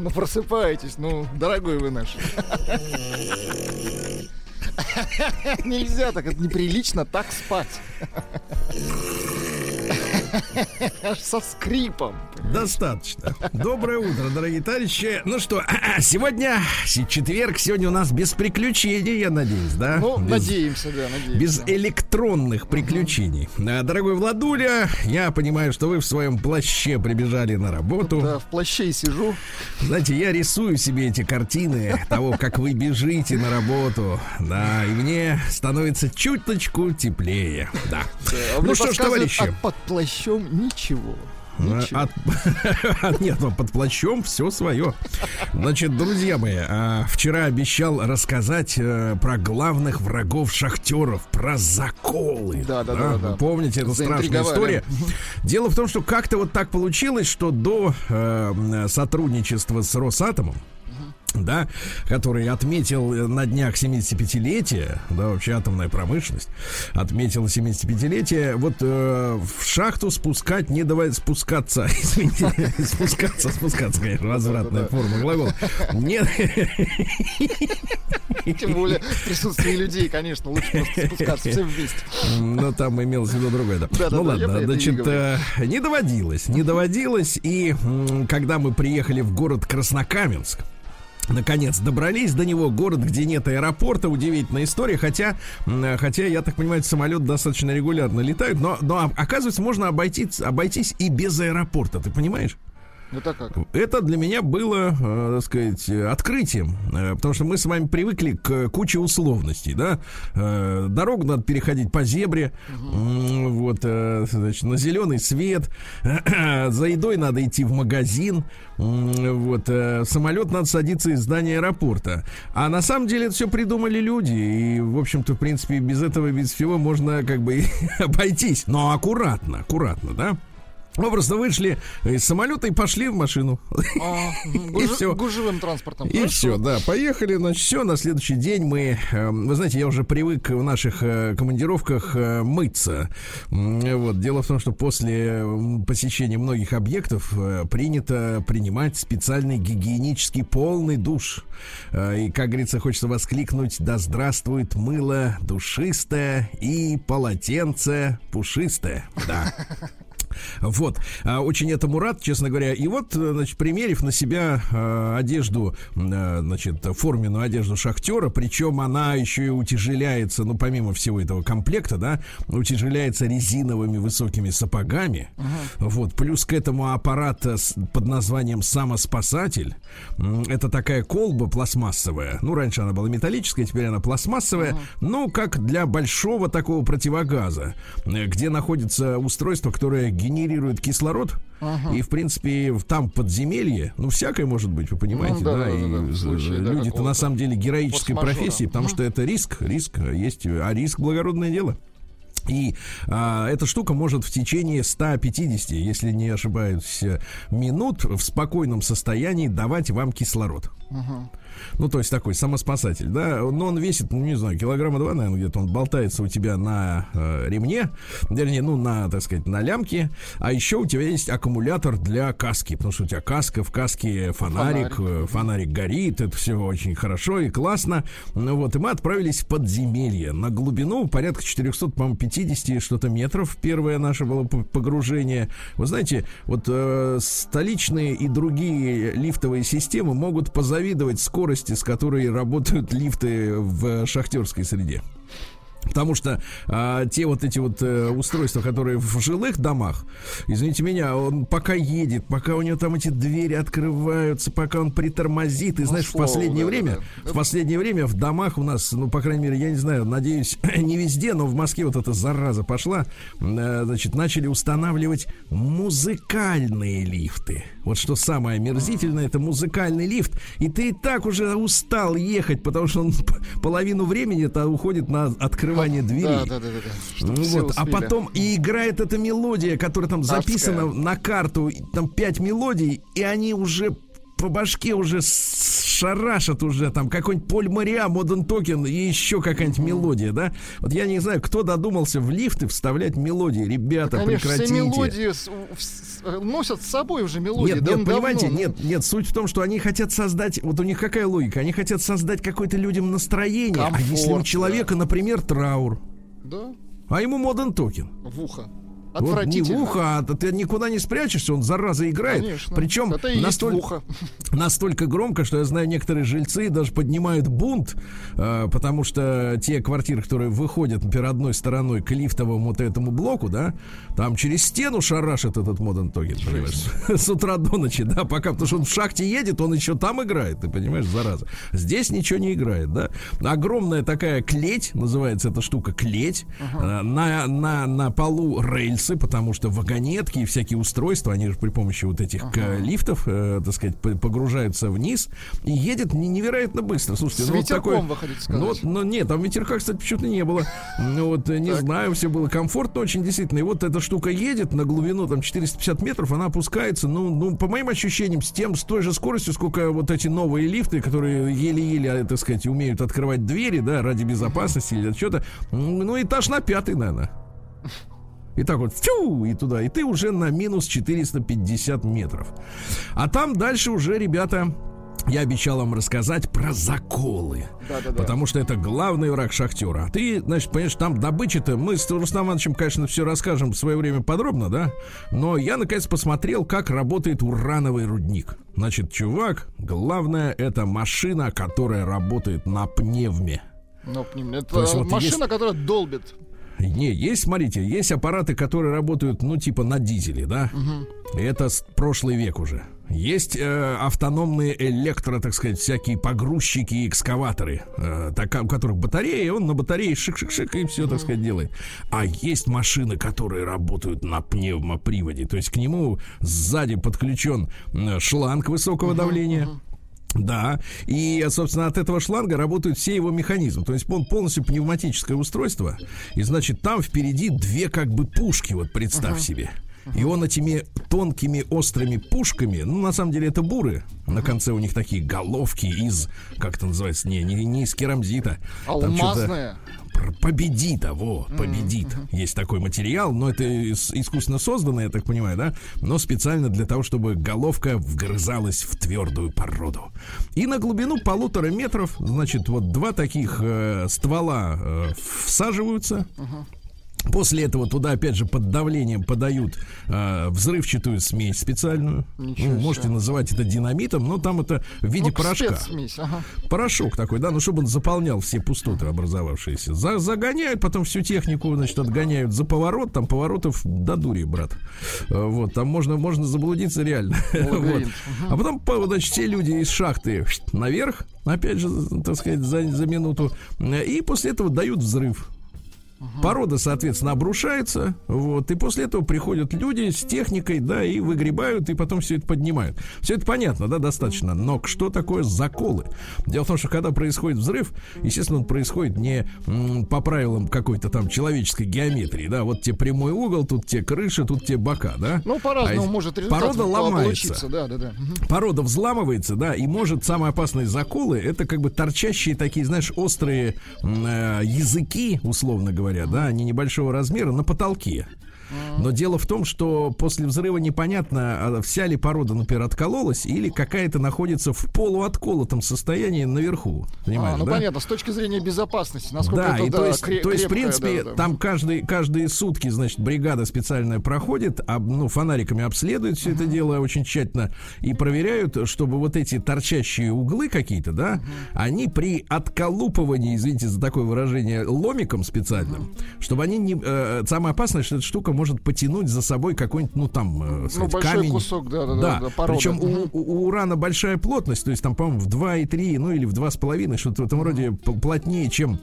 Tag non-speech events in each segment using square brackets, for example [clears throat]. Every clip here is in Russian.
Ну просыпайтесь, ну, дорогой вы наш. Нельзя так, это неприлично так спать. Аж со скрипом. Достаточно. Доброе утро, дорогие товарищи. Ну что, [clears throat] сегодня четверг, сегодня у нас без приключений, я надеюсь, да? Ну, без, надеемся, да, надеемся. Без электронных приключений. Uh-huh. Дорогой Владуля, я понимаю, что вы в своем плаще прибежали на работу. Да, в плаще и сижу. Знаете, я рисую себе эти картины того, как вы бежите на работу. Да, и мне становится чуточку теплее. Да. да а ну что ж, товарищи. А под плащом ничего. От, [laughs] нет, ну, под плащом все свое. Значит, друзья мои, а, вчера обещал рассказать а, про главных врагов шахтеров, про заколы. Да, да, да. да, да. Помните, это страшная история. Дело в том, что как-то вот так получилось, что до э, сотрудничества с Росатомом да, который отметил на днях 75-летие, да, вообще атомная промышленность, отметила 75-летие, вот э, в шахту спускать не давай спускаться, [laughs] извините, [laughs] спускаться, спускаться, конечно, возвратная форма глагола. Нет. Тем более в присутствии людей, конечно, лучше просто спускаться все вместе. Но там имелось в виду другое, да. ну ладно, значит, э, не доводилось, не доводилось, и когда мы приехали в город Краснокаменск, Наконец добрались до него, город, где нет аэропорта, удивительная история, хотя, хотя я так понимаю, самолет достаточно регулярно летает, но, но оказывается, можно обойтись, обойтись и без аэропорта, ты понимаешь? Это как? Это для меня было, э, так сказать, открытием, э, потому что мы с вами привыкли к куче условностей, да. Э, дорогу надо переходить по зебре, угу. вот, значит, на зеленый свет, [clears throat] за едой надо идти в магазин, вот, самолет надо садиться из здания аэропорта. А на самом деле это все придумали люди, и, в общем-то, в принципе, без этого, без всего можно как бы [laughs] обойтись, но аккуратно, аккуратно, да. Мы просто вышли из самолета и пошли в машину. А, и все. Гужевым транспортом. И все, да. Поехали, значит, все. На следующий день мы... Эм, вы знаете, я уже привык в наших э, командировках э, мыться. Вот. Дело в том, что после посещения многих объектов э, принято принимать специальный гигиенический полный душ. И, как говорится, хочется воскликнуть, да здравствует мыло душистое и полотенце пушистое. Да. [laughs] Вот. А, очень этому рад, честно говоря. И вот, значит, примерив на себя э, одежду, э, значит, форменную одежду шахтера, причем она еще и утяжеляется, ну, помимо всего этого комплекта, да, утяжеляется резиновыми высокими сапогами. Uh-huh. Вот. Плюс к этому аппарат под названием самоспасатель. Это такая колба пластмассовая. Ну, раньше она была металлическая, теперь она пластмассовая. Uh-huh. Ну, как для большого такого противогаза, где находится устройство, которое генерирует кислород. Ага. И, в принципе, там подземелье, ну, всякое может быть, вы понимаете, ну, да, да, да, да, да. Люди-то на самом деле героической профессии, потому что это риск, риск есть, а риск благородное дело. И а, эта штука может в течение 150, если не ошибаюсь, минут в спокойном состоянии давать вам кислород. Uh-huh. Ну, то есть такой самоспасатель, да. Но он весит, ну, не знаю, килограмма два, наверное, где-то он болтается у тебя на э, ремне, вернее, ну, на, так сказать, на лямке. А еще у тебя есть аккумулятор для каски, потому что у тебя каска, в каске фонарик, фонарик, э, фонарик горит, это все очень хорошо и классно. Ну, вот, и мы отправились в подземелье на глубину порядка 400, по-моему, 50 что-то метров. Первое наше было погружение. Вы знаете, вот э, столичные и другие лифтовые системы могут позавидовать скорости скорости, с которой работают [laughs] лифты в шахтерской среде. Потому что а, те вот эти вот э, устройства, которые в жилых домах, извините меня, он пока едет, пока у него там эти двери открываются, пока он притормозит, и Ну, знаешь, в слово, последнее да, время, да. в последнее время в домах у нас, ну, по крайней мере, я не знаю, надеюсь, [clears throat] не везде, но в Москве вот эта зараза пошла, э, значит, начали устанавливать музыкальные лифты. Вот что самое омерзительное, это музыкальный лифт, и ты и так уже устал ехать, потому что он [laughs] половину времени-то уходит на открывание дверей. Да, да, да, да. да. Ну вот, а потом и играет эта мелодия, которая там записана на карту, там пять мелодий, и они уже по башке уже шарашат уже там какой-нибудь Поль Мориа, Modern Talking и еще какая-нибудь мелодия, да? Вот я не знаю, кто додумался в лифты вставлять мелодии. Ребята, Конечно, все прекратите. мелодии с- в- с- э, носят с собой уже мелодии. Нет, да нет, понимаете, нет, нет, суть в том, что они хотят создать, вот у них какая логика, они хотят создать какое-то людям настроение, а если у Комфорт, человека, например, траур, Да, а ему Modern Talking, в ухо. Вот Отвратительно. ухо, а ты никуда не спрячешься, он зараза играет. Конечно. Причем Это и есть в [laughs] настолько, громко, что я знаю, некоторые жильцы даже поднимают бунт, э, потому что те квартиры, которые выходят, например, одной стороной к лифтовому вот этому блоку, да, там через стену шарашит этот моден тоген, понимаешь, [laughs] с утра до ночи, да, пока, потому что он в шахте едет, он еще там играет, ты понимаешь, зараза. Здесь ничего не играет, да. Огромная такая клеть, называется эта штука клеть, э, на, на, на полу рельсы, потому что вагонетки и всякие устройства, они же при помощи вот этих к- лифтов, э, так сказать, погружаются вниз и едет не- невероятно быстро. Слушайте, С ну вот ветерком, такое... вы хотите сказать? Ну, вот, ну нет, там ветерка, кстати, почему-то не было. Ну вот, э, не Так. знаю, все было комфортно очень, действительно. И вот эта штука едет на глубину там 450 метров, она опускается, ну, ну, по моим ощущениям, с тем, с той же скоростью, сколько вот эти новые лифты, которые еле-еле, а, так сказать, умеют открывать двери, да, ради безопасности или что-то. Ну, этаж на пятый, наверное. И так вот, фью, и туда. И ты уже на минус 450 метров. А там дальше уже, ребята, я обещал вам рассказать про заколы. Да-да-да. Потому что это главный враг шахтера. Ты, значит, понимаешь, там добыча-то... Мы с Рустам Ивановичем, конечно, все расскажем в свое время подробно, да? Но я, наконец, посмотрел, как работает урановый рудник. Значит, чувак, главное, это машина, которая работает на пневме. Пневм- это То есть вот машина, которая долбит. Не, есть, смотрите, есть аппараты, которые работают, ну, типа на дизеле, да? Это с- прошлый век уже. Есть э, автономные электро, так сказать, всякие погрузчики и экскаваторы, э, так, у которых батарея, он на батарее шик-шик-шик и все, так сказать, делает. А есть машины, которые работают на пневмоприводе, то есть к нему сзади подключен шланг высокого давления. Да, и, собственно, от этого шланга работают все его механизмы. То есть он полностью пневматическое устройство. И, значит, там впереди две как бы пушки, вот представь себе. И он этими тонкими острыми пушками, ну, на самом деле это буры, на конце у них такие головки из, как это называется, не, не, не из керамзита. Пр- Победита, во, победит. Есть такой материал, но это ис- искусственно созданное, я так понимаю, да? Но специально для того, чтобы головка вгрызалась в твердую породу. И на глубину полутора метров, значит, вот два таких э, ствола э, всаживаются. После этого туда, опять же, под давлением подают э, взрывчатую смесь специальную. Ничего Ну, можете называть это динамитом, но там это в виде Ну, порошка спецсмесь, ага. порошок такой, да, ну чтобы он заполнял все пустоты образовавшиеся. За, загоняют, потом всю технику, значит, отгоняют за поворот, там поворотов до дури, брат. Э, Вот, там можно, можно заблудиться реально. [laughs] Вот. А потом, по- значит, все люди из шахты наверх, опять же, так сказать, за, за минуту, э, и после этого дают взрыв. Порода, соответственно, обрушается, вот, и после этого приходят люди с техникой, да, и выгребают, и потом все это поднимают. Все это понятно, да, достаточно. Но что такое заколы? Дело в том, что когда происходит взрыв, естественно, он происходит не по правилам какой-то там человеческой геометрии, да, вот тебе прямой угол, тут тебе крыша, тут тебе бока, да. Ну, по-разному А может результат Порода по- ломается. Да, да, да. Порода взламывается, да, и может самые опасные заколы это как бы торчащие такие, знаешь, острые э, языки, условно говоря, говоря, да, они небольшого размера, на потолке. Но дело в том, что после взрыва непонятно, а вся ли порода, например, откололась, или какая-то находится в полуотколотом состоянии наверху. Понимаешь, А, ну да? понятно, с точки зрения безопасности, насколько Да, это, и да, то есть, кре- то есть, в принципе, да, да. там каждый, каждые сутки, значит, бригада специальная проходит, об- ну, фонариками обследует все это дело очень тщательно и проверяют, чтобы вот эти торчащие углы какие-то, да, они при отколупывании, извините за такое выражение, ломиком специальным, чтобы они не... э, самое опасное, что эта штука может потянуть за собой какой-нибудь, ну, там, э, Ну, сказать, большой камень. кусок, да, да, да, Да, причем у, у- урана большая плотность, то есть там, по-моему, в 2,3, ну или в 2,5, что-то в этом роде плотнее, чем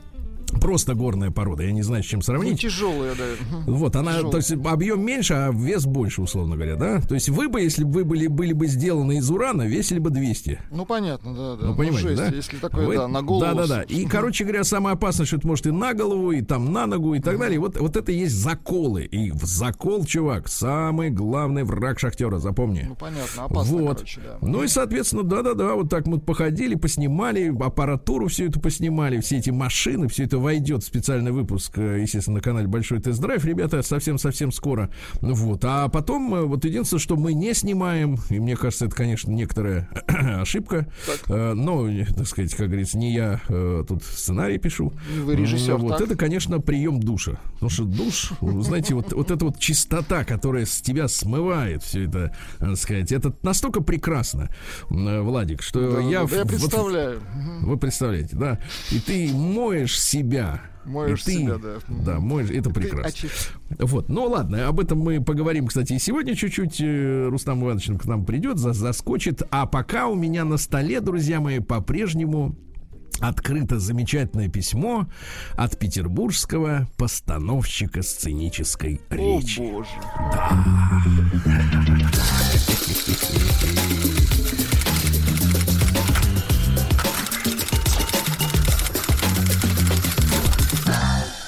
просто горная порода. Я не знаю, с чем Ну, сравнить. тяжелые, да. Мгм. Вот, она, Тяжелая. то есть объем меньше, а вес больше, условно говоря, да? То есть вы бы, если бы вы были, были бы сделаны из урана, весили бы 200. Ну, понятно, да, да. Ну, понимаете, жесть, да? если такое, Вы- да, на голову. Да, да, да. И, короче говоря, самое опасное, что это может и на голову, и там на ногу, и так далее. Вот, вот это и есть заколы. И в закол, чувак, самый главный враг шахтера, запомни. Ну, понятно, опасно, вот. короче, да. Ну и, соответственно, да-да-да, вот так мы походили, поснимали, аппаратуру всю эту поснимали, все эти машины, все это войдет в специальный выпуск, э, естественно, на канале Большой Тест-Драйв, ребята, совсем-совсем скоро. Вот. А потом, э, вот единственное, что мы не снимаем, и мне кажется, это, конечно, некоторая [clears throat] ошибка, э, но, так сказать, как говорится, не я тут сценарий пишу. Вы режиссер, Вот так? это, конечно, прием душа. Потому что душ, знаете, вот, вот эта вот чистота, которая с тебя смывает все это, так сказать, это настолько прекрасно, Владик, что Да, я... да, я вот- представляю. Мгм. вы представляете, да? И ты моешь себя. Моешь и ты, себя, да. Да, моешь, это Ты прекрасно. Вот, ну ладно, об этом мы поговорим, кстати, и сегодня чуть-чуть. э, Рустам Иванович к нам придет, за- заскочит. А пока у меня на столе, друзья мои, по-прежнему открыто замечательное письмо от петербургского постановщика сценической О, речи. боже.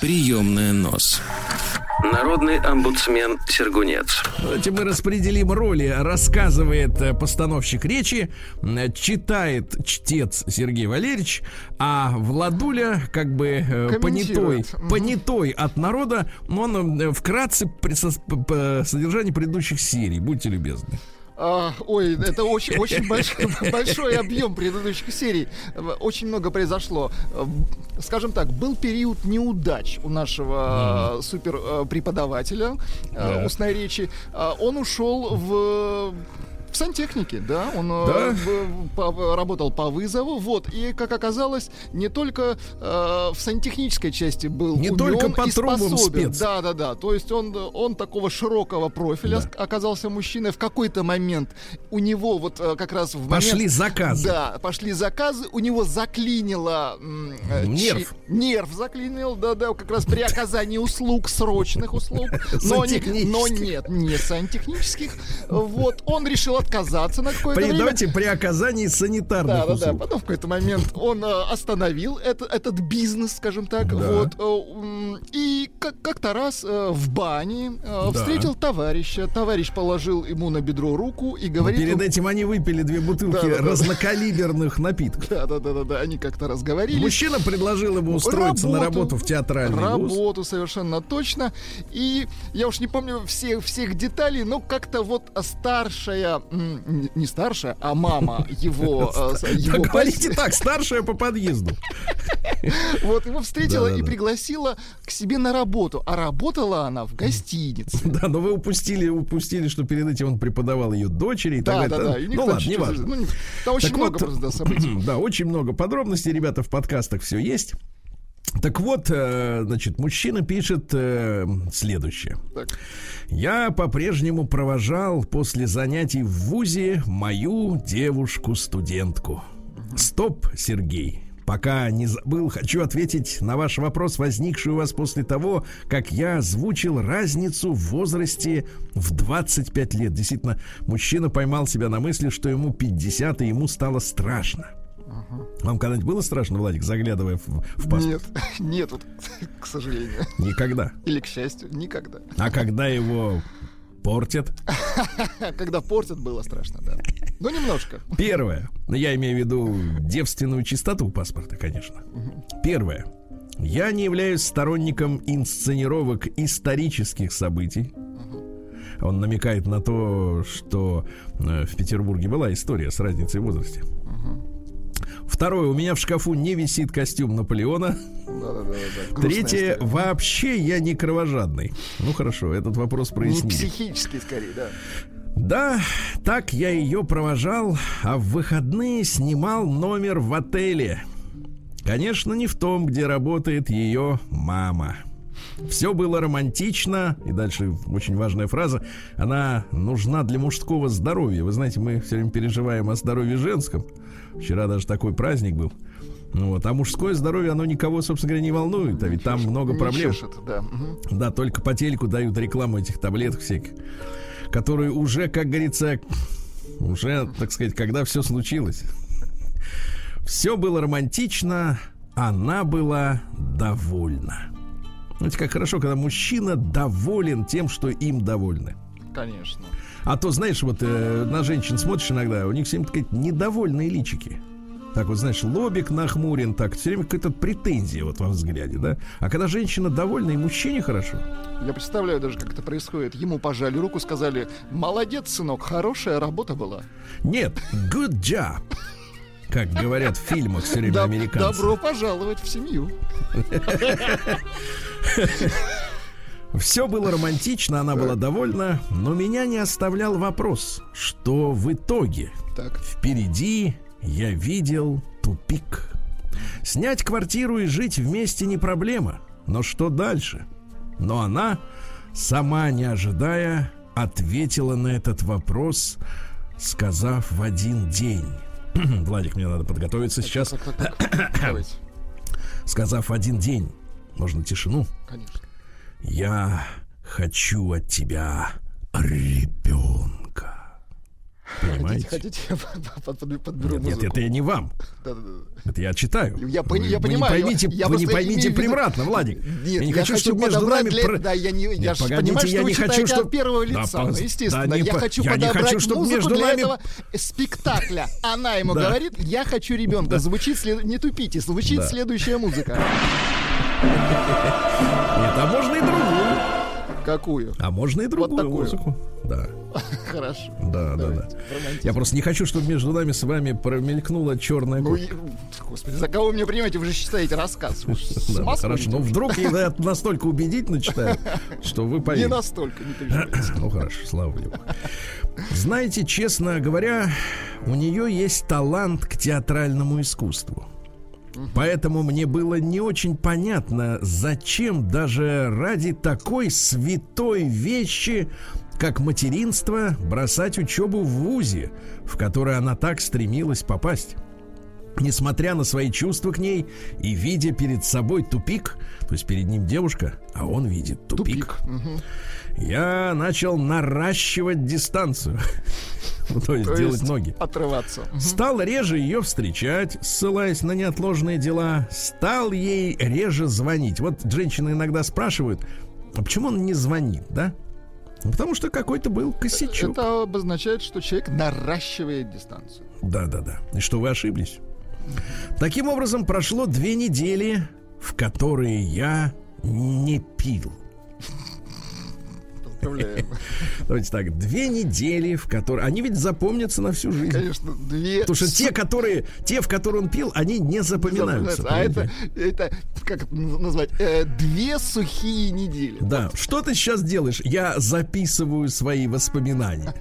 Приемная нос. Народный омбудсмен Сергунец. Давайте мы распределим роли. Рассказывает э, постановщик речи, э, читает чтец Сергей Валерьевич, а Владуля, как бы э, понятой, понятой от народа, он вкратце при со- п- п- содержание предыдущих серий. Будьте любезны. А, ой, это очень, очень большой, [laughs] большой объем предыдущих серий. Э, Очень много произошло. Э, Скажем так, был период неудач у нашего э, супер э, преподавателя э, устной речи. А, Он ушел в в сантехнике, да, он э, Да? по- работал по вызову, вот, и, как оказалось, не только э, в сантехнической части был Не умен только по и способен. спец. Да, да, да, то есть он, он такого широкого профиля Да. оказался мужчиной. В какой-то момент у него вот э, как раз в Пошли момент... заказы. Да, пошли заказы, у него заклинило... э, Нерв. чи- Нерв заклинил, да-да, как раз при оказании услуг, срочных услуг. Но, не- но нет, не сантехнических. Вот, он решил отказаться на какое-то время. давайте при оказании санитарных Да, да, да. услуг. Потом в какой-то момент он э, остановил это, этот бизнес, скажем так, Да. вот. э, и как- как-то раз э, в бане Да. встретил товарища. Товарищ положил ему на бедро руку и Но говорит. Перед этим они выпили две бутылки Да, да, да. разнокалиберных напитков. Да, [laughs] да, да, да, да. Они как-то разговорились. Мужчина предложил ему устроиться на Работу. работу в театральный вуз. Работу совершенно точно. И я уж не помню всех, всех деталей, но как-то вот старшая, не- не старшая, а мама его, [laughs] э, его говорите так, старшая по подъезду. [laughs] Вот его встретила и пригласила к себе на работу. А работала она в гостинице. [laughs] Да, но вы упустили, упустили, что перед этим он преподавал ее дочери и Да, да, да. Ну ладно, ничего- неважно. ну, не- Там очень много просто [clears throat] событий. Да, очень много подробностей, ребята, в подкастах все есть. Так вот, э, значит, мужчина пишет э, следующее. Так. Я по-прежнему провожал после занятий в ВУЗе мою девушку-студентку. Стоп, Сергей. Пока не забыл, хочу ответить на ваш вопрос, возникший у вас после того, как я озвучил разницу в возрасте в 25 лет. Действительно, мужчина поймал себя на мысли, что ему 50, и ему стало страшно. Вам когда-нибудь было страшно, Владик, заглядывая в, в паспорт? Нет, [laughs] нет, вот, [laughs] к сожалению. Никогда. Или к счастью, никогда. А когда его портят? [laughs] Когда портят, было страшно, да. Ну, немножко. Первое. Ну, Я имею в виду девственную чистоту паспорта, конечно. Первое. Я не являюсь сторонником инсценировок исторических событий. Он намекает на то, что э, в Петербурге была история с разницей в возрасте. Второе, у меня в шкафу не висит костюм Наполеона. Третье, история. вообще я не кровожадный. Ну хорошо, этот вопрос прояснили. Не психически скорее, да. Да, так я ее провожал, а в выходные снимал номер в отеле. Конечно, не в том, где работает ее мама. Все было романтично, и дальше очень важная фраза, она нужна для мужского здоровья. Вы знаете, мы все время переживаем о здоровье женском. Вчера даже такой праздник был. Ну вот, а мужское здоровье, оно никого, собственно говоря, не волнует, а ведь там много проблем. Чешет, да. да, только по телеку дают рекламу этих таблеток всяких, которые уже, как говорится, уже, так сказать, когда все случилось. Все было романтично, она была довольна. Знаете, как хорошо, когда мужчина доволен тем, что им довольны. Конечно. А то, знаешь, вот э, на женщин смотришь иногда, у них все время такие недовольные личики. Так вот, знаешь, лобик нахмурен, так, все время какая-то претензия вот во взгляде, да? А когда женщина довольна, и мужчине хорошо. Я представляю даже, как это происходит. Ему пожали руку, сказали, молодец, сынок, хорошая работа была. Нет, good job как говорят в фильмах все время американцы. Добро пожаловать в семью. [laughs] Все было романтично, она была довольна, но меня не оставлял вопрос, что в итоге так. впереди я видел тупик. Снять квартиру и жить вместе не проблема, но что дальше? Но она, сама не ожидая, ответила на этот вопрос, сказав в один день. [clears throat] Владик, мне надо подготовиться сейчас. [clears throat] Сказав один день, можно тишину? Конечно. Я хочу от тебя ребенка. Понимаете? Хотите, хотите подберу нет, нет, это я не вам. Да, да, да. Это я читаю. Я, вы, я вы понимаю. Не поймите, я, вы не поймите превратно, Владик. Нет, я не хочу, чтобы между нами... Для... Да, я не, нет, я погодите, понимаю, что я не хочу, чтобы... от первого лица, да, естественно. Да, я по... хочу я подобрать хочу, чтобы музыку между для нами... этого спектакля. Она ему да. говорит, я хочу ребенка. Да. Звучит, след... не тупите, звучит да. следующая музыка. Нет, а можно и. Какую? А можно и другую вот музыку. Да. [laughs] Хорошо. Да, да, да. Я просто не хочу, чтобы между нами с вами промелькнула черная ну, Господи, за кого вы меня принимаете? Вы же считаете рассказ. [laughs] Да, хорошо, но вдруг я [laughs] настолько убедительно читаю, что вы поверите. Не настолько, не переживайте. [clears throat] Ну хорошо, слава богу. Знаете, честно говоря, у нее есть талант к театральному искусству. Поэтому мне было не очень понятно, зачем даже ради такой святой вещи, как материнство, бросать учебу в ВУЗе, в который она так стремилась попасть. Несмотря на свои чувства к ней и видя перед собой тупик, то есть перед ним девушка, а он видит тупик, тупик. Угу. я начал наращивать дистанцию. [laughs] Ну, то есть делать ноги. Отрываться. Стал реже ее встречать, ссылаясь на неотложные дела. Стал ей реже звонить. Вот женщины иногда спрашивают, а почему он не звонит, да? Ну, потому что какой-то был косячок. Это обозначает, что человек наращивает дистанцию. Да, да, да. И что вы ошиблись. Таким образом, прошло две недели, в которые я не пил. Поздравляем. [laughs] Давайте так, две недели, в которые... Они ведь запомнятся на всю жизнь. Конечно, две... Потому что те, которые... Те, в которые он пил, они не запоминаются. А это, это, как это назвать, э, две сухие недели. Да, что ты сейчас делаешь? Я записываю свои воспоминания.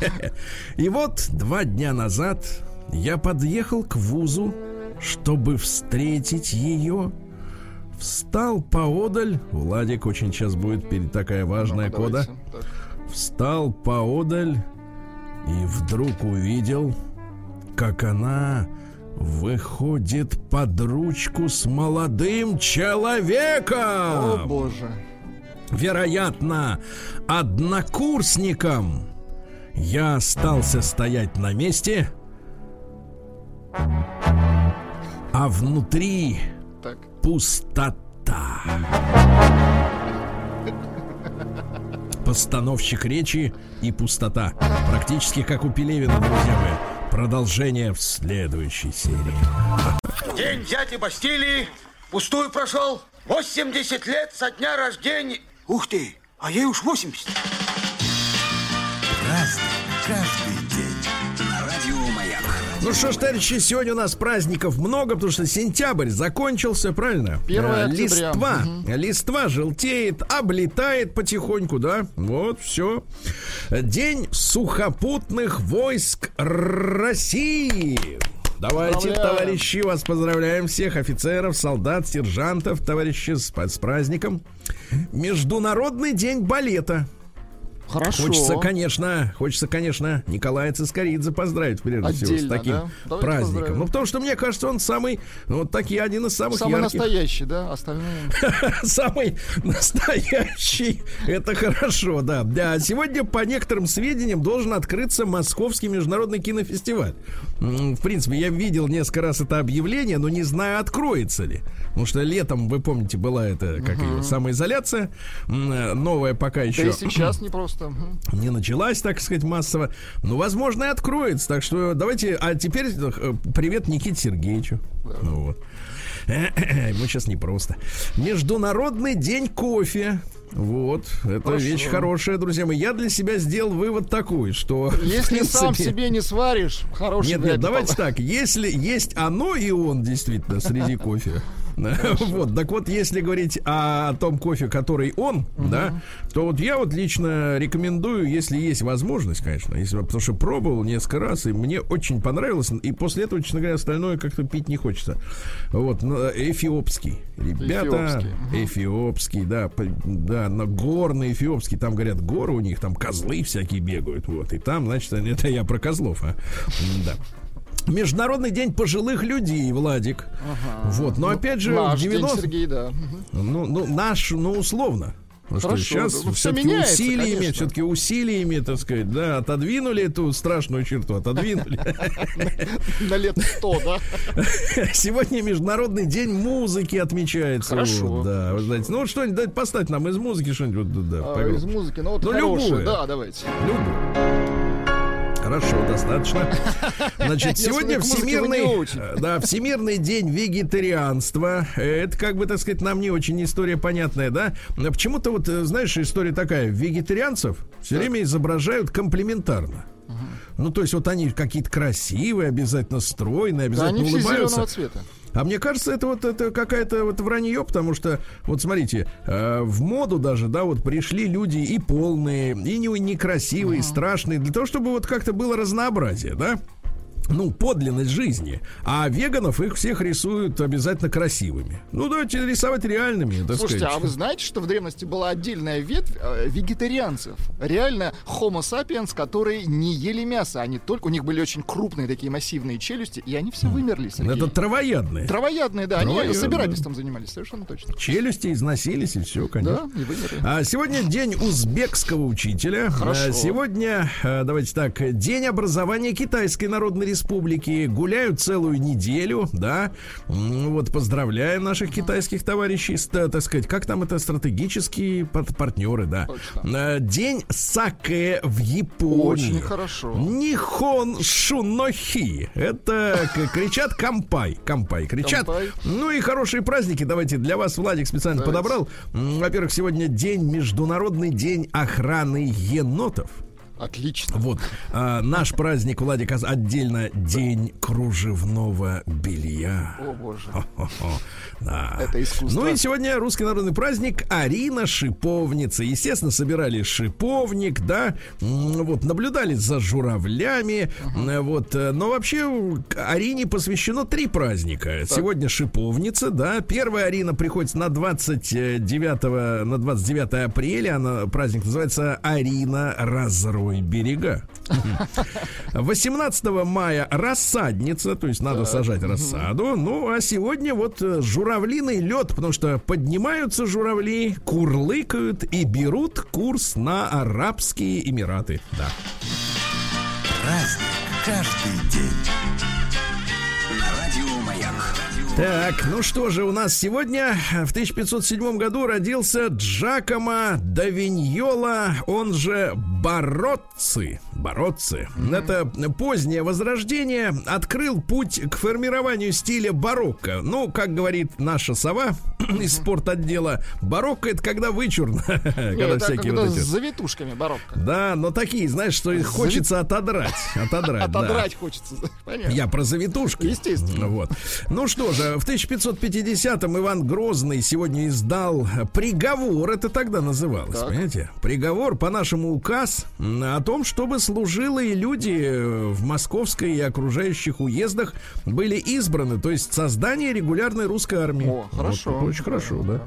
[laughs] И вот два дня назад я подъехал к вузу, чтобы встретить ее Встал поодаль. Владик очень сейчас будет перед такая важная ну кода. Встал поодаль и вдруг увидел, как она выходит под ручку с молодым человеком. О боже. Вероятно, однокурсником. Я остался стоять на месте, а внутри пустота. Постановщик речи и пустота. Практически как у Пелевина, друзья мои. Продолжение в следующей серии. День дяди Бастилии Пустую прошел. 80 лет со дня рождения. Ух ты, а ей уж 80. Ну что ж, товарищи, сегодня у нас праздников много, потому что сентябрь закончился, правильно? 1 А, октября. Листва, листва желтеет, облетает потихоньку, да? Вот, все. День сухопутных войск России. Давайте, товарищи, вас поздравляем всех офицеров, солдат, сержантов, товарищи, с, с праздником. Международный день балета. Хорошо. Хочется, конечно, хочется, конечно, Николая Цискоридзе поздравить, прежде всего, с Отдельно, таким да? Давайте праздником. поздравим. Ну, потому что, мне кажется, он самый, ну, вот такие, один из самых Самый ярких. настоящий, да? Остальные... [laughs] Самый настоящий. Это хорошо, да. Да, сегодня, по некоторым сведениям, должен открыться Московский международный кинофестиваль. В принципе, я видел несколько раз это объявление, но не знаю, откроется ли. Потому что летом, вы помните, была эта, как ее, самоизоляция. М, Новая пока Да еще и сейчас не просто. Не началась, так сказать, массово. Но, возможно, и откроется. Так что давайте. А теперь э, привет Никите Сергеевичу. Ну вот. [coughs] Ему сейчас непросто. Международный день кофе. Вот, это Хорошо. вещь хорошая, друзья мои. Я для себя сделал вывод такой, что [laughs] Если сам принципе- себе не сваришь, хороший нет, нет, давайте так. Если есть оно и он действительно среди [laughs] кофе. [laughs] Вот, так вот, если говорить о том кофе, который он, да, то вот я вот лично рекомендую, если есть возможность, конечно, если, потому что пробовал несколько раз, и мне очень понравилось, и после этого, честно говоря, остальное как-то пить не хочется. Вот, эфиопский. Ребята, Эфиопский, эфиопский, да, да, на горный эфиопский, там, говорят, горы у них, там козлы всякие бегают, вот, и там, значит, [laughs] это я про козлов, а, да. Международный день пожилых людей, Владик. Вот, но опять же, Наш в день, 90 Сергей, да. Ну, ну, наш, ну, условно. Потому что Хорошо, сейчас да, ну, все-таки усилиями, конечно. все-таки усилиями, так сказать, да, отодвинули эту страшную черту, отодвинули. [laughs] На лет 100, да? [laughs] Сегодня Международный день музыки отмечается. Хорошо. Да, вы знаете. Ну, вот что-нибудь дайте поставить нам из музыки что-нибудь. А. Из музыки, ну вот Ну, хорошее. любую. Да, давайте. Люблю. Хорошо, достаточно. [laughs] Значит, сегодня всемирный, [laughs] да, всемирный день вегетарианства. Это как бы, так сказать, нам не очень история понятная, да? Но Почему-то вот, э, знаешь, история такая: вегетарианцев все время изображают комплиментарно. Ну, то есть вот они какие-то красивые, обязательно стройные, Да, обязательно они все улыбаются. зеленого цвета. А мне кажется, это вот это какая-то вот вранье, потому что, вот смотрите, э, в моду даже, да, вот пришли люди и полные, и не, некрасивые, и страшные, для того, чтобы вот как-то было разнообразие, да? Ну, подлинность жизни. А веганов их всех рисуют обязательно красивыми. Ну, давайте рисовать реальными, так Слушайте, сказать. а вы знаете, что в древности была отдельная ветвь э, вегетарианцев? Реально Homo sapiens, которые не ели мясо. Они только... У них были очень крупные такие массивные челюсти, и они все вымерли, Сергей. Это травоядные. Травоядные, да. Они Травоядные. собирательством занимались, совершенно точно. Челюсти износились, и все, конечно. Да, и вымерли. А сегодня день узбекского учителя. Хорошо. А Сегодня, давайте так, день образования Китайской Народной Республики. Гуляют целую неделю, да. Вот поздравляем наших китайских товарищей, так сказать, как там это стратегические пар- партнеры, да. Точно. Э, День саке в Японии. Очень хорошо. Нихон шунохи. Это кричат кампай. Кампай кричат. Кампай. Ну и хорошие праздники. Давайте для вас Владик специально Давайте. подобрал. Во-первых, сегодня день Международный день охраны енотов. Отлично. Вот. А, наш праздник, Владик, отдельно день кружевного белья. О, боже. Да. Это искусство. Ну и сегодня русский народный праздник Арина Шиповница. Естественно, собирали шиповник, да, вот, наблюдали за журавлями, м, вот, э, но вообще Арине посвящено три праздника. Сегодня Шиповница, да, первая Арина приходится на 29, на 29 апреля, она, праздник называется Арина Разрой берега. 18 мая рассадница, то есть надо сажать рассаду. Ну, а сегодня вот э, журавлиный лед, потому что поднимаются журавли, курлыкают и берут курс на Арабские Эмираты. Да. Праздник каждый день. Так, ну что же, у нас сегодня в 1507 году родился Джакомо да Виньола, он же Бородцы. Это позднее возрождение открыл путь к формированию стиля барокко. Ну, как говорит наша сова [clears throat] из спортотдела, барокко это когда вычурно. [laughs] Когда всякие когда вот эти... с завитушками барокко. Да, но такие, знаешь, что их Зави- хочется отодрать. Отодрать, да. Отодрать хочется. [laughs] Понятно. Я про завитушки. Естественно. Вот. Ну что же, в 1550-м Иван Грозный сегодня издал приговор, это тогда называлось, Так. понимаете? Приговор, по-нашему указ, о том, чтобы служилые люди э, в московской и окружающих уездах были избраны, то есть создание регулярной русской армии. О, хорошо. Вот, очень хорошо, да.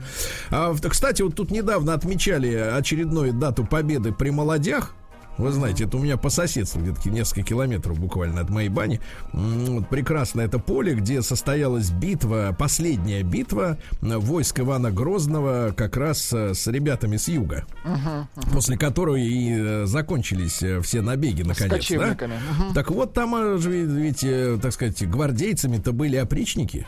А, в- кстати, вот тут недавно отмечали очередную дату победы при молодях. Вы знаете, это у меня по соседству, где-то несколько километров буквально от моей бани. Вот прекрасно это поле, где состоялась битва, последняя битва э, войск Ивана Грозного как раз э, с ребятами с юга. После которой и э, закончились все набеги, наконец. да? кочевниками. Мгм. Так вот, там же ведь, э, так сказать, гвардейцами-то были опричники.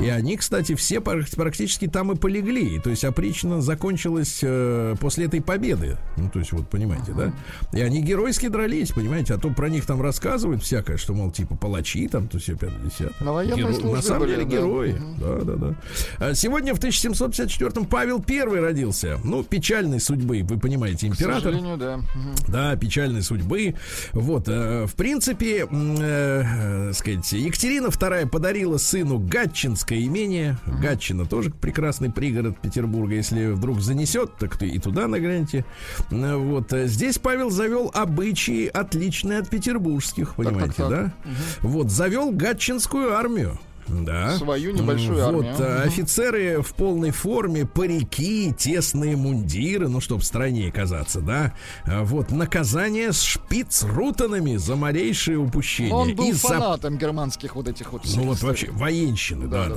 И они, кстати, все практически там и полегли. То есть опрична закончилась э, после этой победы. Ну, то есть, вот, понимаете, да? И они геройски дрались, понимаете? А то про них там рассказывают всякое, что, мол, типа палачи там, то все 50 На службе На самом деле да. герои. Да, да, да. А Сегодня в 1754-м Павел I родился. Ну, печальной судьбы, вы понимаете, К император. сожалению, да. Мгм. Да, печальной судьбы. Вот, э, в принципе, э, э, сказать, Екатерина II подарила сыну Гатчинское имение. Гатчина тоже прекрасный пригород Петербурга. Если вдруг занесет, так ты и туда нагряньте. Э, Вот, э, здесь Павел завел обычаи, отличные от петербургских, понимаете, так. да? Вот, завел Гатчинскую армию. Да. Свою небольшую М, армию. Вот, э, офицеры в полной форме, парики, тесные мундиры, ну, чтобы стройнее казаться, да. А Вот, наказание с шпицрутанами за малейшие упущения. Но он был И за фанатом германских вот этих вот ну вот историй. вообще военщины, да,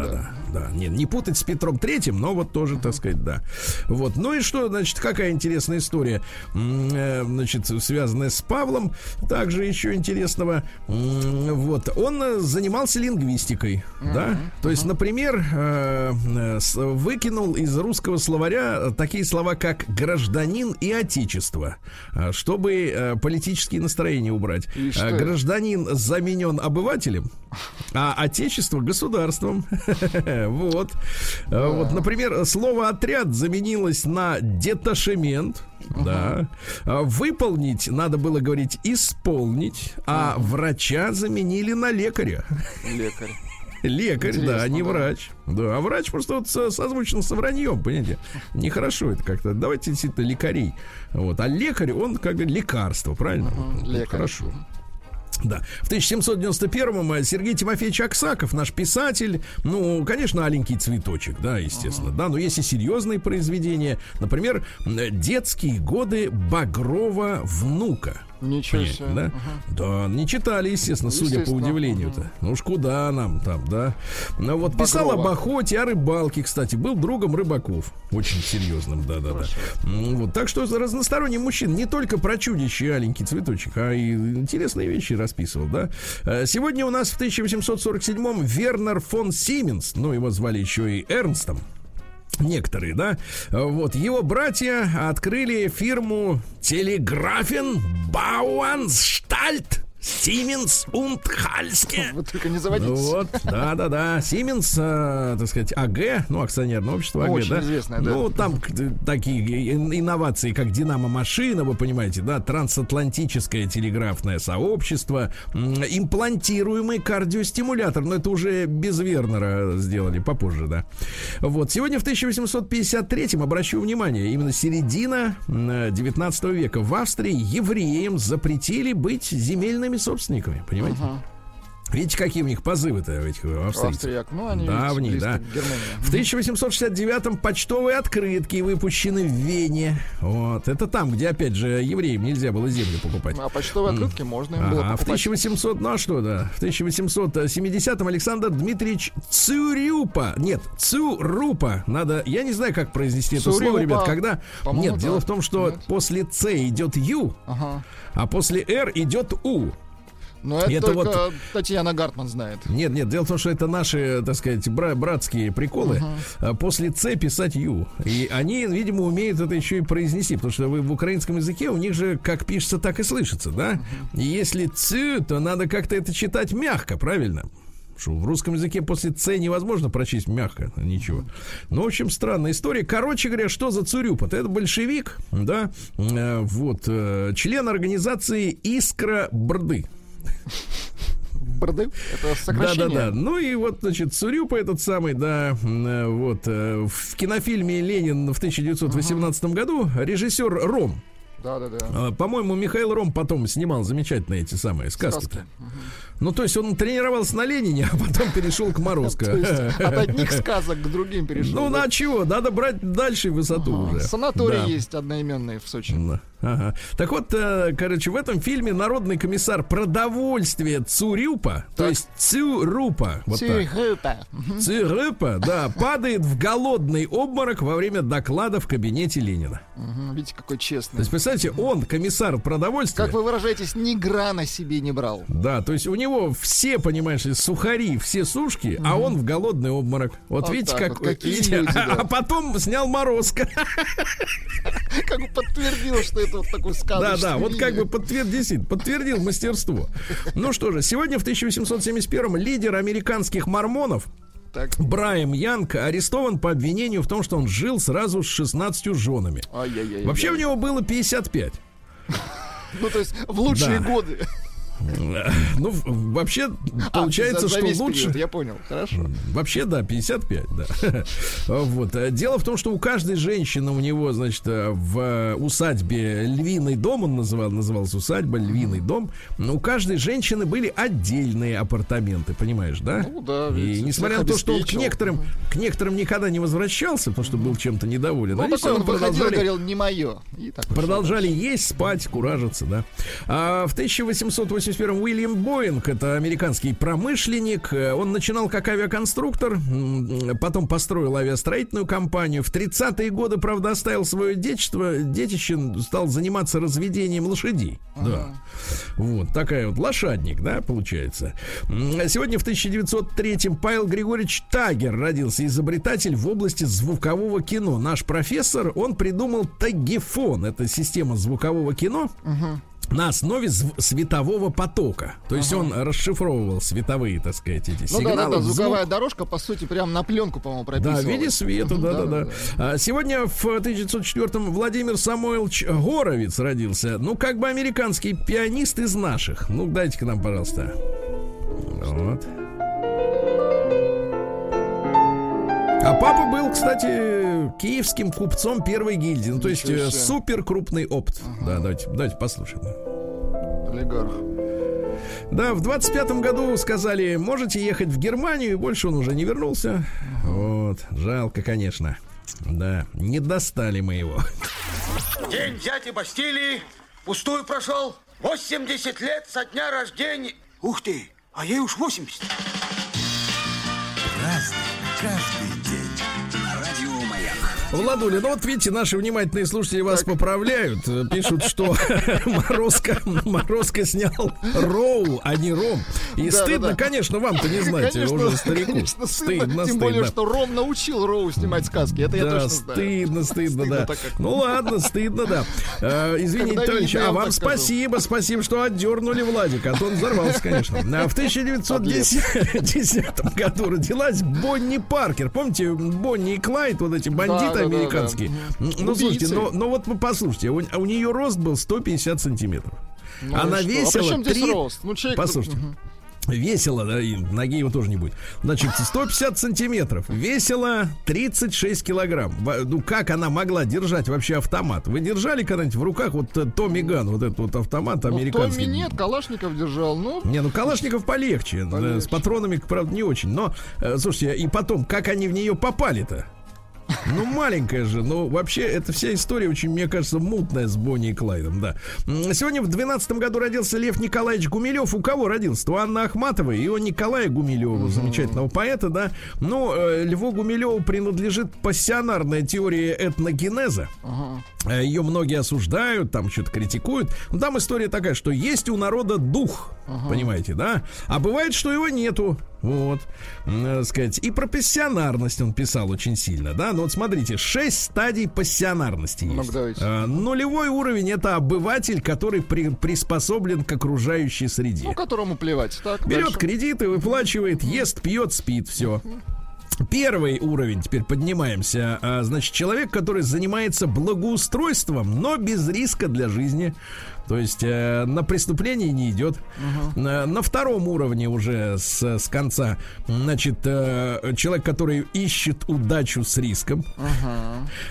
Да. Не, не путать с Петром Третьим, но вот тоже, так сказать, да. Вот. Ну и что, значит, какая интересная история, э, значит, связанная с Павлом, также еще интересного. Вот, он э, занимался лингвистикой, да. То есть, например, э, э, выкинул из русского словаря такие слова, как гражданин и отечество, э, чтобы э, политические настроения убрать. Э, что? Гражданин заменен обывателем, а отечество государством. [laughs] Вот. Э, Вот, например, слово отряд заменилось на деташемент. Да. А Выполнить надо было говорить исполнить, а врача заменили на лекаря. Лекарь. Лекарь, да, Интересно, а не да. врач. Да, а врач просто вот со- созвучно со враньем, понимаете? Нехорошо это как-то. Давайте действительно лекарей. Вот. А лекарь, он как бы лекарство, правильно? Вот лекарь. Хорошо. Да. В 1791-м э, Сергей Тимофеевич Аксаков, наш писатель, ну, конечно, аленький цветочек, да, естественно, да, но есть и серьезные произведения. Например, э, детские годы Багрова внука. Ничего себе. да? Да, не читали, естественно, судя по удивлению-то. Ну уж куда нам там, да? Ну вот писал Багрова. об охоте, о рыбалке, кстати, был другом рыбаков. Очень серьезным, да-да-да. Вот, так что разносторонний мужчина не только про чудище и аленький цветочек, а и интересные вещи расписывал, да? Э, Сегодня у нас в 1847-м Вернер фон Сименс, ну его звали еще и Эрнстом, Некоторые, да? Вот, его братья открыли фирму Телеграфен Бауанстальт Сименс und Хальске. Вы только не заводитесь. Вот, да, да, да. Сименс, э, так сказать, АГ, ну, акционерное общество АГ, Очень да. известное, да. Ну, там такие ин- инновации, как Динамо-машина, вы понимаете, да, трансатлантическое телеграфное сообщество, имплантируемый кардиостимулятор, но это уже без Вернера сделали попозже, да. Вот, сегодня в 1853-м, обращу внимание, именно середина м, 19 века в Австрии евреям запретили быть собственниками, понимаете? Видите, какие у них позывы-то этих австрийцев? Ну, они Давние, да. В 1869-м почтовые открытки выпущены в Вене. Вот. Это там, где, опять же, евреям нельзя было землю покупать. А почтовые открытки можно им было Ага, в покупать. 1800, ну а что, да, в 1870-м Александр Дмитриевич Цурюпа, нет, Цурупа, надо, я не знаю, как произнести это слово, ребят, когда, нет, дело да. в том, что Нет. после Ц идет Ю, Ага. а после Р идет У. Но это, Это только вот- Татьяна Гартман знает. Нет, нет, дело в том, что это наши, так сказать, бра- братские приколы. А После Ц писать Ю. И они, видимо, умеют это еще и произнести, потому что вы в украинском языке у них же как пишется, так и слышится, да? И если Ц, то надо как-то это читать мягко, правильно? Что в русском языке после Ц невозможно прочесть мягко, ничего. Ну, в общем, странная история. Короче говоря, что за Цурюпот? Это большевик, да, э, вот, э, член организации «Искра Брды». Барды? Это сокращение. Да-да-да. Ну и вот, значит, Цурюпа этот самый, да, э, вот, э, в кинофильме «Ленин» в 1918 году режиссер Ром, Да-да-да. э, по-моему, Михаил Ром потом снимал замечательные эти самые сказки. Сказки. Ну, то есть он тренировался на Ленине, [laughs] а потом перешел к То Морозко. [laughs] от одних сказок к другим перешел. Ну, на чего? Надо брать дальше высоту уже. Санаторий есть одноименный в Сочи. Ага. Так вот, э, короче, в этом фильме народный комиссар продовольствия Цурюпа, то Так. есть Цюрупа, вот так. Цюрюпа. Мгм. Цирыпа, да, падает в голодный обморок во время доклада в кабинете Ленина. Видите, какой То честный. есть, представляете, он, комиссар продовольствия. Как вы выражаетесь, ни грана себе не брал. Да, то есть у него все, понимаешь, сухари, все сушки, а он в голодный обморок. Вот, Вот видите, как... вот, какие видите, люди, да. а, потом снял Морозко. [laughs] Как бы подтвердил, что это вот такой Да, сказочный да, вот как бы подтвердил, подтвердил мастерство. Ну что же, сегодня в 1871-м лидер американских мормонов Так. Брайан Янг арестован по обвинению в том, что он жил сразу с 16 женами. Ай-яй-яй. Вообще у него было 55. Ну, то есть в лучшие Да. годы. Ну, вообще, А, получается, за- за что лучше... период, Я понял, хорошо. Вообще, да, 55, да. [laughs] Вот. Дело в том, что у каждой женщины у него, значит, э, в усадьбе Львиный дом, он называл, назывался усадьба, Львиный дом, но у каждой женщины были отдельные апартаменты, понимаешь, да? Ну да, И несмотря на то, что он к некоторым, к некоторым никогда не возвращался, потому что был чем-то недоволен, Ну, такой он выходил и говорил, не мое. И Продолжали есть, спать, куражиться, да. А в 1881 Уильям Боинг, это американский промышленник, э, он начинал как авиаконструктор, потом построил авиастроительную компанию. В 30-е годы, правда, оставил свое детище, детище стал заниматься разведением лошадей. Да. Вот, такая вот лошадник, да, получается. Сегодня в 1903 Павел Григорьевич Тагер родился, изобретатель в области звукового кино. Наш профессор, он придумал тагифон, это система звукового кино. На основе светового потока. То есть он расшифровывал световые, так сказать, эти Ну да, сигналы. да, да, звук. звуковая дорожка, по сути, прям на пленку, по-моему, Да, прописывалась. в виде света, да, да, да. А Сегодня в 1904-м Владимир Самойлович Горовец родился. Ну, как бы американский пианист из наших. Ну, дайте-ка нам, пожалуйста. Вот. А папа был, кстати, киевским купцом первой гильдии. Ну, то есть э, супер крупный опыт. Да, давайте, давайте послушаем. Олигарх. Да, в 25-м году сказали, можете ехать в Германию, и больше он уже не вернулся. Вот, жалко, конечно. Да, не достали мы его. День дяди Бастилии пустую прошел. 80 лет со дня рождения. Ух ты, а ей уж 80. Разный, каждый Владуля, ну вот видите, наши внимательные слушатели вас поправляют. э, Пишут, что [laughs] Морозко, Морозко снял Роу, а не Ром. И Да, стыдно, да, да. конечно, вам-то не знать, конечно, уже старику. конечно, стыдно, Тем более, что Ром научил Роу снимать сказки. Это я точно знаю. стыдно, стыдно, Стыдно да. так как. Ну ладно, стыдно, да. Э, извините, Когда товарищ, а вам так скажу. спасибо, спасибо, что отдернули Владика, а то он взорвался, конечно. [laughs] А в 1910 году родилась Бонни Паркер. Помните, Бонни и Клайд, вот эти бандиты Да, американские? да. Ну, Убийцы. слушайте, но, но вот вы послушайте, у, у нее рост был 150 сантиметров. Ну Она что? весила А при чем здесь рост? Ну, человек... Послушайте. Мгм. Весила, да, и ноги его тоже не будет. Значит, 150 сантиметров. Весила 36 килограмм. Ну, как она могла держать вообще автомат? Вы держали когда-нибудь в руках вот э, Томми Ган, вот этот вот автомат Ну, американский? Томми нет, Калашников держал. Ну, Не, ну Калашников полегче, э, с патронами, правда, не очень. Но, э, слушайте, и потом, как они в нее попали-то? Ну, маленькая же, но вообще эта вся история очень, мне кажется, мутная с Бонни и Клайдом, да. Сегодня в 12 году родился Лев Николаевич Гумилев. У кого родился? У Анны Ахматовой и у Николая Гумилева, замечательного поэта, да. Ну, э, Льву Гумилеву принадлежит пассионарная теория этногенеза. Э, Ее многие осуждают, там что-то критикуют. Но там история такая, что есть у народа дух, понимаете, да? А бывает, что его нету. Вот, э, сказать. И про пассионарность он писал очень сильно, да? Ну вот смотрите, шесть стадий пассионарности есть. Ну-ка, давайте. Э, Нулевой уровень это обыватель, который при- приспособлен к окружающей среде. Ну, которому плевать. Так, Берет дальше. кредиты, выплачивает, ест, пьет, спит, все. Первый уровень, теперь поднимаемся. А, Значит, человек, который занимается благоустройством, но без риска для жизни. То есть э, на преступление не идет. На, на втором уровне уже с, с конца, значит, э, человек, который ищет удачу с риском.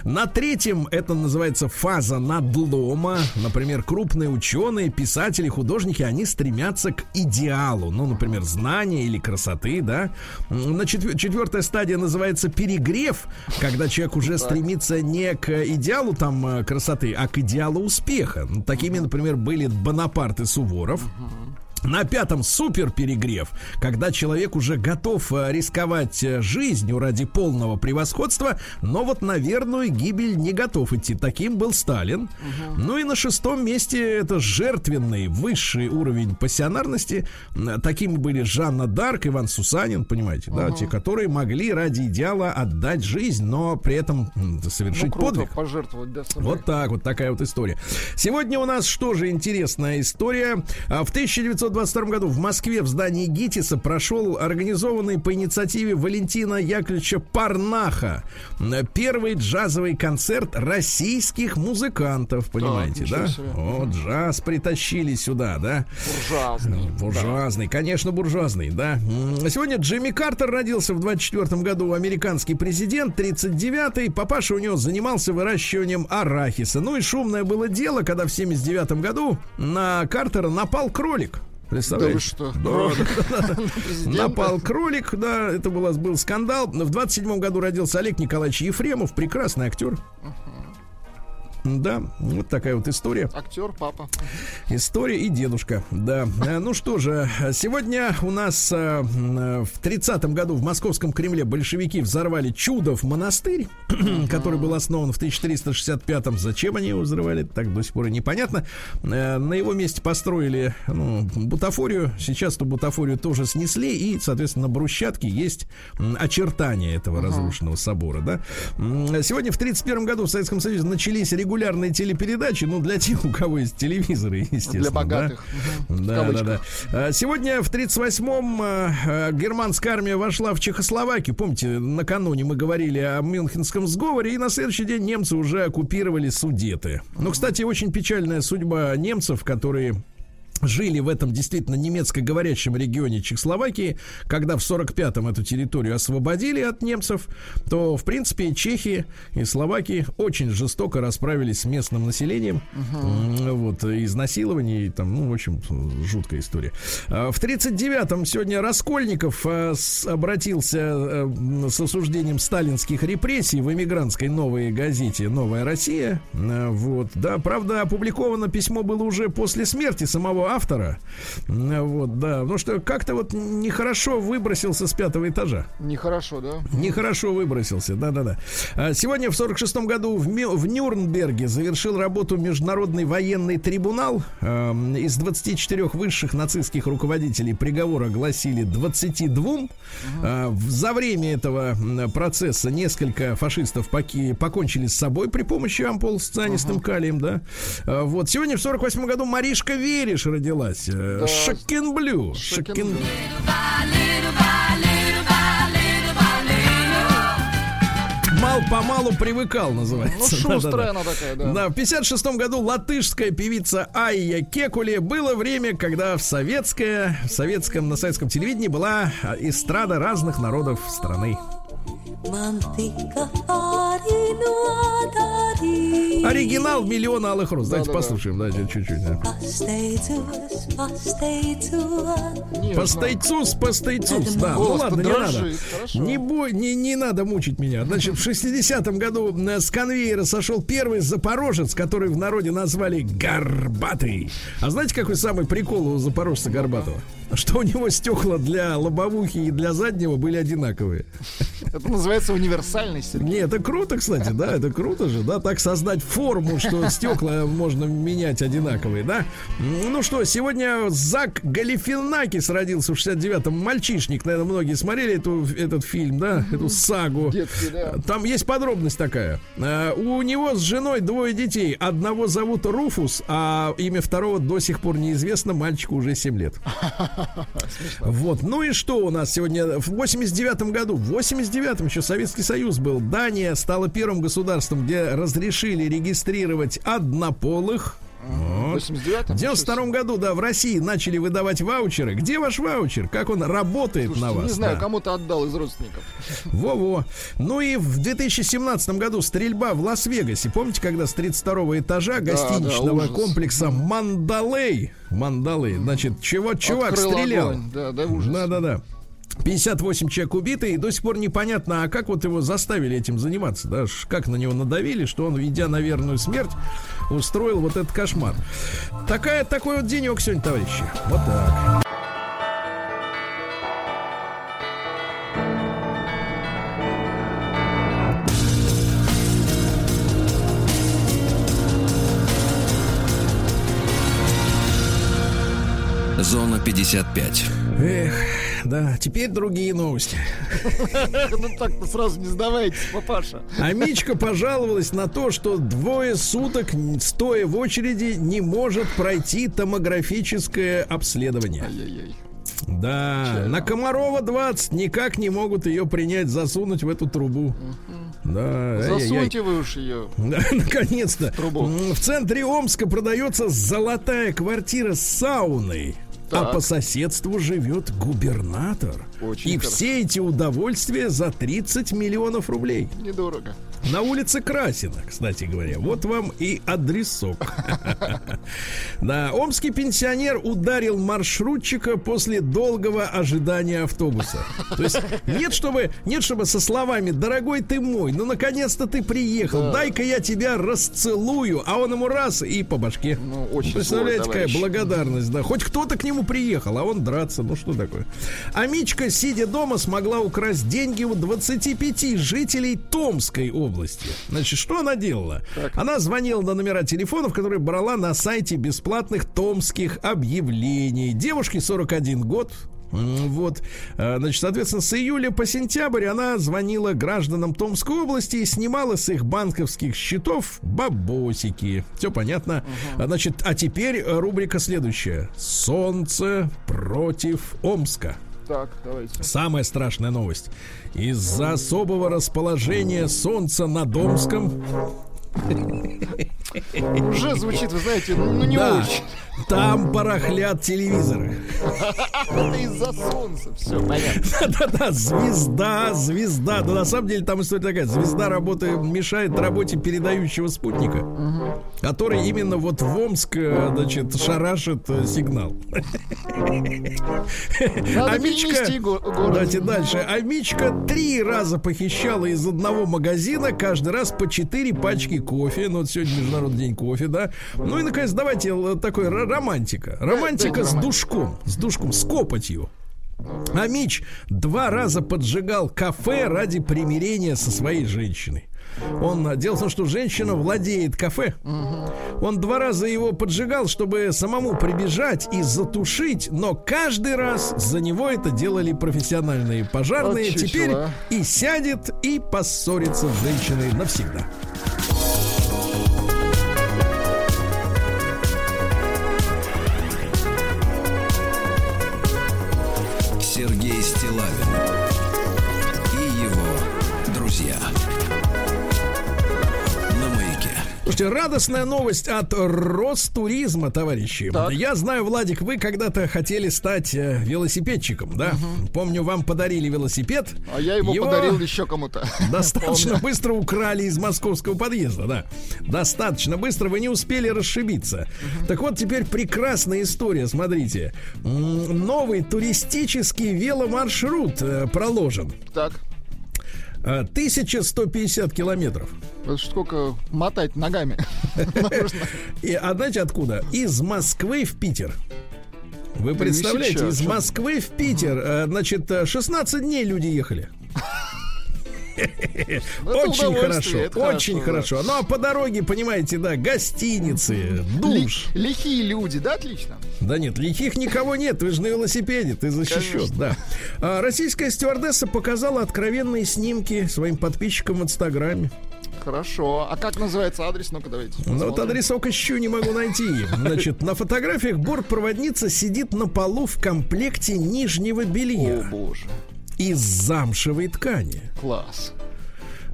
На третьем это называется фаза надлома. Например, крупные ученые, писатели, художники, они стремятся к идеалу. Ну, например, знания или красоты, да. На четвер- четвертая стадия называется перегрев, когда человек уже стремится не к идеалу там э, красоты, а к идеалу успеха. Ну, Такими, например, были Бонапарт и Суворов. На пятом супер перегрев, когда человек уже готов э, рисковать э, жизнью ради полного превосходства, но вот на верную гибель не готов идти. Таким был Сталин. Ну и на шестом месте это жертвенный высший уровень пассионарности. Такими были Жанна Дарк, Иван Сусанин, понимаете, да, те, которые могли ради идеала отдать жизнь, но при этом совершить Ну, круто, подвиг. пожертвовать, да, собой. Вот так вот такая вот история. Сегодня у нас что же интересная история. А, В 1922 году в Москве в здании ГИТИСа прошел организованный по инициативе Валентина Яковлевича Парнаха м, первый джазовый концерт российских музыкантов, понимаете, да? себе. О, джаз притащили сюда, да? Буржуазный. Буржуазный, конечно, буржуазный, да. М, Сегодня Джимми Картер родился в 24 году, американский президент, 39-й. Папаша у него занимался выращиванием арахиса. Ну и шумное было дело, когда в 79 году на Картера напал кролик. Представляете? Да вы что? Да? [laughs] Напал кролик, да, это было, был скандал. В 27 году родился Олег Николаевич Ефремов, прекрасный актер. Да, вот такая вот история. Актер, папа. История и дедушка, да. Э, Ну что же, сегодня у нас э, в 30-м году в Московском Кремле большевики взорвали Чудов монастырь, [clears throat] который был основан в 1365-м. Зачем они его взрывали, так до сих пор и непонятно. Э, На его месте построили ну, бутафорию. Сейчас эту бутафорию тоже снесли, и, соответственно, на брусчатке есть очертания этого разрушенного собора, да. Сегодня в 31 году в Советском Союзе начались регулярные телепередачи, ну, для тех, у кого есть телевизоры, [laughs] естественно. Для да. богатых. Мгм. В Да, да, да. А, Сегодня в 38-м э, э, германская армия вошла в Чехословакию. Помните, накануне мы говорили о Мюнхенском сговоре, и на следующий день немцы уже оккупировали Судеты. Ну, кстати, очень печальная судьба немцев, которые жили в этом действительно немецко-говорящем регионе Чехословакии, когда в 45-м эту территорию освободили от немцев, то, в принципе, чехи и словаки очень жестоко расправились с местным населением. М, Вот, изнасилование, и там, ну, в общем, жуткая история. А, В 39-м сегодня Раскольников с- обратился э, с осуждением сталинских репрессий в эмигрантской новой газете «Новая Россия». А, Вот, да, правда, опубликовано письмо было уже после смерти самого автора. А, Вот, да, потому что как-то вот нехорошо выбросился с пятого этажа. Нехорошо, да? Нехорошо выбросился, да-да-да. А, Сегодня в 46 году в, Мю- в Нюрнберге завершил работу Международный военный трибунал. Эм, Из 24 высших нацистских руководителей приговор огласили 22. А, в- За время этого процесса несколько фашистов поки- покончили с собой при помощи ампул с цианистым калием, да. А, Вот. Сегодня в 48 году Маришка Вериш родилась. Э, Да. Шокенблю. Шокенблю. Мал-помалу привыкал, называется. Ну, шустрая Да-да-да. она такая, да. Да, в 56 году латышская певица Айя Кекули было время, когда в советское, в советском, на советском телевидении была эстрада разных народов страны. Aarin Оригинал миллион алых роз. Давайте Да-да-да. послушаем, давайте чуть-чуть. да. Не, Постейцус, постейцус. Да, ну ладно, не надо. Не, бой, не, не надо мучить меня. Значит, в 60-м году э, с конвейера сошел первый запорожец, который в народе назвали Горбатый. А знаете, какой самый прикол у запорожца Горбатого? Что у него стекла для лобовухи и для заднего были одинаковые. Это называется универсальность. Сергей. Не, это круто, кстати, да, это круто же, да, так создать форму, что стекла можно менять одинаковые, да. Ну что, сегодня Зак Галифинакис родился в 69-м, мальчишник, наверное, многие смотрели эту, этот фильм, да, эту сагу. Детский, да. Там есть подробность такая. Э, У него с женой двое детей. Одного зовут Руфус, а имя второго до сих пор неизвестно. Мальчику уже 7 лет. Вот. Ну и что у нас сегодня? В 89 году, в 89-м еще Советский Союз был. Дания стала первым государством, где разрешили регистрировать однополых. Вот. В 89-м? В 92 году, да, в России начали выдавать ваучеры. Где ваш ваучер? Как он работает Слушайте, на вас? не знаю, Да. кому-то отдал из родственников. Во-во. Ну и в 2017 году стрельба в Лас-Вегасе. Помните, когда с 32 этажа гостиничного ужас. комплекса Мандалей, Мандалей, значит, чего чувак Открыл стрелял? огонь. Да, да, ужас. Да-да-да. 58 человек убиты, и до сих пор непонятно, а как вот его заставили этим заниматься, да, как на него надавили, что он, ведя на верную смерть, устроил вот этот кошмар. Такая, такой вот денек сегодня, товарищи. Вот так. Зона 55. Эх, да, теперь другие новости. [laughs] Ну так-то сразу не сдавайтесь, папаша. А Мичка пожаловалась на то, что двое суток, стоя в очереди, не может пройти томографическое обследование. Да, на Комарова 20 никак не могут ее принять, засунуть в эту трубу. Да. Засуньте вы уж ее. [laughs] Да, наконец-то. Трубу. М, В центре Омска продается золотая квартира с сауной. А Так. по соседству живет губернатор. Очень И хорошо. все эти удовольствия за 30 миллионов рублей. Недорого. На улице Красина, кстати говоря. Вот вам и адресок. [laughs] Да, омский пенсионер ударил маршрутчика после долгого ожидания автобуса. То есть нет, чтобы, нет, чтобы со словами «Дорогой ты мой, ну наконец-то ты приехал, дай-ка я тебя расцелую», а он ему раз и по башке. Ну, очень Представляете, злой какая благодарность, да. Хоть кто-то к нему приехал, а он драться, ну что такое. А Мичка, сидя дома, смогла украсть деньги у 25 жителей Томской области. Значит, что она делала? Она звонила на номера телефонов, которые брала на сайте бесплатных томских объявлений. Девушке 41 год, Вот, Э, значит, соответственно, с июля по сентябрь она звонила гражданам Томской области и снимала с их банковских счетов бабосики. Все понятно. А, Значит, а теперь э, рубрика следующая. Солнце против Омска. Так, давайте. Самая страшная новость. Из-за особого расположения солнца над Омском Уже звучит, вы знаете, ну не да, очень. Там барахлят телевизоры. Это из-за солнца. Все, понятно. Да-да-да, звезда, звезда. Но на самом деле там история такая. Звезда работы мешает работе передающего спутника, который именно вот в Омск, э, значит, шарашит э, сигнал. Надо А. Давайте дальше. А Мичка три раза похищала из одного магазина каждый раз по четыре пачки кофе. Ну, вот сегодня Международный день кофе, да. Ну и, наконец, давайте э, такой романтика. Романтика с душком. С душком, с копотью. А Мич два раза поджигал кафе ради примирения со своей женщиной. Он, а, дело в том, что женщина владеет кафе. Он два раза его поджигал, чтобы самому прибежать и затушить, но каждый раз за него это делали профессиональные пожарные. Вот Теперь и сядет, и поссорится с женщиной навсегда. Слушайте, радостная новость от Ростуризма, товарищи. Так. Я знаю, Владик, вы когда-то хотели стать э, велосипедчиком, да? Помню, вам подарили велосипед. А я его, подарил еще кому-то. [laughs] Достаточно быстро украли из московского подъезда, да. Достаточно быстро, вы не успели расшибиться. Так вот, теперь прекрасная история, смотрите. Новый туристический веломаршрут э, проложен. Так. Э, 1150 километров. Это сколько мотать ногами. [laughs] И, а знаете откуда? Из Москвы в Питер. Вы представляете, из Москвы в Питер, э, значит, э, 16 дней люди ехали. [laughs] Ну, Очень хорошо, очень хорошо. Ну а по дороге, понимаете, да, гостиницы, душ. лихие люди, да, отлично? Да нет, лихих никого нет, вы же на велосипеде, ты защищен, да. А, российская стюардесса показала откровенные снимки своим подписчикам в Инстаграме. Хорошо. А как называется адрес? Ну-ка, давайте. Ну, вот посмотрим. адресок ищу, не могу найти. Значит, на фотографиях бортпроводница сидит на полу в комплекте нижнего О, белья боже. Из замшевой ткани. Класс.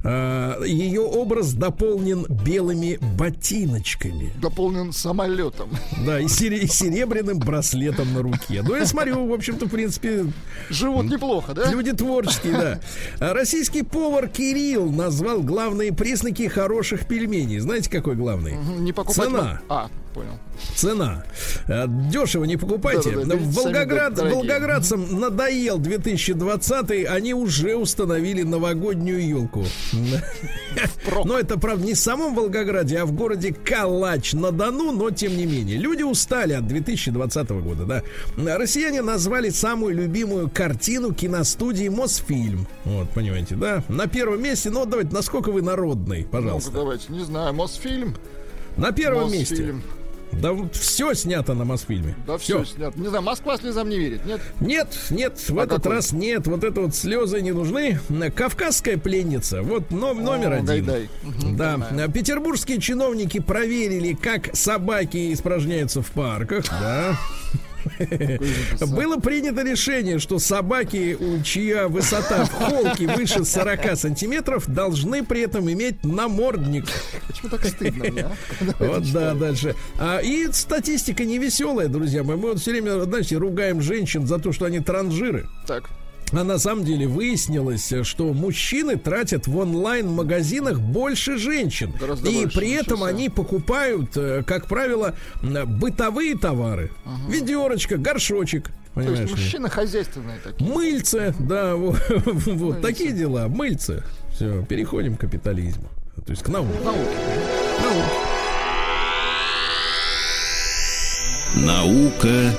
А, Ее образ дополнен белыми ботиночками. Дополнен самолетом. Да, и, сере- серебряным браслетом на руке. Ну, я смотрю, в общем-то, в принципе, Живут неплохо, да? Люди творческие, да. А Российский повар Кирилл назвал главные признаки хороших пельменей. Знаете, какой главный? Не покупать... Цена. А, понял. Цена. Э, Дешево не покупайте. Да-да-да, берите Волгоград, сами, дорогие. волгоградцам надоел 2020 они уже установили новогоднюю елку. Но это, правда, не в самом Волгограде, а в городе Калач-на-Дону, но тем не менее. Люди устали от 2020 года, да. Россияне назвали самую любимую картину киностудии Мосфильм. Вот, понимаете, да? На первом месте, ну, давайте, насколько вы народный, Ну-ка, пожалуйста. давайте, не знаю, Мосфильм. На первом месте. Да все снято на Мосфильме. Да все снято. Не знаю, Москва слезам не верит, нет? Нет, нет, в А этот какой? раз нет. Вот это вот слезы не нужны. Кавказская пленница. Вот но- номер О, один. Гайдай. Мгм, Да, понимаю. петербургские чиновники проверили, как собаки испражняются в парках. Да. Было принято решение, что собаки, чья высота в холке выше 40 сантиметров, должны при этом иметь намордник. Почему так стыдно мне, [laughs] а? Вот да, дальше. А, и статистика не веселая, друзья мои. Мы вот все время, знаете, ругаем женщин за то, что они транжиры. Так. А на самом деле выяснилось, что мужчины тратят в онлайн-магазинах больше женщин. Гораздо и больше, при этом себе. они покупают, э, как правило, бытовые товары. Ведерочка, горшочек. То есть мужчины хозяйственные такие. Мыльце, да, [laughs] вот, вот такие дела, мыльце. Все, переходим к капитализму. То есть к науке. Наука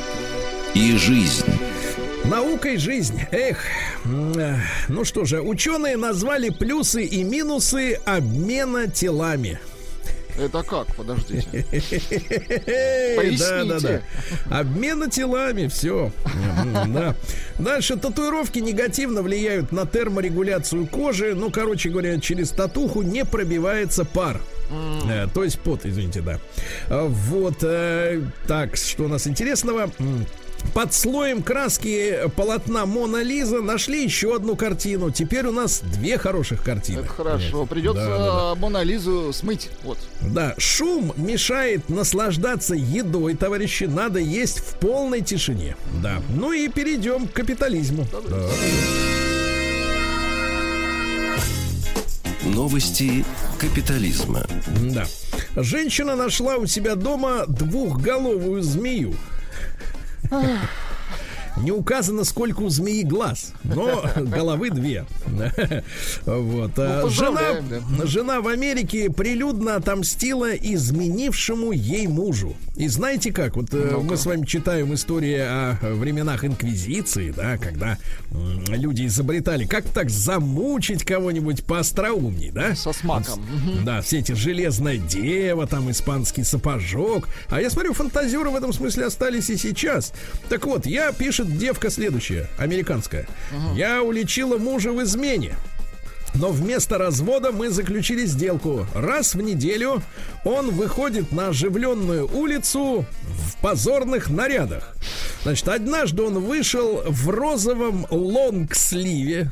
и жизнь. Наука и жизнь. Эх, э, ну что же, ученые назвали плюсы и минусы обмена телами. Это как? Подождите. [laughs] Да, да, да. Обмена телами, все. Да. Дальше татуировки негативно влияют на терморегуляцию кожи. Ну, короче говоря, через татуху не пробивается пар. Э, То есть пот, извините, да. А, Вот. э, Так, что у нас интересного? Под слоем краски полотна Мона Лиза нашли еще одну картину. Теперь у нас две хороших картины. Это хорошо. Придется Да, да, да. Мона Лизу смыть. Вот. Да, шум мешает наслаждаться едой, товарищи. Надо есть в полной тишине. Да. Ну и перейдем к капитализму. Да. Новости капитализма. Да. Женщина нашла у себя дома двухголовую змею. Не указано, сколько у змеи глаз, но головы две. [laughs] Вот. А Ну, Жена, поздравляем, жена в Америке прилюдно отомстила изменившему ей мужу. И знаете как? Вот э, мы с вами читаем истории о временах Инквизиции, да, когда люди изобретали, как так замучить кого-нибудь поостроумней, да? Со смаком. Да, все эти железная дева, там испанский сапожок. А я смотрю, фантазеры в этом смысле остались и сейчас. Так вот, я пишет девка следующая, американская. Я уличила мужа в измене. Но вместо развода мы заключили сделку. Раз в неделю он выходит на оживленную улицу в позорных нарядах. Значит, однажды он вышел в розовом лонгсливе,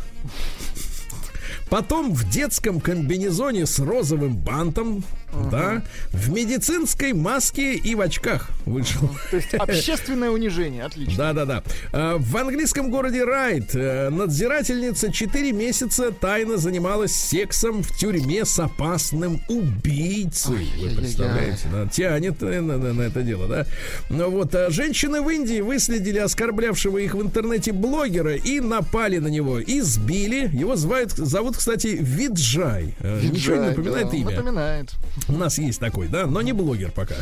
Потом в детском комбинезоне с розовым бантом. Да, в медицинской маске и в очках вышел. То есть [laughs] общественное унижение, отлично. Да-да-да. А, В английском городе Райт э, надзирательница 4 месяца тайно занималась сексом в тюрьме с опасным убийцей. Вы представляете? да? Тянет э, на, на- на это дело, да? Ну вот, а женщины в Индии выследили оскорблявшего их в интернете блогера и напали на него, избили. Его звают, зовут, кстати, Виджай. Э, Ничего не Виджай, напоминает да, имя? Напоминает. У нас есть такой, да, но не блогер пока.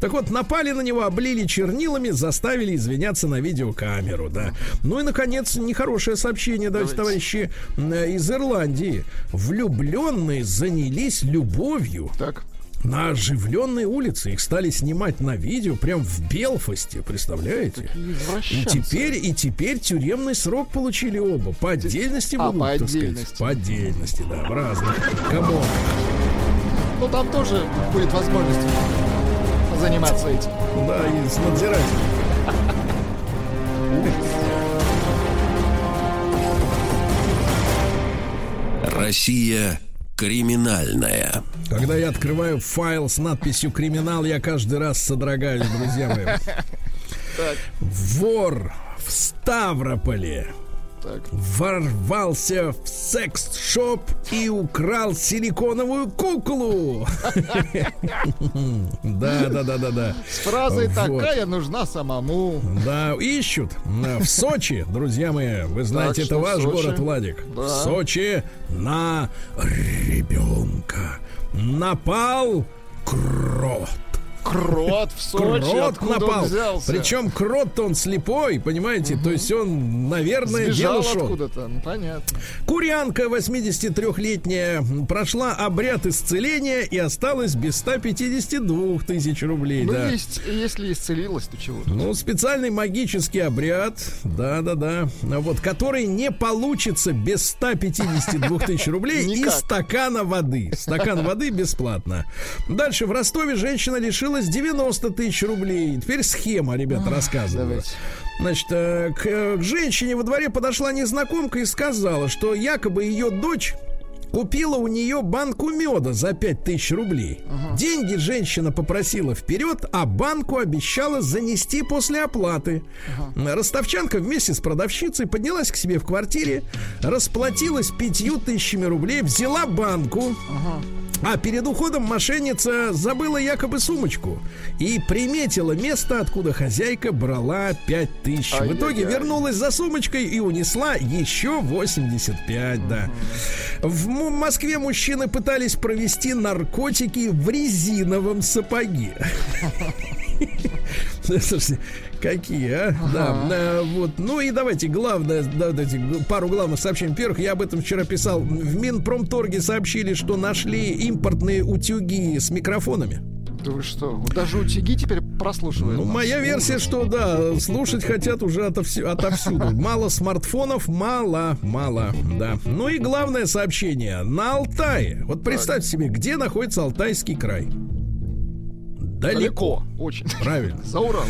Так вот, напали на него, облили чернилами, заставили извиняться на видеокамеру, да. Ну и, наконец, нехорошее сообщение, давайте, Давайте. товарищи, э, из Ирландии. Влюбленные занялись любовью Так. на оживленной улице. Их стали снимать на видео прям в Белфасте, представляете? И теперь, и теперь тюремный срок получили оба. По отдельности А, будут, по так сказать. отдельности. По отдельности, да, в разных. Кому? Ну там тоже будет возможность заниматься этим. Да, и с надзирателем. Россия криминальная. Когда я открываю файл с надписью «Криминал», я каждый раз содрогаюсь, друзья мои. [laughs] Вор в Ставрополе Так. ворвался в секс-шоп и украл силиконовую куклу. [laughs] Да, да, да, да, да. С фразой. «такая нужна самому». Да, ищут. В Сочи, друзья мои, вы знаете, это ваш город, Владик. В Сочи на ребенка напал крот. Крот в Сочи. крот напал. взялся? Причем крот-то он слепой, понимаете? То есть он, наверное, Сбежал дело шел. откуда-то. Ну, понятно. Курянка 83-летняя прошла обряд исцеления и осталась без 152 тысяч рублей. Ну, да. есть, если исцелилась, то чего? Ну, специальный магический обряд, да-да-да, вот, который не получится без 152 тысяч рублей и стакана воды. Стакан воды бесплатно. Дальше в Ростове женщина лишилась 90 тысяч рублей. Теперь схема, ребята, рассказываю. Значит, э, к, э, к женщине во дворе подошла незнакомка и сказала, что якобы ее дочь купила у нее банку меда за 5000 рублей. Деньги женщина попросила вперед, а банку обещала занести после оплаты. Ростовчанка вместе с продавщицей поднялась к себе в квартире, расплатилась пятью тысячами рублей, взяла банку, а перед уходом мошенница забыла якобы сумочку и приметила место, откуда хозяйка брала 5 тысяч. В итоге вернулась за сумочкой и унесла еще 85, да. В М- Москве мужчины пытались провести наркотики в резиновом сапоге. [laughs] Слушайте, какие, а? Да, э, вот. Ну и давайте главное, да, давайте пару главных сообщений. Во-первых, я об этом вчера писал. В Минпромторге сообщили, что нашли импортные утюги с микрофонами. Да вы что? Даже утюги теперь прослушивают. Ну, моя версия, что да, слушать хотят уже отовсю- отовсюду. [laughs] Мало смартфонов, мало, мало, да. Ну и главное сообщение. На Алтае. Вот представьте себе, где находится Алтайский край. Далеко. Далеко. Очень. Правильно. За Уралом.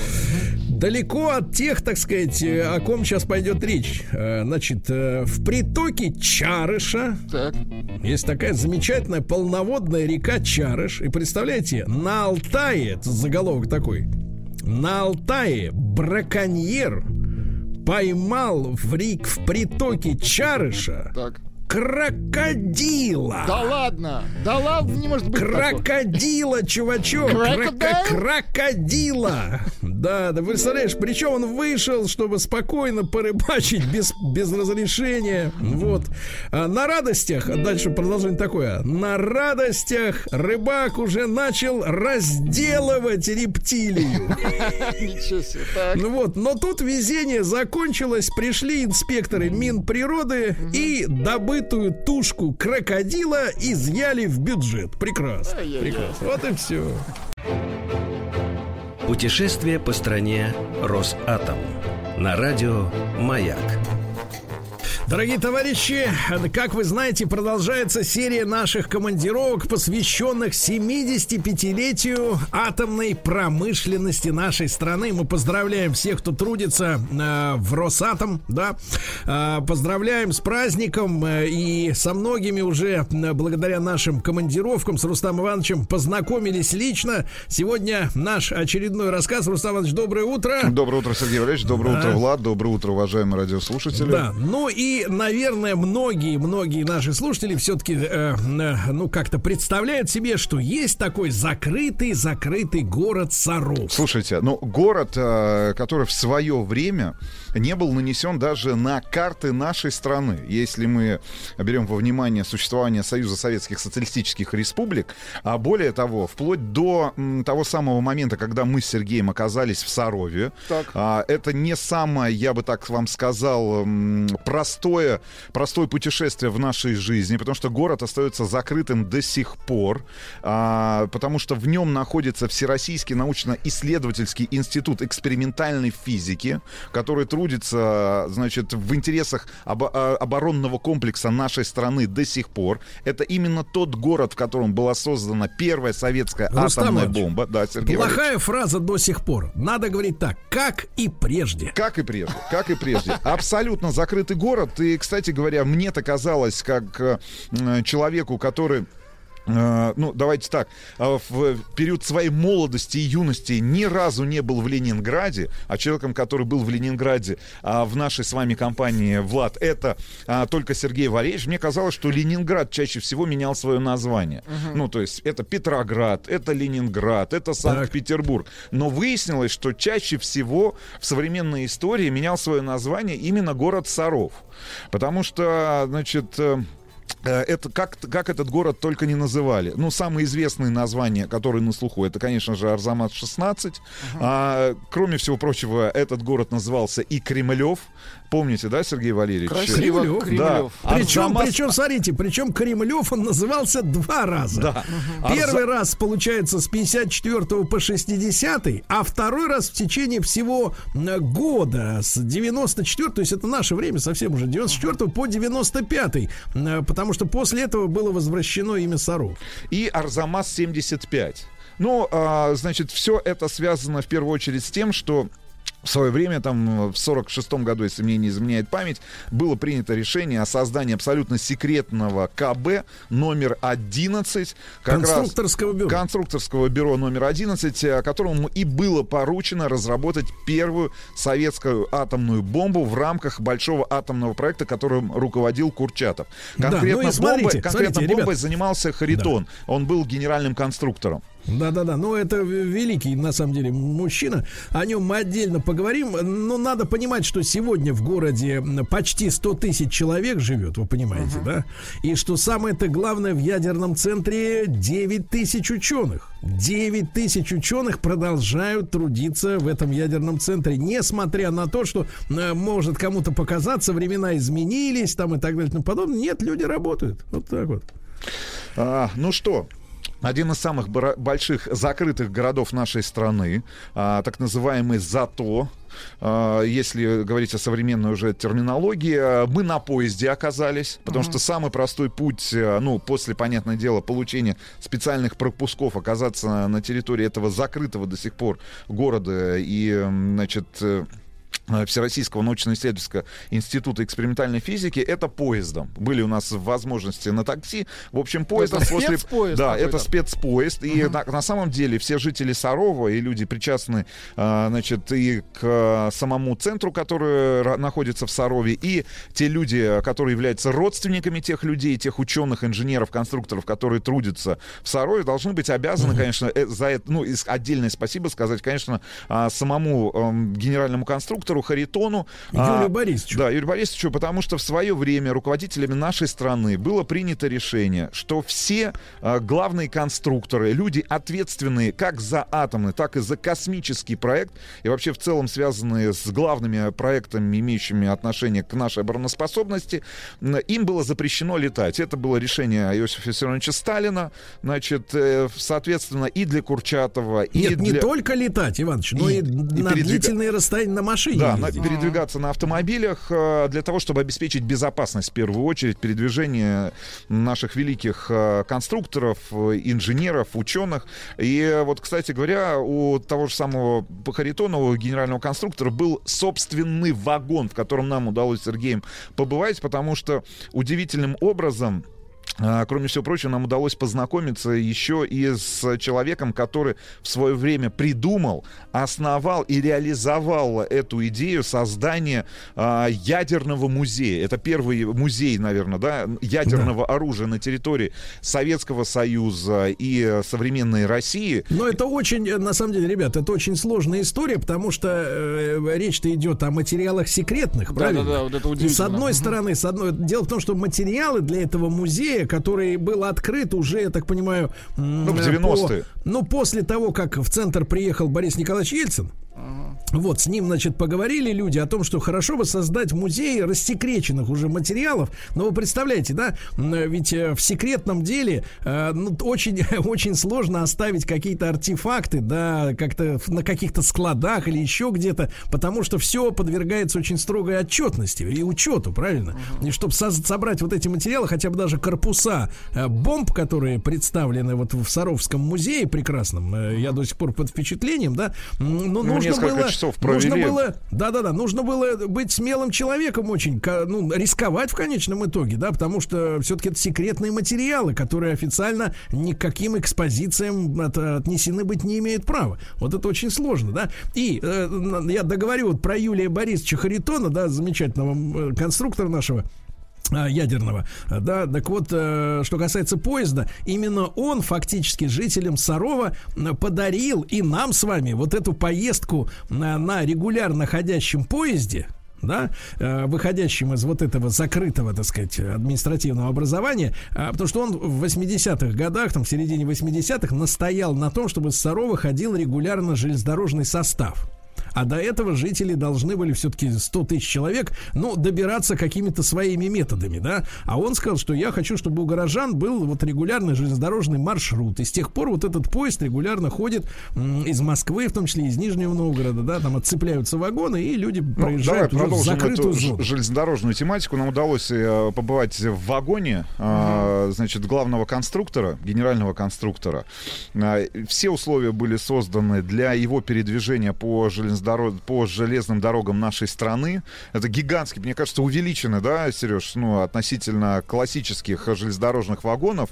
Далеко от тех, так сказать, э, о ком сейчас пойдет речь. Э, Значит, э, в притоке Чарыша Так. есть такая замечательная полноводная река Чарыш. И представляете, на Алтае, это заголовок такой, на Алтае браконьер поймал в, рек, в притоке Чарыша Так. Крокодила. Да ладно. Да ладно, не может быть. такого. Крокодила, чувачок. Крокодил? Кроко- Крокодила. Да, да, представляешь, причем он вышел, чтобы спокойно порыбачить без, без разрешения. Вот. А на радостях, дальше продолжение такое. На радостях рыбак уже начал разделывать рептилию. Ничего себе. Так. Ну вот, но тут везение закончилось, пришли инспекторы Минприроды и добытую тушку крокодила изъяли в бюджет. Прекрасно. Прекрасно. Вот и все. Путешествие по стране Росатом. На радио «Маяк». Дорогие товарищи, как вы знаете, продолжается серия наших командировок, посвященных 75-летию атомной промышленности нашей страны. Мы поздравляем всех, кто трудится э, в Росатом, да. Э, поздравляем с праздником э, и со многими уже э, благодаря нашим командировкам с Рустамом Ивановичем познакомились лично. Сегодня наш очередной рассказ. Рустам Иванович, доброе утро. Доброе утро, Сергей Валерьевич. Доброе Да. утро, Влад. Доброе утро, уважаемые радиослушатели. Да, ну и, наверное, многие-многие наши слушатели все-таки, э, э, ну, как-то представляют себе, что есть такой закрытый-закрытый город Саров. Слушайте, ну город, э, который в свое время не был нанесен даже на карты нашей страны. Если мы берем во внимание существование Союза Советских Социалистических Республик, а более того, вплоть до того самого момента, когда мы с Сергеем оказались в Сарове, Так. а, это не самое, я бы так вам сказал, простое, простое путешествие в нашей жизни, потому что город остается закрытым до сих пор, а, потому что в нем находится Всероссийский научно-исследовательский институт экспериментальной физики, который трудится, значит, в интересах обо- а, оборонного комплекса нашей страны до сих пор. Это именно тот город, в котором была создана первая советская Рустам атомная Иванович, бомба. Да, Сергей Валерьевич. Плохая фраза до сих пор. Надо говорить так, как и прежде. Как и прежде, как и прежде. Абсолютно закрытый город. И, кстати говоря, мне-то казалось, как э, человеку, который ну, давайте так, э, в период своей молодости и юности ни разу не был в Ленинграде, а человеком, который был в Ленинграде а, в нашей с вами компании, Влад, это а, только Сергей Валерьевич, мне казалось, что Ленинград чаще всего менял свое название. Ну, то есть это Петроград, это Ленинград, это Санкт-Петербург. Но выяснилось, что чаще всего в современной истории менял свое название именно город Саров. Потому что, значит, Э, Это как, как этот город только не называли. Ну, самые известные названия, которые на слуху, это, конечно же, Арзамас-16. А, кроме всего прочего, этот город назывался и Кремлев. Помните, да, Сергей Валерьевич? Красиво, Кремлев. Кремлев. Да. Причем, Арзамас- причем, смотрите, причем Кремлев он назывался два раза. Да. Первый Арза- раз, получается, с 54 по 60, а второй раз в течение всего года с 94, то есть это наше время совсем уже, 94 по 95, э, потому что после этого было возвращено имя Саров. и Арзамас-75. Ну, а, значит, все это связано в первую очередь с тем, что в свое время, там, в 46-м году, если мне не изменяет память, было принято решение о создании абсолютно секретного КБ номер 11. Как раз- Конструкторского бюро. конструкторского бюро номер 11, э, которому и было поручено разработать первую советскую атомную бомбу в рамках большого атомного проекта, которым руководил Курчатов. Да, Конкретно, ну и смотрите, бомбой, конкретно смотрите, бомбой ребят. занимался Харитон. Он был генеральным конструктором. Да-да-да, ну это великий, на самом деле, мужчина. О нем мы отдельно поговорим. Но надо понимать, что сегодня в городе почти 100 тысяч человек живет, вы понимаете, да? И что самое-то главное, в ядерном центре 9 тысяч ученых. 9 тысяч ученых продолжают трудиться в этом ядерном центре, несмотря на то, что э, может кому-то показаться, времена изменились там и так далее и тому подобное. Нет, люди работают. Вот так вот. А, ну что, один из самых больших закрытых городов нашей страны, а, так называемый ЗАТО, а, если говорить о современной уже терминологии, а, мы на поезде оказались, потому что самый простой путь, ну, после, понятное дело, получения специальных пропусков, оказаться на территории этого закрытого до сих пор города и, значит, э, Всероссийского научно-исследовательского института экспериментальной физики, это поездом. Были у нас возможности на такси. В общем, поездом Это после... спецпоезд Да, это спецпоезд. И на, на самом деле все жители Сарова и люди причастны, а, значит, и к самому центру, который находится в Сарове, и те люди, которые являются родственниками тех людей, тех ученых, инженеров, конструкторов, которые трудятся в Сарове, должны быть обязаны, конечно, э, за это, ну, отдельное спасибо сказать, конечно, а, самому эм, генеральному конструктору Харитону. а, Юрию Борисовичу. Да, Юрию Борисовичу, потому что в свое время руководителями нашей страны было принято решение, что все э, главные конструкторы, люди ответственные как за атомный, так и за космический проект, и вообще в целом связанные с главными проектами, имеющими отношение к нашей обороноспособности, им было запрещено летать. Это было решение Иосифа Виссарионовича Сталина, значит, э, соответственно, и для Курчатова, и Нет, не для... только летать, Иванович, но и, И- и на длительные расстояния на машине Да, Да, на- передвигаться на автомобилях э, для того, чтобы обеспечить безопасность в первую очередь передвижения наших великих э, конструкторов, э, инженеров, ученых. И вот, кстати говоря, у того же самого Харитонова, генерального конструктора, был собственный вагон, в котором нам удалось с Сергеем побывать, потому что удивительным образом Кроме всего прочего, нам удалось познакомиться еще и с человеком, который в свое время придумал, основал и реализовал эту идею создания а, ядерного музея. Это первый музей, наверное, да, ядерного оружия на территории Советского Союза и э, современной России. Но это очень, э, на самом деле, ребят, это очень сложная история, потому что э, речь-то идет о материалах секретных, правильно? Да-да-да, вот это И с удивительно. одной стороны, с одной, дело в том, что материалы для этого музея, который был открыт уже, я так понимаю, Ну, в э, 90-е. по- ну, после того, как в центр приехал Борис Николаевич Ельцин, вот, с ним, значит, поговорили люди о том, что хорошо бы создать музей рассекреченных уже материалов. Но вы представляете, да, ведь э, в секретном деле э, ну, очень, [laughs] очень сложно оставить какие-то артефакты, да, как-то на каких-то складах или еще где-то, потому что все подвергается очень строгой отчетности и учету, правильно? И чтобы собрать вот эти материалы, хотя бы даже корпуса э, бомб, которые представлены вот в Саровском музее прекрасном, э, я до сих пор под впечатлением, да, м, ну, нужно несколько было, часов нужно провели. было, да-да-да, нужно было быть смелым человеком очень, ну, рисковать в конечном итоге, да, потому что все-таки это секретные материалы, которые официально никаким экспозициям от- отнесены быть не имеют права. Вот это очень сложно, да. И э, я договорю вот про Юлия Борисовича Харитона, да, замечательного э, конструктора нашего, ядерного. А, Да, так вот, э, что касается поезда, именно он фактически жителям Сарова подарил и нам с вами вот эту поездку на, регулярно ходящем поезде, да, э, выходящим из вот этого закрытого, так сказать, административного образования, потому что он в 80-х годах, там, в середине 80-х настоял на том, чтобы с Сарова ходил регулярно железнодорожный состав. А до этого жители должны были все-таки 100 тысяч человек, ну, добираться какими-то своими методами, да. А он сказал, что я хочу, чтобы у горожан был вот регулярный железнодорожный маршрут. И с тех пор вот этот поезд регулярно ходит из Москвы, в том числе из Нижнего Новгорода, да, там отцепляются вагоны, и люди Ну, давай проезжают уже в закрытую эту зону. железнодорожную тематику. Нам удалось э, побывать в вагоне, э, значит, главного конструктора, генерального конструктора. Э, все условия были созданы для его передвижения по, железнодоро- по железным дорогам нашей страны. Это гигантский, мне кажется, увеличенный, да, Сереж, ну, относительно классических железнодорожных вагонов,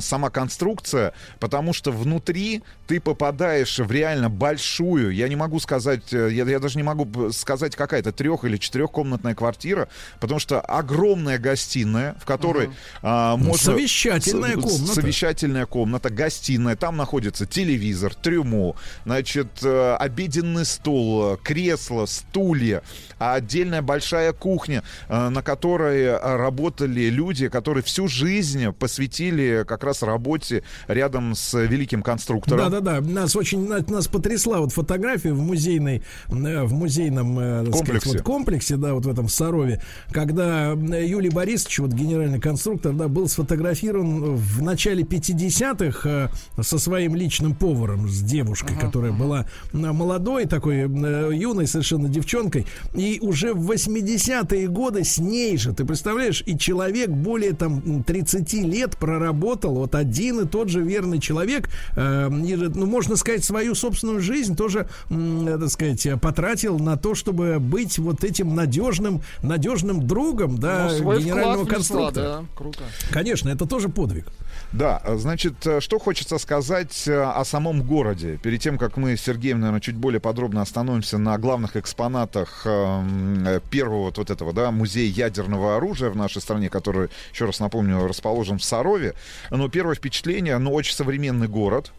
сама конструкция, потому что внутри ты попадаешь в реально большую, я не могу сказать, э, я, я даже не могу сказать, какая это трех- или четырехкомнатная квартира, потому что огромная гостиная, в которой а, Ну, можно... совещательная с- комната. Совещательная комната, гостиная, там находится телевизор, трюмо, значит, э, обеденный стол, э, кресло, стулья, а отдельная большая кухня, э, на которой работали люди, которые всю жизнь посвятили как раз работе рядом с великим конструктором. Да, да, да. Нас очень на- нас потрясла вот фотография в музейной, э, в музейном так сказать, Комплексе. вот комплексе, да, вот в этом Сарове, когда Юлий Борисович, вот генеральный конструктор, да, был сфотографирован в начале 50-х э, со своим личным поваром, с девушкой, которая была молодой такой, э, юной совершенно девчонкой, и уже в 80-е годы с ней же, ты представляешь, и человек более там 30 лет проработал, вот один и тот же верный человек, э, и, ну, можно сказать, свою собственную жизнь тоже, э, так сказать, потратил на то, чтобы быть вот этим надежным, надежным другом, да, Ну, генерального внесла, конструктора. да, круто. Конечно, это тоже подвиг. Да, значит, э, что хочется сказать э, о самом городе. Перед тем, как мы с Сергеем, наверное, чуть более подробно остановимся на главных экспонатах эм, э, первого вот, вот этого, да, музея ядерного оружия в нашей стране, который, еще раз напомню, расположен в Сарове. Но первое впечатление, ну, очень современный город.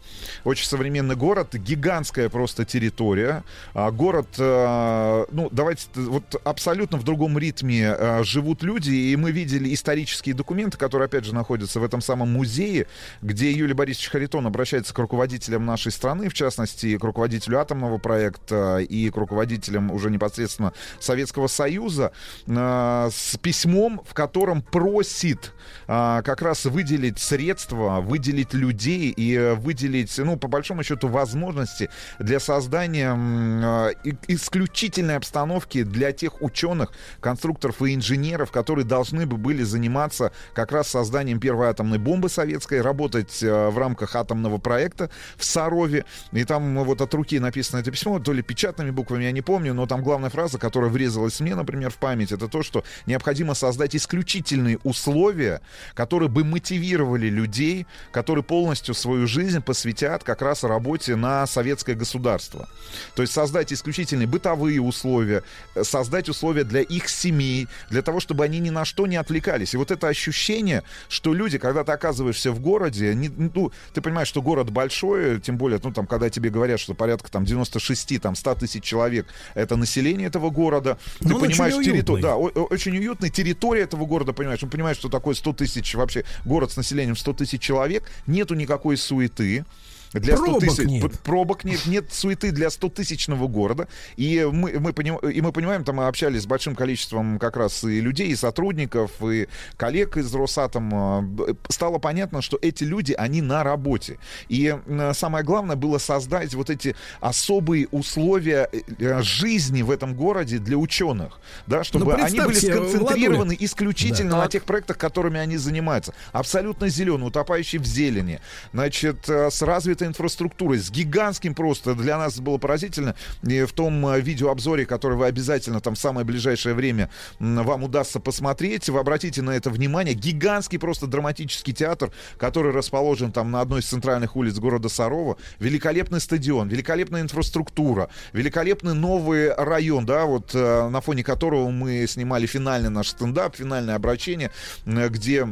Очень современный город, гигантская просто территория. А город, э, ну, давайте, вот абсолютно в другом ритме э, живут люди, и мы видели исторические документы, которые, опять же, находятся в этом самом музее музее, где Юлий Борисович Харитон обращается к руководителям нашей страны, в частности, к руководителю атомного проекта и к руководителям уже непосредственно Советского Союза э, с письмом, в котором просит э, как раз выделить средства, выделить людей и э, выделить, ну, по большому счету, возможности для создания исключительной обстановки для тех ученых, конструкторов и инженеров, которые должны бы были заниматься как раз созданием первой атомной бомбы советской, работать э, в рамках атомного проекта в Сарове. И там вот от руки написано это письмо, то ли печатными буквами, я не помню, но там главная фраза, которая врезалась мне, например, в память, это то, что необходимо создать исключительные условия, которые бы мотивировали людей, которые полностью свою жизнь посвятят как раз работе на советское государство. То есть создать исключительные бытовые условия, э, создать условия для их семей, для того, чтобы они ни на что не отвлекались. И вот это ощущение, что люди, когда ты оказываешься в городе, не, ну, ты понимаешь, что город большой, тем более, ну, там, когда тебе говорят, что порядка там 96, там, 100 тысяч человек, это население этого города, ты Ну, он понимаешь территорию, уютный. да, о- очень уютная территория этого города, понимаешь, он понимает, что такое 100 тысяч, вообще город с населением 100 тысяч человек, нету никакой суеты, для 100 Пробок тысяч нет. пробок нет, нет суеты для 100 тысячного города. И мы, мы, поним- и мы понимаем, там мы общались с большим количеством как раз и людей, и сотрудников, и коллег из Росатома. Б- Стало понятно, что эти люди, они на работе. И э, самое главное было создать вот эти особые условия э, жизни в этом городе для ученых. Да, чтобы Ну, они были представьте, сконцентрированы Владуля. исключительно Да. на тех проектах, которыми они занимаются. Абсолютно зеленый, утопающий в зелени. Значит, э, с развитой инфраструктурой, с гигантским просто. Для нас было поразительно. И в том э, видеообзоре, который вы обязательно там в самое ближайшее время вам удастся посмотреть, вы обратите на это внимание. Гигантский просто драматический театр, который расположен там на одной из центральных улиц города Сарова. Великолепный стадион, великолепная инфраструктура, великолепный новый район, да, вот э, на фоне которого мы снимали финальный наш стендап, финальное обращение, где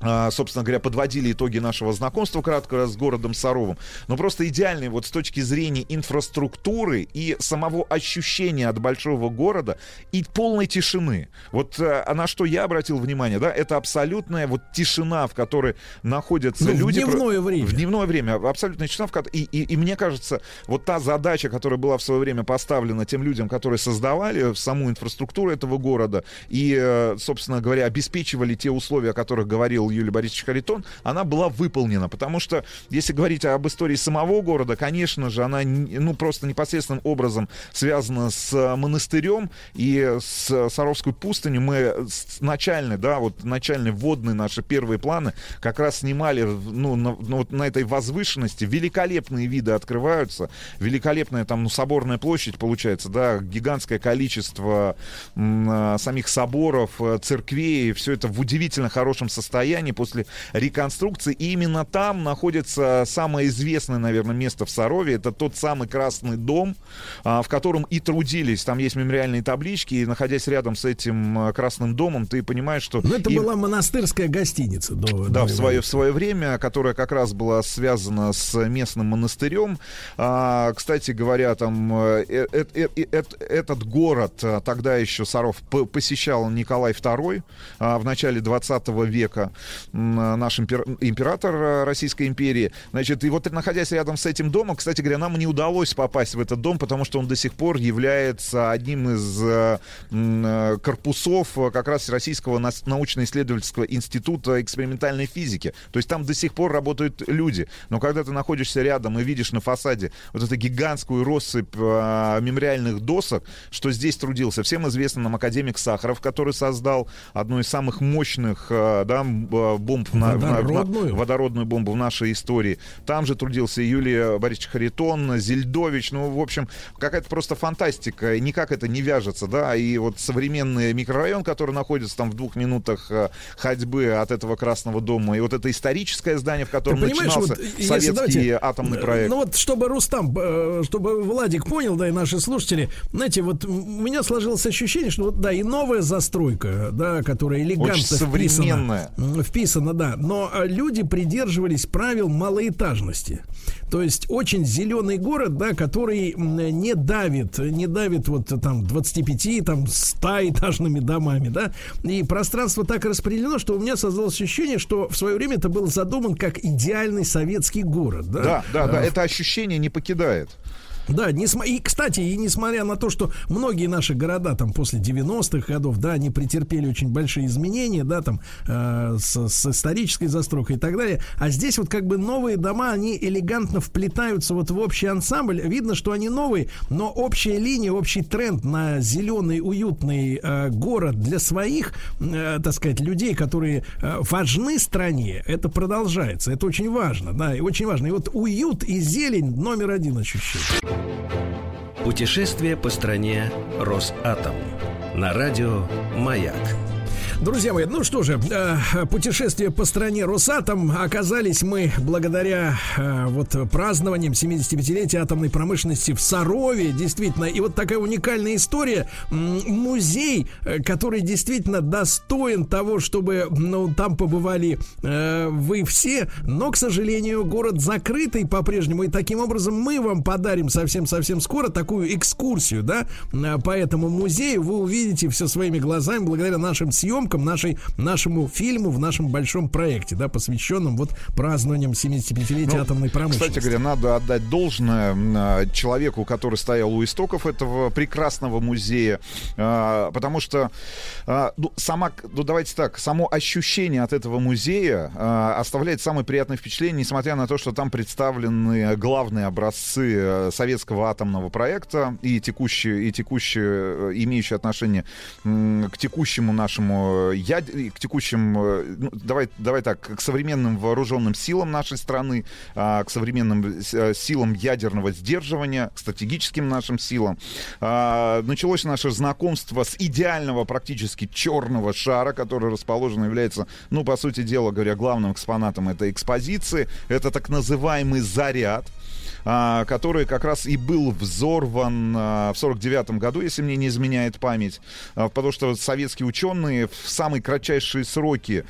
собственно говоря, подводили итоги нашего знакомства кратко с городом Саровым. Но просто идеальный вот с точки зрения инфраструктуры и самого ощущения от большого города и полной тишины. Вот э, а на что я обратил внимание, да, это абсолютная вот тишина, в которой находятся Ну, в люди. дневное время. В дневное время. Абсолютная тишина. в ко- И, и, и мне кажется, вот та задача, которая была в свое время поставлена тем людям, которые создавали саму инфраструктуру этого города и, э, собственно говоря, обеспечивали те условия, о которых говорил Юлий Борисович Харитон, она была выполнена. Потому что, если говорить об истории самого города, конечно же, она ну, просто непосредственным образом связана с э, монастырем и с Саровской пустынью. Мы начальные, да, вот начальные вводные наши первые планы как раз снимали ну, на, ну, на этой возвышенности. Великолепные виды открываются. Великолепная там, ну, соборная площадь получается, да, гигантское количество м, а, самих соборов, э, церквей. Все это в удивительно хорошем состоянии после реконструкции. И именно там находится самое известное, наверное, место в Сарове. Это тот самый Красный дом, а, в котором и трудились. Там есть мемориальные таблички. И находясь рядом с этим а, Красным домом, ты понимаешь, что... Ну, это и- была монастырская гостиница до да, до в свое, в свое время, которая как раз была связана с местным монастырем. А, кстати говоря, там э, э, э, этот город тогда еще Саров посещал Николай II а, в начале 20 века, наш импер- император а, Российской империи. Значит, и вот находясь рядом с этим домом, кстати говоря, нам не удалось попасть в этот дом, потому что он до сих пор является одним из э, э, корпусов э, как раз Российского научно-исследовательского института экспериментальной физики. То есть там до сих пор работают люди. Но когда ты находишься рядом и видишь на фасаде вот эту гигантскую россыпь э, мемориальных досок, что здесь трудился. Всем известно нам академик Сахаров, который создал одну из самых мощных э, да, э, бомб в на- в на- Водородную? водородную бомбу в нашей истории. Там же трудился Юлия Борисович Харитон, Зельдович. Ну, в общем, какая-то просто фантастика. Никак это не вяжется, да. И вот современный микрорайон, который находится там в двух минутах э, ходьбы от этого Красного дома, и вот это историческое здание, в котором начинался вот, советский давайте, атомный проект. Ну вот, чтобы Рустам, э, чтобы Владик понял, да, и наши слушатели, знаете, вот у меня сложилось ощущение, что вот, да, и новая застройка, да, которая элегантно Очень современная. вписана Вписано, да. Но э, люди придерживались правил малоэтажности. То есть очень зеленый город, да, который не давит, не давит вот там 25, там 100 этажными домами, да. И пространство так распределено, что у меня создалось ощущение, что в свое время это был задуман как идеальный советский город, да. Да, да, да, А, это ощущение не покидает. Да, несма- и, кстати, и несмотря на то, что многие наши города там после 90-х годов, да, они претерпели очень большие изменения, да, там э, с, с исторической застройкой и так далее, а здесь вот как бы новые дома, они элегантно вплетаются вот в общий ансамбль. Видно, что они новые, но общая линия, общий тренд на зеленый, уютный э, город для своих, э, так сказать, людей, которые э, важны стране, это продолжается. Это очень важно, да, и очень важно. И вот уют и зелень номер один ощущение. Путешествие по стране Росатом. На радио «Маяк». Друзья мои, ну что же, э, путешествие по стране Росатом оказались мы благодаря э, вот празднованиям 75-летия атомной промышленности в Сарове, действительно, и вот такая уникальная история, музей, э, который действительно достоин того, чтобы, ну, там побывали вы все, но, к сожалению, город закрытый по-прежнему, и таким образом мы вам подарим совсем-совсем скоро такую экскурсию, да, по этому музею, вы увидите все своими глазами благодаря нашим съемкам, нашей, нашему фильму в нашем большом проекте, да, посвященном вот празднованиям 75-летия Ну, атомной промышленности. Кстати говоря, надо отдать должное а, человеку, который стоял у истоков этого прекрасного музея, а, потому что а, ну, сама, ну давайте так, само ощущение от этого музея оставляет самое приятное впечатление, несмотря на то, что там представлены главные образцы э, советского атомного проекта и текущие, и текущие, э, имеющие отношение к текущему нашему э, яд- к текущим, э, ну, давай, давай так, к современным вооруженным силам нашей страны, а, к современным э, силам ядерного сдерживания, к стратегическим нашим силам. А, Началось наше знакомство с идеального практически черного шара, который расположен, является, ну, по сути дела, говоря, главным экспонатом этой экспозиции. Это так называемый заряд а, который как раз и был взорван а, в 49 году, если мне не изменяет память, А, потому что советские ученые в самые кратчайшие сроки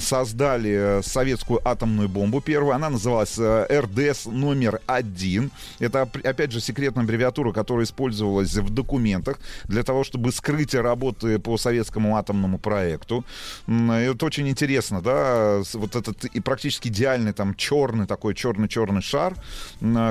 создали советскую атомную бомбу первую. Она называлась э, РДС номер один. Это, оп- опять же, секретная аббревиатура, которая использовалась в документах для того, чтобы скрыть работы по советскому атомному проекту. Это очень интересно, да, вот этот и практически идеальный там черный такой черный-черный шар,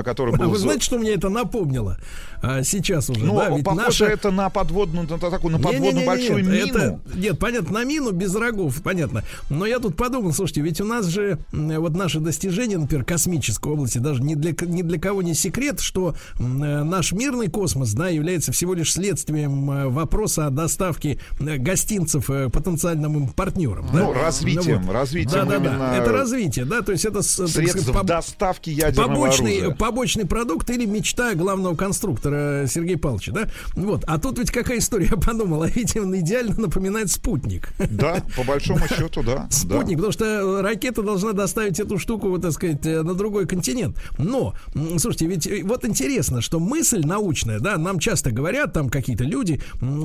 который был... вы знаете, что мне это напомнило? А, сейчас уже, ну, да, ведь похоже, наша... это на подводную, на такую, на подводную Не-не-не-не, большую нет, мину. это- нет, понятно, на мину без рогов, понятно. Но я тут подумал, слушайте, ведь у нас же вот наши достижения, например, космической области, даже ни для, ни для кого не секрет, что э, наш мирный космос, да, является всего лишь следствием э, вопроса о доставке э, гостинцев потенциальным партнерам. да. Ну, развитием, вот. развитием Да, да, да. Это развитие, да, то есть это средств сказать, поб- доставки ядерного побочный, оружия. Побочный продукт или мечта главного конструктора э, Сергея Павловича, да? Вот. А тут ведь какая история, [laughs] я подумал, а ведь он идеально напоминает спутник. [laughs] Да, по большому счету, да. Спутник, потому что ракета должна доставить эту штуку, вот, так сказать, э, на другой континент. Но, слушайте, ведь э, вот интересно, что мысль научная, да, нам часто говорят там какие-то люди,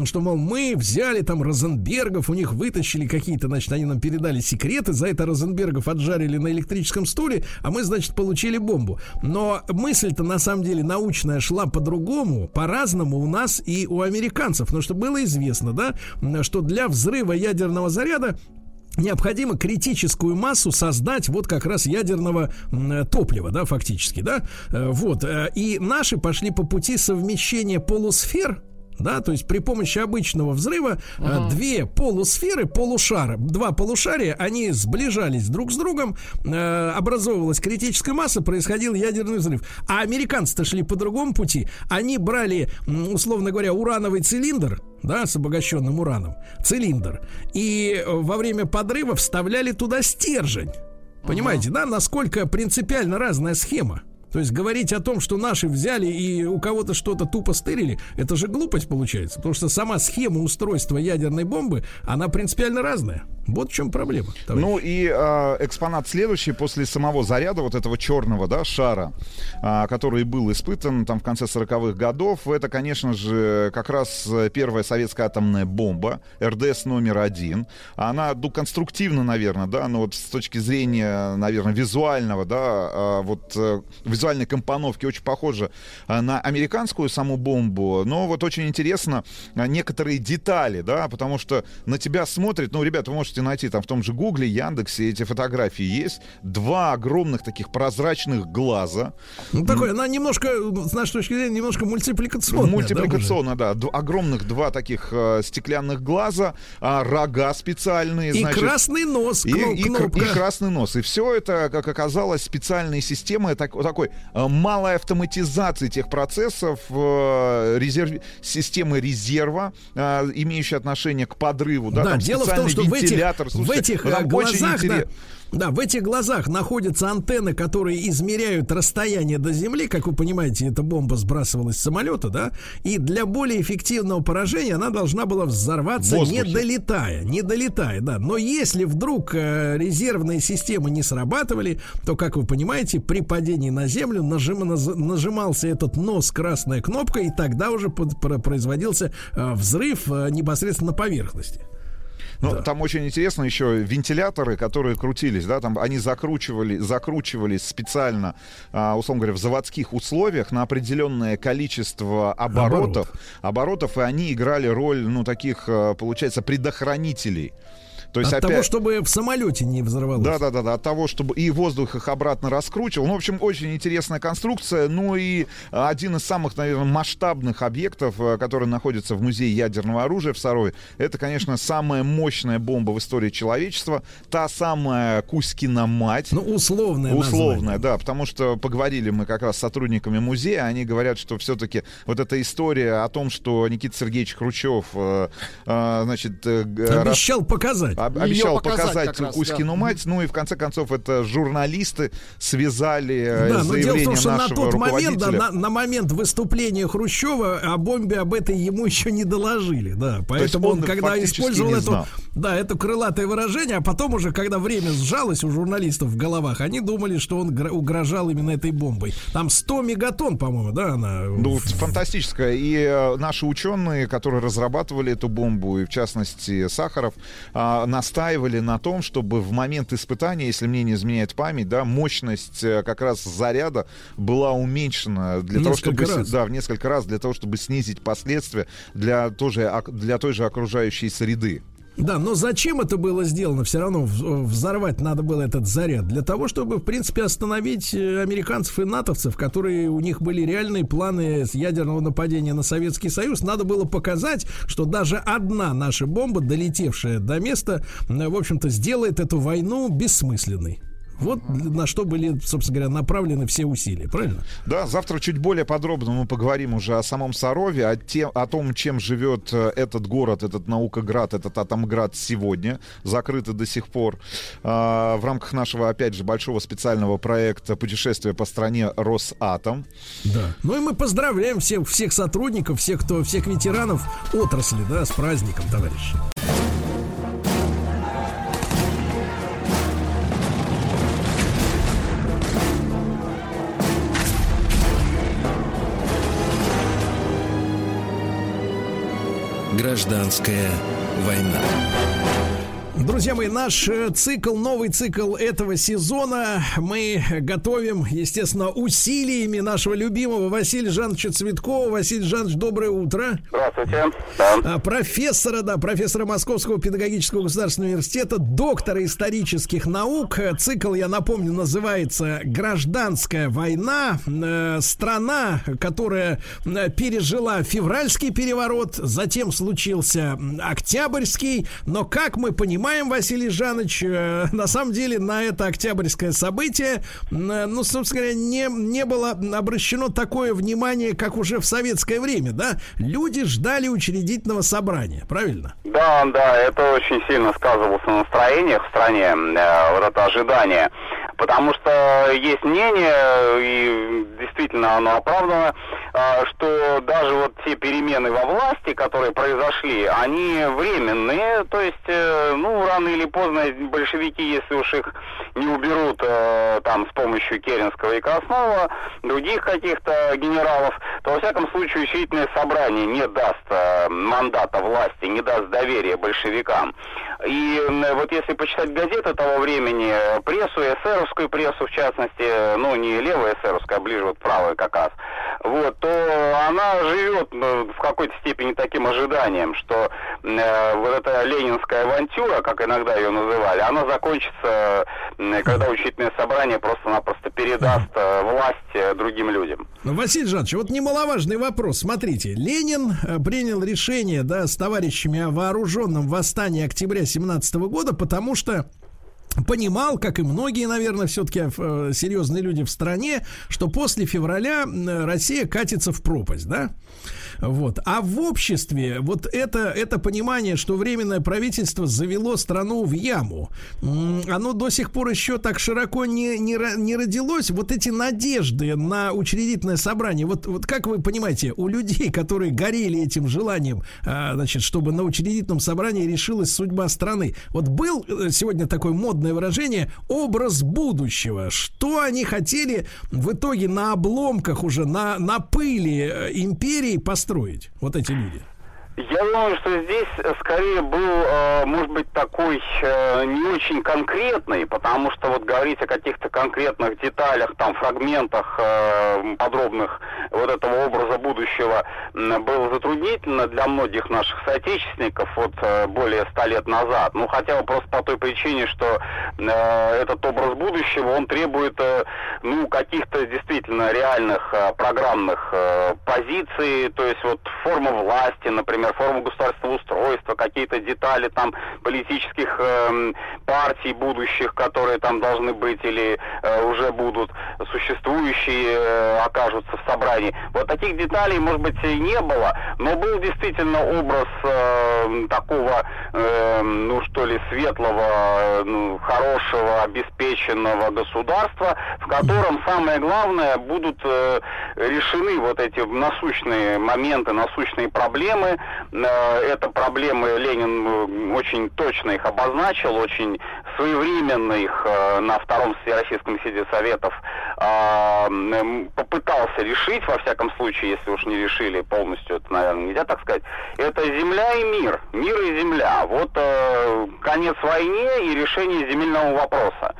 что, мол, мы взяли там Розенбергов, у них вытащили какие-то, значит, они нам передали секреты, за это Розенбергов отжарили на электрическом стуле, а мы, значит, получили бомбу. Но мысль-то на самом деле научная шла по-другому, по-разному у нас и у американцев. Потому что было известно, да, что для взрыва ядерного заряда необходимо критическую массу создать вот как раз ядерного м, топлива, да, фактически, да, Э, вот, э, и наши пошли по пути совмещения полусфер, да, то есть при помощи обычного взрыва э, две полусферы, полушара, два полушария, они сближались друг с другом, э, образовывалась критическая масса, происходил ядерный взрыв. А американцы-то шли по другому пути. Они брали, условно говоря, урановый цилиндр, да, с обогащенным ураном, цилиндр, и э, во время подрыва вставляли туда стержень. Понимаете, да, насколько принципиально разная схема. То есть говорить о том, что наши взяли и у кого-то что-то тупо стырили, это же глупость получается. Потому что сама схема устройства ядерной бомбы, она принципиально разная. Вот в чем проблема. товарищ. Ну и э, экспонат следующий после самого заряда вот этого черного да, шара, э, который был испытан там в конце 40-х годов, это, конечно же, как раз первая советская атомная бомба, РДС номер один. Она, ну, конструктивно, наверное, да, но вот с точки зрения, наверное, визуального, да, э, вот э, визуальной компоновки очень похожа э, на американскую саму бомбу, но вот очень интересно э, некоторые детали, да, потому что на тебя смотрит, ну, ребята, вы можете найти там в том же Гугле, Яндексе эти фотографии есть. Два огромных таких прозрачных глаза. Ну, такое, она немножко, с нашей точки зрения, немножко мультипликационная. Мультипликационная, да. да. Огромных два таких э, стеклянных глаза, э, рога специальные. И значит, красный нос, и, и, и красный нос. И все это, как оказалось, специальные системы так, такой э, малой автоматизации тех процессов, э, резерв, системы резерва, э, имеющие отношение к подрыву. Да, да дело в том, что в этих, Слушайте, в этих глазах, да, да, в этих глазах находятся антенны, которые измеряют расстояние до Земли. Как вы понимаете, эта бомба сбрасывалась с самолета, да? И для более эффективного поражения она должна была взорваться, не долетая. Не долетая, да. Но если вдруг э, резервные системы не срабатывали, то, как вы понимаете, при падении на Землю нажим, нажимался этот нос красная кнопка, и тогда уже под, производился э, взрыв э, непосредственно на поверхности. Ну, да. там очень интересно еще вентиляторы, которые крутились, да, там они закручивали, закручивались специально, а, условно говоря, в заводских условиях на определенное количество оборотов, Оборот. оборотов, и они играли роль, ну, таких, а, получается, предохранителей. То есть от опять... того, чтобы в самолете не взорвалось. Да, да, да, да, от того, чтобы и воздух их обратно раскручивал. Ну, в общем, очень интересная конструкция. Ну и один из самых, наверное, масштабных объектов, э, который находится в музее ядерного оружия в Сарове, это, конечно, самая мощная бомба в истории человечества. Та самая Кузькина мать. Ну, условная. Условная, название. да, потому что поговорили мы как раз с сотрудниками музея, они говорят, что все-таки вот эта история о том, что Никита Сергеевич Хрущев, э, э, значит... Э, Обещал раз... показать обещал показать, показать Кузькину раз, да. мать. Ну и в конце концов это журналисты связали э, да, но дело в том, что на тот момент, да, на, на момент выступления Хрущева о бомбе об этой ему еще не доложили, да. Поэтому он, он когда использовал эту, да, это крылатое выражение, а потом уже, когда время сжалось у журналистов в головах, они думали, что он угрожал именно этой бомбой. Там 100 мегатонн, по-моему, да, она. Ну, фантастическая. И э, наши ученые, которые разрабатывали эту бомбу, и в частности Сахаров, э, настаивали на том, чтобы в момент испытания, если мне не изменяет память, да, мощность э, как раз заряда была уменьшена для того, чтобы раз. да, в несколько раз для того, чтобы снизить последствия для тоже для той же окружающей среды. Да, но зачем это было сделано? Все равно взорвать надо было этот заряд. Для того, чтобы, в принципе, остановить э, американцев и натовцев, которые у них были реальные планы с ядерного нападения на Советский Союз. Надо было показать, что даже одна наша бомба, долетевшая до места, в общем-то, сделает эту войну бессмысленной. Вот на что были, собственно говоря, направлены все усилия, правильно? Да, завтра чуть более подробно мы поговорим уже о самом Сарове, о, тем, о том, чем живет э, этот город, этот наукоград, этот Атомград сегодня, закрытый до сих пор. А, в рамках нашего, опять же, большого специального проекта путешествия по стране Росатом. Да. Ну и мы поздравляем всех, всех сотрудников, всех, кто, всех ветеранов отрасли, да, с праздником, товарищи. Гражданская война. Друзья мои, наш э, цикл, новый цикл этого сезона мы готовим, естественно, усилиями нашего любимого Василия Жановича Цветкова. Василий Жанович, доброе утро. Здравствуйте. Да. А, профессора, да, профессора Московского педагогического государственного университета, доктора исторических наук. Цикл, я напомню, называется «Гражданская война». Э, страна, которая э, пережила февральский переворот, затем случился Октябрьский, но, как мы понимаем, понимаем, Василий Жанович, э, на самом деле на это октябрьское событие, э, ну, собственно говоря, не, не было обращено такое внимание, как уже в советское время, да? Люди ждали учредительного собрания, правильно? Да, да, это очень сильно сказывалось на настроениях в стране, э, вот это ожидание. Потому что есть мнение, и действительно оно оправдано, а, что даже вот те перемены во власти, которые произошли, они временные, то есть, э, ну, рано или поздно большевики, если уж их не уберут э, там с помощью Керенского и Краснова, других каких-то генералов, то, во всяком случае, учредительное собрание не даст э, мандата власти, не даст доверия большевикам. И вот если почитать газеты того времени, прессу, эсеровскую прессу, в частности, ну, не левая эсеровская, а ближе вот правая как раз, вот, то она живет ну, в какой-то степени таким ожиданием, что э, вот эта ленинская авантюра, как иногда ее называли, она закончится, э, когда учительное собрание просто-напросто передаст э, власть э, другим людям. Ну, Василий Жанович, вот немаловажный вопрос. Смотрите, Ленин э, принял решение, да, с товарищами о вооруженном восстании октября 17 года, потому что понимал, как и многие, наверное, все-таки э, серьезные люди в стране, что после февраля Россия катится в пропасть, да? Вот. А в обществе вот это, это понимание, что временное правительство завело страну в яму, оно до сих пор еще так широко не, не, не родилось. Вот эти надежды на учредительное собрание, вот, вот как вы понимаете, у людей, которые горели этим желанием, а, значит, чтобы на учредительном собрании решилась судьба страны, вот был э, сегодня такой модное выражение «образ будущего». Что они хотели в итоге на обломках уже, на, на пыли э, империи построить? Строить, вот эти люди? Я думаю, что здесь э, скорее был, э, может быть, такой э, не очень конкретный, потому что вот говорить о каких-то конкретных деталях, там, фрагментах подробных вот этого образа будущего было затруднительно для многих наших соотечественников вот более ста лет назад. Ну, хотя бы просто по той причине, что этот образ будущего, он требует, ну, каких-то действительно реальных программных позиций, то есть вот форма власти, например, например, форму государственного устройства, какие-то детали там политических э, партий будущих, которые там должны быть или э, уже будут существующие, э, окажутся в собрании. Вот таких деталей, может быть, и не было, но был действительно образ э, такого, э, ну что ли, светлого, э, ну, хорошего, обеспеченного государства, в котором самое главное будут э, решены вот эти насущные моменты, насущные проблемы, это проблемы Ленин э, очень точно их обозначил, очень своевременно их э, на втором Всероссийском съезде Советов попытался решить, во всяком случае, если уж не решили полностью, это, наверное, нельзя так сказать, это земля и мир, мир и земля. Вот конец войне и решение земельного вопроса.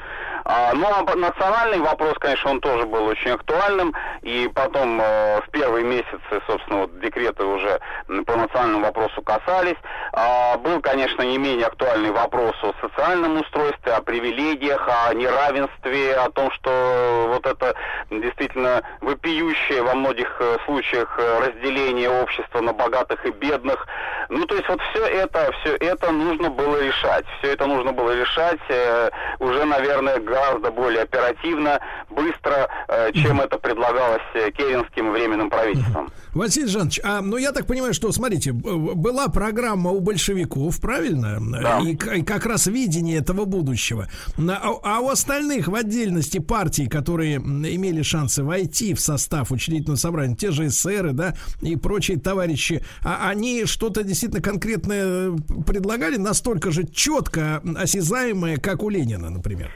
А, ну, а национальный вопрос, конечно, он тоже был очень актуальным. И потом э, в первые месяцы, собственно, вот декреты уже по национальному вопросу касались. А, был, конечно, не менее актуальный вопрос о социальном устройстве, о привилегиях, о неравенстве, о том, что вот это действительно вопиющее во многих э, случаях э, разделение общества на богатых и бедных. Ну, то есть вот все это, все это нужно было решать. Все это нужно было решать уже, наверное, гораздо более оперативно, быстро, э, чем это предлагалось э, Керенским временным правительством. Василий Жанович, а, ну я так понимаю, что, смотрите, была программа у большевиков, правильно? Да. И, и как раз видение этого будущего. А, а у остальных в отдельности партий, которые имели шансы войти в состав учредительного собрания, те же эсеры, да, и прочие товарищи, а они что-то действительно конкретное предлагали, настолько же четко осязаемое, как у Ленина, например?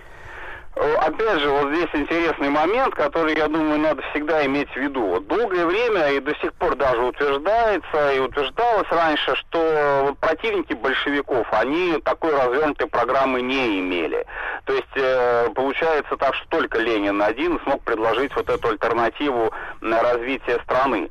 Опять же, вот здесь интересный момент, который, я думаю, надо всегда иметь в виду. Вот долгое время и до сих пор даже утверждается и утверждалось раньше, что вот противники большевиков, они такой развернутой программы не имели. То есть э, получается так, что только Ленин один смог предложить вот эту альтернативу на развитие страны.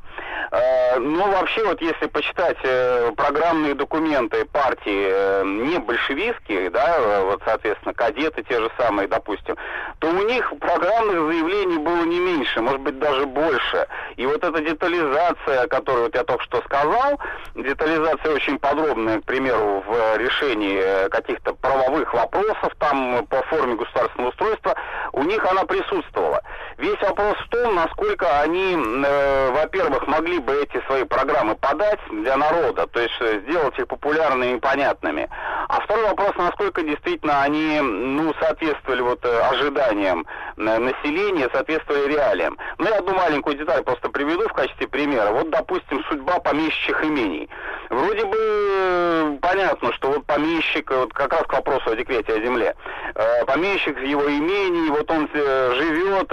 Э, но вообще вот если почитать э, программные документы партии э, не большевистские, да, вот соответственно кадеты те же самые, допустим, то у них программных заявлений было не меньше, может быть, даже больше. И вот эта детализация, о которой вот я только что сказал, детализация очень подробная, к примеру, в решении каких-то правовых вопросов там по форме государственного устройства, у них она присутствовала. Весь вопрос в том, насколько они, э, во-первых, могли бы эти свои программы подать для народа, то есть э, сделать их популярными и понятными. А второй вопрос, насколько действительно они, ну, соответствовали вот э, ожиданиям э, населения, соответствовали реалиям. Ну, я одну маленькую деталь просто приведу в качестве примера. Вот, допустим, судьба помещичьих имений. Вроде бы понятно, что вот помещик, вот как раз к вопросу о декрете о земле, помещик его имений, вот он живет,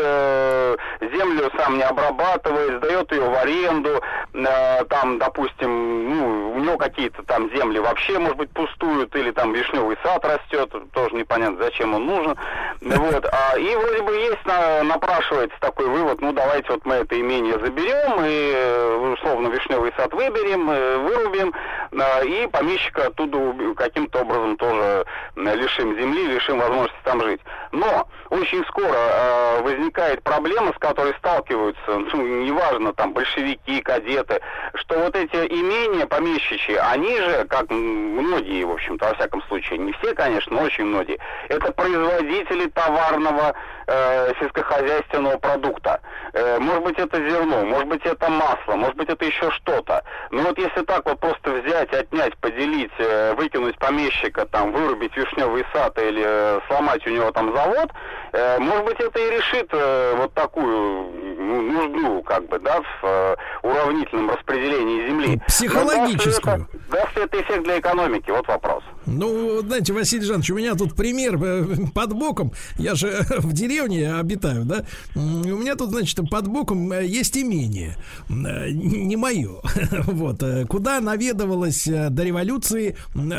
землю сам не обрабатывает, сдает ее в аренду, э, там, допустим, ну, у него какие-то там земли вообще, может быть, пустуют, или там вишневый сад растет, тоже непонятно, зачем он нужен. [laughs] Вот. А, и вроде бы есть, на, напрашивается такой вывод, ну, давайте вот мы это имение заберем, и, э, условно, вишневый сад выберем, э, вырубим, э, и помещика оттуда каким-то образом тоже лишим земли, лишим возможности там жить. Но очень скоро э, возникает проблема, с которой сталкиваются, ну, неважно, там, большевики, кадеты, что вот эти имения помещичьи, они же, как многие, в общем-то, во всяком случае, не все, конечно, но очень многие, это производители товарного э, сельскохозяйственного продукта. Э, может быть, это зерно, может быть, это масло, может быть, это еще что-то. Но вот если так вот просто взять, отнять, поделить, э, выкинуть помещика, там, вырубить вишневый сад или э, сломать у него там завод, э, может быть, это и решит э, вот такую ну, нужду, как бы, да, в э, уравнительном распределении земли. Психологическую. Но Даст ли, это, даст ли это эффект для экономики? Вот вопрос. Ну, знаете, Василий Жанович, у меня тут пример э, под боком. Я же [laughs] в деревне обитаю, да? У меня тут, значит, под боком э, есть имение. Э, Не мое. [laughs] Вот. Куда наведывалась до революции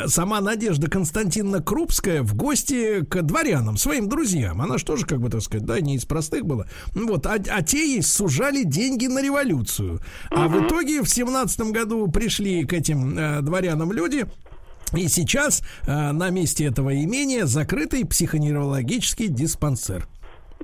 сама Надежда Константиновна Крупская в гости к дворянам, своим друзьям. Она же тоже, как бы так сказать, да, не из простых была. Ну Вот. А, а те ей сужали деньги на революцию. А в итоге в семнадцатом году пришли к этим э, дворянам люди, и сейчас э, на месте этого имения закрытый психоневрологический диспансер.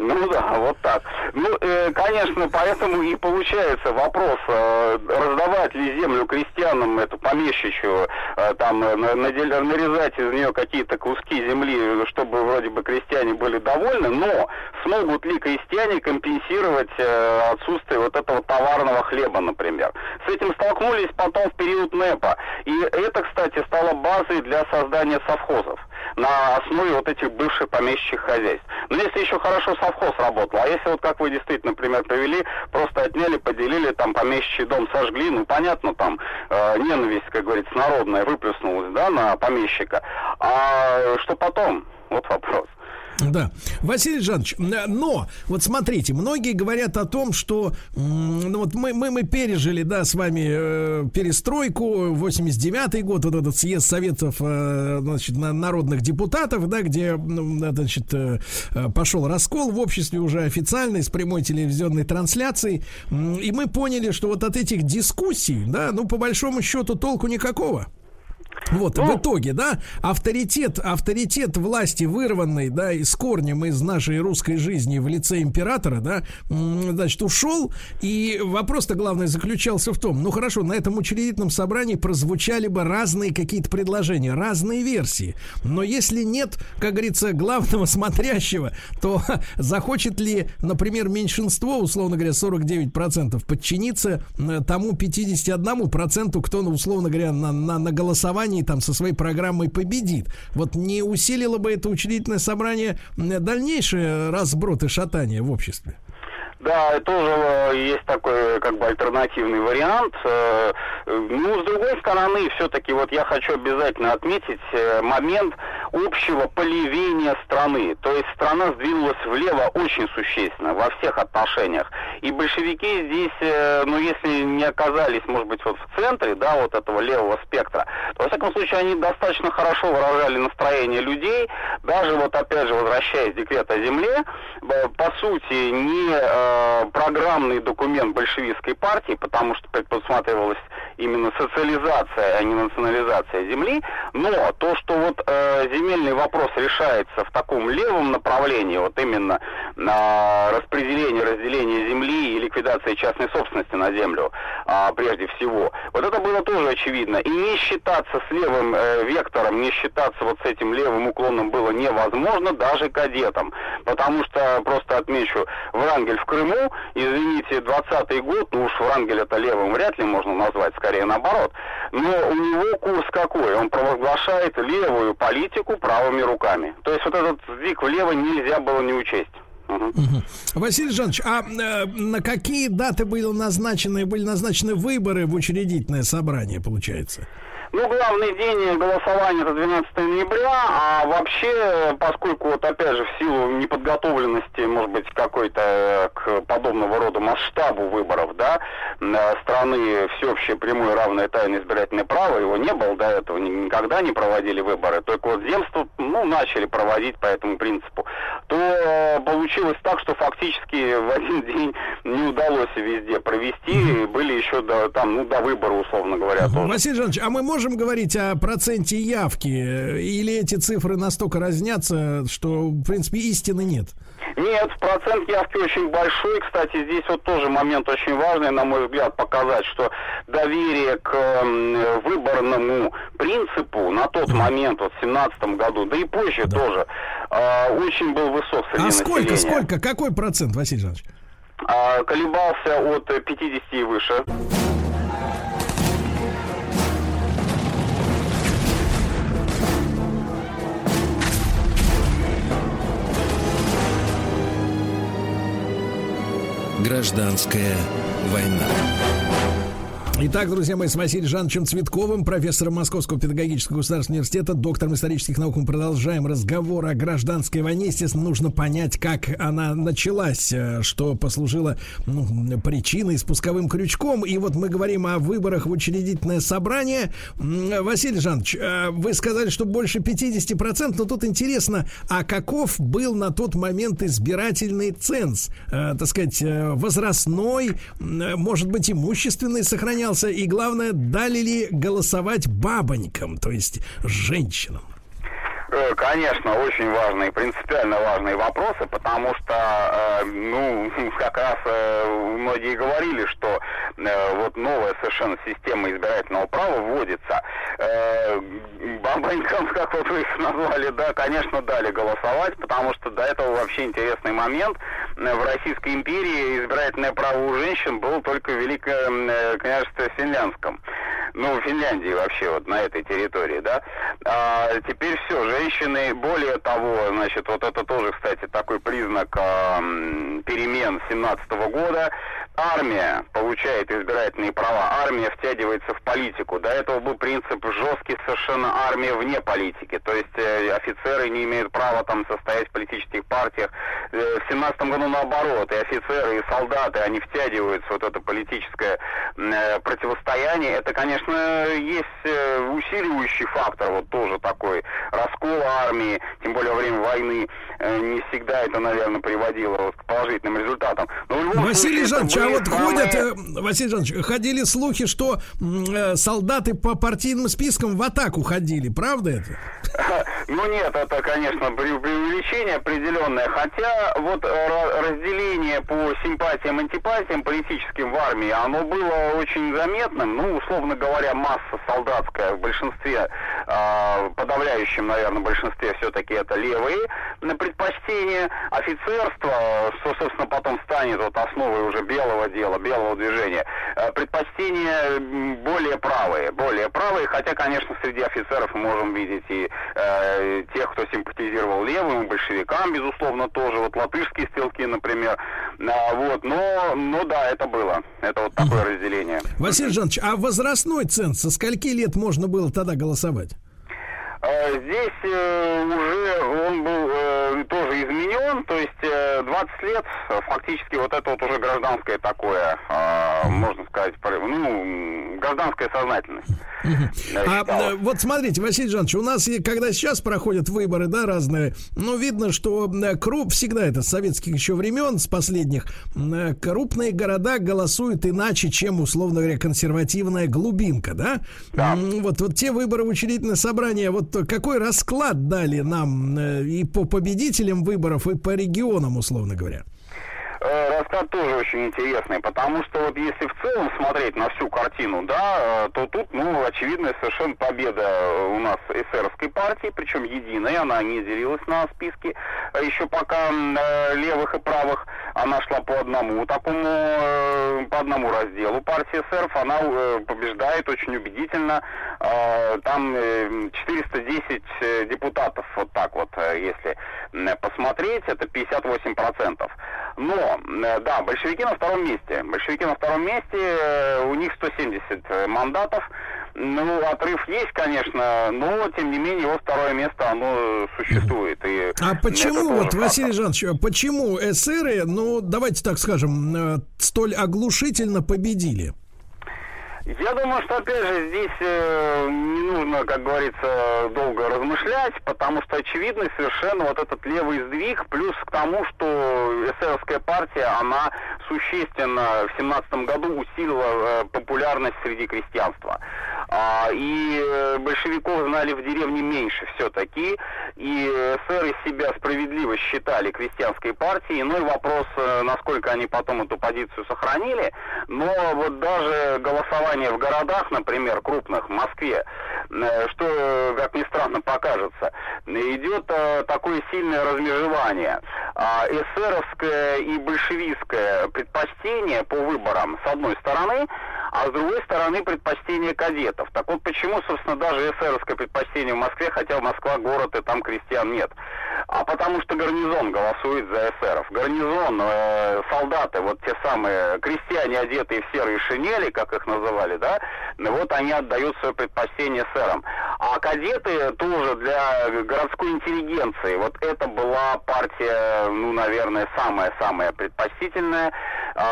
Ну да, вот так. Ну, э, конечно, поэтому и получается вопрос, э, раздавать ли землю крестьянам, эту помещичью, э, там, э, нарезать из нее какие-то куски земли, чтобы вроде бы крестьяне были довольны, но смогут ли крестьяне компенсировать э, отсутствие вот этого товарного хлеба, например. С этим столкнулись потом в период НЭПа. И это, кстати, стало базой для создания совхозов на основе вот этих бывших помещичьих хозяйств. Но если еще хорошо совхоз работал, а если вот как вы действительно, например, провели, просто отняли, поделили, там помещичий дом сожгли, ну понятно, там э, ненависть, как говорится, народная выплеснулась, да, на помещика. А что потом? Вот вопрос. Да, Василий Жанович, э, но вот смотрите, многие говорят о том, что ну вот мы, мы, мы пережили, да, с вами э, перестройку, 89-й год, вот этот съезд советов, э, значит, на- народных депутатов, да, где, ну, значит, э, э, пошел раскол в обществе уже официальный с прямой телевизионной трансляцией, и мы поняли, что вот от этих дискуссий, да, ну, по большому счету толку никакого. Вот, в итоге, да, авторитет, авторитет власти, вырванный, да, из корнем из нашей русской жизни в лице императора, да, значит, ушел. И вопрос-то главный заключался в том, ну хорошо, на этом учредительном собрании прозвучали бы разные какие-то предложения, разные версии. Но если нет, как говорится, главного смотрящего, то [laughs] захочет ли, например, меньшинство, условно говоря, 49% подчиниться э, тому 51%, кто, ну, условно говоря, на, на, на голосовании там со своей программой победит. Вот не усилило бы это учредительное собрание м, дальнейшее разброд и шатание в обществе? Да, тоже э, есть такой как бы альтернативный вариант. Э, э, Ну, с другой стороны, все-таки вот я хочу обязательно отметить э, момент общего поливения страны. То есть страна сдвинулась влево очень существенно во всех отношениях. И большевики здесь, э, ну, если не оказались, может быть, вот в центре, да, вот этого левого спектра, то, во всяком случае, они достаточно хорошо выражали настроение людей. Даже вот, опять же, возвращаясь декрет о земле, по сути, не э, программный документ большевистской партии, потому что предусматривалась именно социализация, а не национализация земли, Но то, что вот э, земельный вопрос решается в таком левом направлении, вот именно на распределение, разделение земли и ликвидация частной собственности на землю, а, прежде всего, вот это было тоже очевидно. И не считаться с левым э, вектором, не считаться вот с этим левым уклоном было невозможно даже кадетам. Потому что, просто отмечу, Врангель в Крыму, извините, 20 год, ну уж Врангель это левым вряд ли можно назвать, скорее наоборот. Но у него курс какой? Он провозглашает левую политику правыми руками. То есть вот этот сдвиг влево нельзя было не учесть. Угу. Василий Жанович, а э, на какие даты были назначены, были назначены выборы в учредительное собрание, получается? Ну, главный день голосования это 12 ноября, а вообще, поскольку, вот опять же, в силу неподготовленности, может быть, какой-то э, к подобного рода масштабу выборов, да, э, страны всеобщее прямое равное тайное избирательное право, его не было до этого, никогда не проводили выборы, только вот земство, ну, начали проводить по этому принципу, то э, получилось так, что фактически в один день не удалось везде провести, были еще до, там, ну, до выбора, условно говоря, тоже. Василий Жанович, а мы можем можем говорить о проценте явки? Или эти цифры настолько разнятся, что, в принципе, истины нет? Нет, процент явки очень большой. Кстати, здесь вот тоже момент очень важный, на мой взгляд, показать, что доверие к выборному принципу на тот момент, вот в 2017 году, да и позже да. тоже, э, очень был высок среди А сколько, населения. сколько, какой процент, Василий Жанович? Э, колебался от 50 и выше. Гражданская война. Итак, друзья мои, с Василием Жановичем Цветковым, профессором Московского педагогического государственного университета, доктором исторических наук, мы продолжаем разговор о гражданской войне. Естественно, нужно понять, как она началась, э, что послужило ну, причиной, спусковым крючком. И вот мы говорим о выборах в учредительное собрание. Василий Жанович, э, вы сказали, что больше 50%, но тут интересно, а каков был на тот момент избирательный ценз? Э, так сказать, возрастной, может быть, имущественный сохранялся поднялся, и главное, дали ли голосовать бабонькам, то есть женщинам? Э, конечно, очень важные, принципиально важные вопросы, потому что, э, ну, [laughs] как раз э, многие говорили, что вот новая совершенно система избирательного права вводится. Бабонькам, [laughs] как вот вы их назвали, да, конечно, дали голосовать, потому что до этого вообще интересный момент. В Российской империи избирательное право у женщин было только в Великом княжестве Финляндском. Ну, в Финляндии вообще, вот на этой территории, да. А теперь все, женщины, более того, значит, вот это тоже, кстати, такой признак э, перемен 17 года. Армия получает избирательные права, армия втягивается в политику. До этого был принцип жесткий совершенно армия вне политики. То есть э, офицеры не имеют права там состоять в политических партиях. Э, в 17 году наоборот, и офицеры, и солдаты, они втягиваются вот это политическое э, противостояние. Это, конечно, есть э, усиливающий фактор, вот тоже такой раскол армии, тем более во время войны. Э, не всегда это, наверное, приводило вот к положительным результатам. Но в любом Василий Жанович, а вот самые... ходят, э, Василий Жанович, ходили слухи, что э, солдаты по партийным спискам в атаку ходили, правда это? [laughs] Ну нет, это, конечно, преувеличение определенное. Хотя вот разделение по симпатиям, антипатиям политическим в армии, оно было очень заметным. Ну, условно говоря, масса солдатская в большинстве, а, подавляющем, наверное, большинстве все-таки это левые предпочтения. Офицерство, что, собственно, потом станет вот основой уже белого дела, белого движения. Э, предпочтения более правые, более правые, хотя, конечно, среди офицеров мы можем видеть и э, тех, кто симпатизировал левым, большевикам, безусловно, тоже, вот латышские стрелки, например, а, вот, но, но да, это было, это вот такое разделение. Василий Жанович, а возрастной ценз, со скольки лет можно было тогда голосовать? Э, Здесь э, уже он был э, тоже изменен, то есть э, 20 лет э, фактически вот это вот уже гражданское такое, э, можно сказать, ну, гражданская сознательность. А вот смотрите, Василий Жанович, у нас, когда сейчас проходят выборы, да, разные, ну, видно, что круп, всегда это с советских еще времен, с последних, крупные города голосуют иначе, чем, условно говоря, консервативная глубинка, да? Да. Вот, вот те выборы в учредительное собрание, вот какой расклад дали нам э, и по победителям выборов, и по регионам, условно говоря? Э, Расклад тоже очень интересный, потому что вот если в целом смотреть на всю картину, да, э, то тут, ну, очевидная совершенно победа э, у нас эсеровской партии, причем единой, она не делилась на списки, э, еще пока э, левых и правых, она шла по одному такому, по одному разделу партии эсеров, она побеждает очень убедительно, там э, 410 э, депутатов, вот так вот, если посмотреть, это 58%. Но, э, да, большевики на втором месте. Большевики на втором месте, э, у них 170 мандатов. Ну, отрыв есть, конечно, но, тем не менее, его второе место, оно существует. И А почему, вот. Василий Жанович, а почему эсеры, ну, давайте так скажем, э, столь оглушительно победили? Я думаю, что опять же здесь э, не нужно, как говорится, долго размышлять, потому что очевидный совершенно вот этот левый сдвиг, плюс к тому, что эсеровская партия, она существенно в семнадцатом году усилила э, популярность среди крестьянства. А, и э, большевиков знали в деревне меньше все-таки, и эсеры себя справедливо считали крестьянской партией. Иной вопрос, э, насколько они потом эту позицию сохранили, но вот даже голосование в городах, например, крупных, в Москве, э, что, как ни странно, покажется, идет э, такое сильное размежевание. А, Эсеровское и большевистское предпочтение по выборам, с одной стороны, а с другой стороны предпочтение кадетов. Так вот почему, собственно, даже эсеровское предпочтение в Москве, хотя Москва город и там крестьян нет. А потому что гарнизон голосует за эсеров. Гарнизон, э, солдаты, вот те самые крестьяне, одетые в серые шинели, как их называли, да, вот они отдают свое предпочтение эсерам. А кадеты тоже для городской интеллигенции. Вот это была партия, ну, наверное, самая-самая предпочтительная,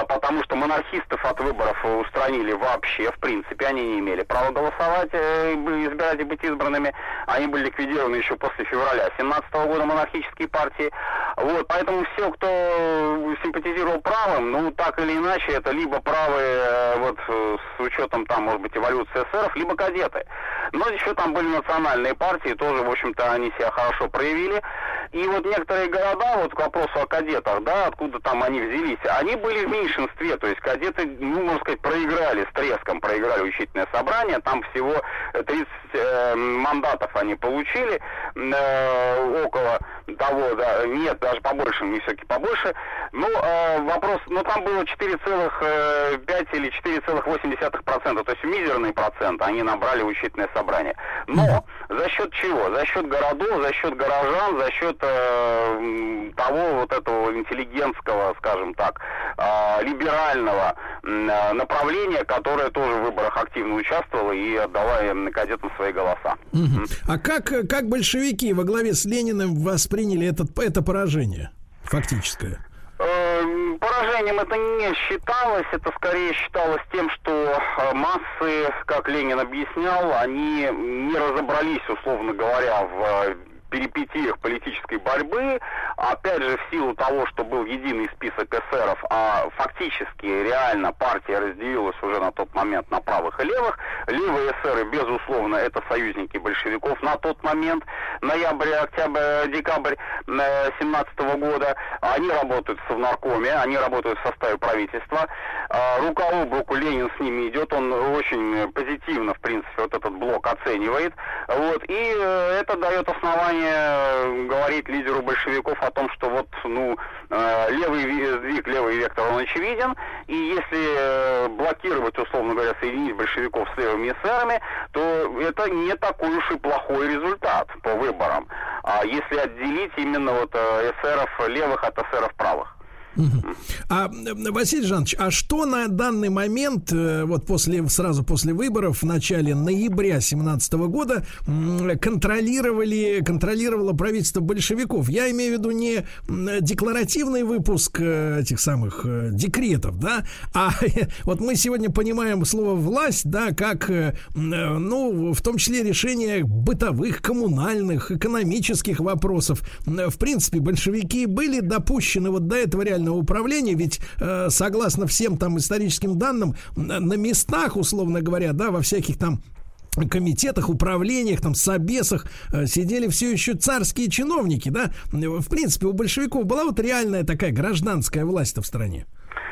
потому что монархистов от выборов устранили вообще, в принципе, они не имели права голосовать, э, избирать и быть избранными. Они были ликвидированы еще после февраля 17 года монархические партии. Вот, поэтому все, кто симпатизировал правым, ну, так или иначе, это либо правые, э, вот, э, с учетом, там, может быть, эволюции эсеров, либо кадеты. Но еще там были национальные партии, тоже, в общем-то, они себя хорошо проявили. И вот некоторые города, вот к вопросу о кадетах, да, откуда там они взялись, они были в меньшинстве, то есть кадеты, ну, можно сказать, проиграли с треском, проиграли учительное собрание, там всего 30 э, мандатов они получили, э, около того, да, нет, даже побольше, не все-таки побольше. Ну, э, вопрос, ну, там было 4,5 или 4,8%, то есть мизерный процент они набрали учительное собрание. Но за счет чего? За счет городов, за счет горожан, за счет э, того вот этого интеллигентского, скажем так, э, либерального э, направления, которое тоже в выборах активно участвовало и отдала кадетам свои голоса. А как, э, как большевики во главе с Лениным восприняли этот, это поражение фактическое? Э, Поражением это не считалось, это скорее считалось тем, что э, массы, как Ленин объяснял, они не разобрались, условно говоря, в э, перипетиях политической борьбы, опять же, в силу того, что был единый список эсеров, а фактически реально партия разделилась уже на тот момент на правых и левых. Левые эсеры, безусловно, это союзники большевиков на тот момент, ноябрь, октябрь, декабрь 17 года. Они работают в Совнаркоме, они работают в составе правительства. А, Рука об руку Ленин с ними идет, он очень позитивно, в принципе, вот этот блок оценивает. Вот, и э, это дает основание э, говорить лидеру большевиков о том, что вот, ну, э, левый ви- сдвиг, левый вектор, он очевиден, и если э, блокировать, условно говоря, соединить большевиков с левыми эсерами, то это не такой уж и плохой результат по выборам. А если отделить именно вот эсеров левых от эсеров правых. А, э, Василий Жанович, а что на данный момент, э, вот после, сразу после выборов в начале ноября 2017 года контролировали, контролировало правительство большевиков? Я имею в виду не декларативный выпуск э, этих самых декретов, да, а вот мы сегодня понимаем слово власть, да, как, ну, в том числе решение бытовых, коммунальных, экономических вопросов. В принципе, большевики были допущены вот до этого реального управления, ведь э, согласно всем там историческим данным, на местах, условно говоря, да, во всяких там комитетах, управлениях, там, собесах э, сидели все еще царские чиновники, да? В принципе, у большевиков была вот реальная такая гражданская власть в стране.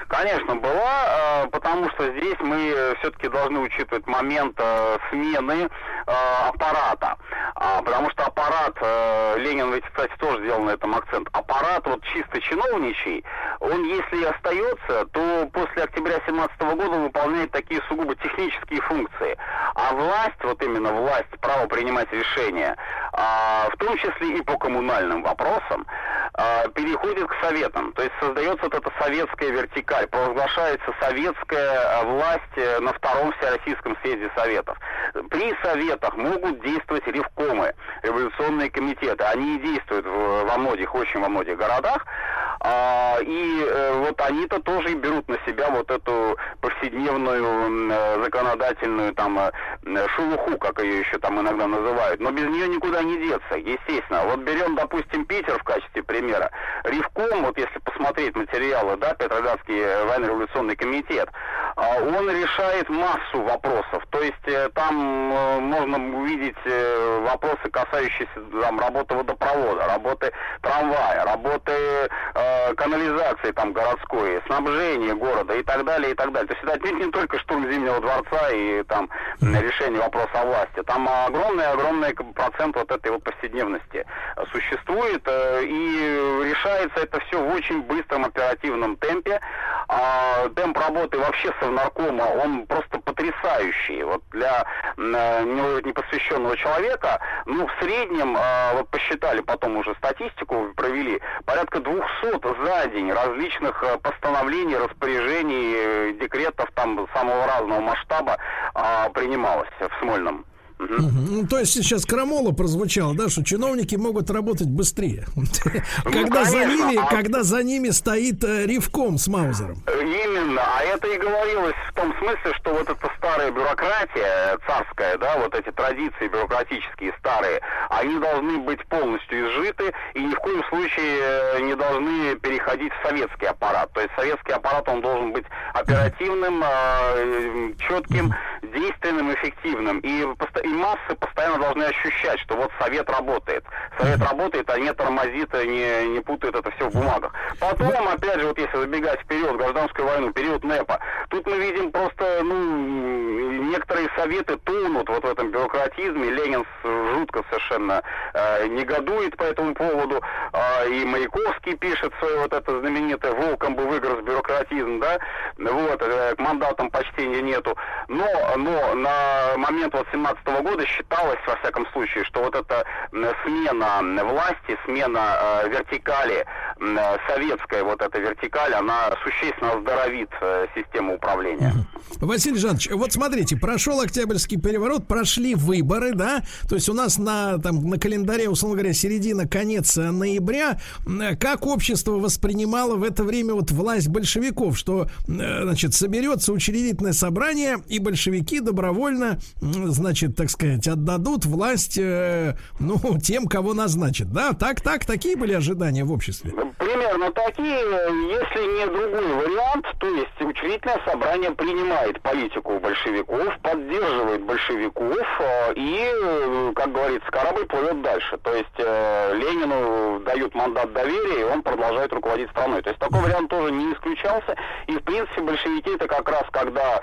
Конечно, была, э, потому что здесь мы все-таки должны учитывать момент э, смены э, аппарата. А, потому что аппарат, Ленин ведь, кстати, тоже сделал на этом акцент, аппарат вот чисто чиновничий, он если и остается, то после октября 17 года выполняет такие сугубо технические функции. А власть, вот именно власть, право принимать решения, а, в том числе и по коммунальным вопросам, переходит к советам. То есть создается вот эта советская вертикаль февраль провозглашается советская э, власть э, на втором Всероссийском съезде Советов. При Советах могут действовать ревкомы, революционные комитеты. Они и действуют во многих, очень во многих городах. А, и э, вот они-то тоже берут на себя вот эту повседневную законодательную там шелуху, как ее еще там иногда называют. Но без нее никуда не деться, естественно. Вот берем, допустим, Питер в качестве примера. Ревком, вот если посмотреть материалы, да, Петроградский военно-революционный комитет, а, он решает массу вопросов. То есть э, там э, можно увидеть э, вопросы, касающиеся там, работы водопровода, работы трамвая, работы э, канализации там городской, снабжения города и так далее, и так далее. То есть это отнюдь не только штурм Зимнего дворца и там решение вопроса о власти. Там огромный-огромный процент вот этой вот повседневности существует, и решается это все в очень быстром оперативном темпе. А, темп работы вообще совнаркома, он просто потрясающий. Вот для э, непосвященного человека, ну, в среднем, э, вот посчитали потом уже статистику, провели, порядка 200 за день различных э, постановлений, распоряжений, декретов там самого разного масштаба э, принималось в Смольном. Ну, то есть сейчас крамола прозвучало, да, что чиновники могут работать быстрее. когда за ними, а когда за ними стоит э, Ривком с Маузером. Именно, а это и говорилось в том смысле, что вот эта старая бюрократия царская, да, вот эти традиции бюрократические старые, они должны быть полностью изжиты и ни в коем случае э, не должны переходить в советский аппарат. То есть советский аппарат, он должен быть оперативным, э, четким, действенным, эффективным. И и массы постоянно должны ощущать, что вот совет работает. Совет работает, а не тормозит, не, не путает это все в бумагах. Потом, опять же, вот если забегать вперед, гражданскую войну, период НЭПа, тут мы видим просто, ну, некоторые советы тонут вот в этом бюрократизме. Ленин жутко совершенно э, негодует по этому поводу. Э, и Маяковский пишет свое вот это знаменитое «Волком бы выгрыз бюрократизм», да, вот, э, к мандатам почтения нету. Но, но на момент вот 17 -го года считалось, во всяком случае, что вот эта смена власти, смена э, вертикали, э, советская вот эта вертикаль, она существенно оздоровит э, систему управления. Василий Жанович, вот смотрите, прошел Октябрьский переворот, прошли выборы, да, то есть у нас на, там, на календаре, условно говоря, середина, конец ноября. Как общество воспринимало в это время вот власть большевиков, что, значит, соберется учредительное собрание, и большевики добровольно, значит, так сказать, отдадут власть, э, ну, тем, кого назначат, да? Так, так, такие были ожидания в обществе? Примерно такие, если не другой вариант, то есть учредительное собрание принимает политику большевиков, поддерживает большевиков э, и, э, как говорится, корабль плывет дальше. То есть э, Ленину дают мандат доверия, и он продолжает руководить страной. То есть такой вариант тоже не исключался. И, в принципе, большевики это как раз, когда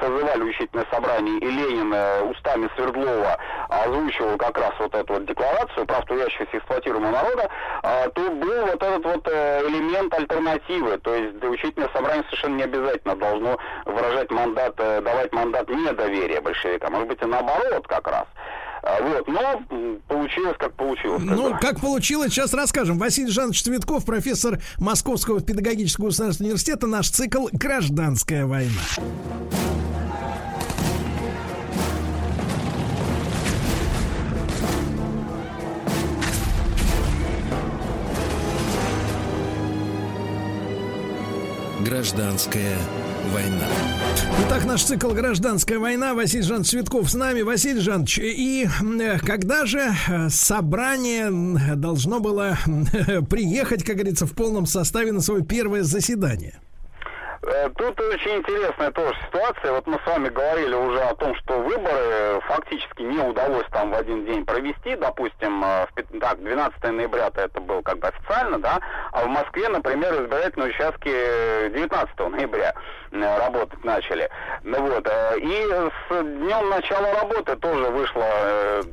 созывали учредительное собрание, и Ленин устами Свердлова озвучивал как раз вот эту вот декларацию прав трудящихся эксплуатируемого народа, а, то был вот этот вот э, элемент альтернативы. То есть учительное собрание совершенно не обязательно должно выражать мандат, э, давать мандат недоверия большевикам. Может быть и наоборот как раз. А, Вот, но получилось, как получилось. Ну, бы. как получилось, сейчас расскажем. Василий Жанович Цветков, профессор Московского педагогического государственного университета, наш цикл «Гражданская война». Гражданская война. Итак, наш цикл «Гражданская война». Василий Жанович Цветков с нами. Василий Жанович, и э, когда же э, собрание должно было м, приехать, как говорится, в полном составе на свое первое заседание? Э, Тут очень интересная тоже ситуация. Вот мы с вами говорили уже о том, что выборы фактически не удалось там в один день провести. Допустим, э, в так, 12 ноября это был как бы официально, да, а в Москве, например, избирательные участки э, 19 ноября э, работать начали. Ну вот, и с днем начала работы тоже вышло,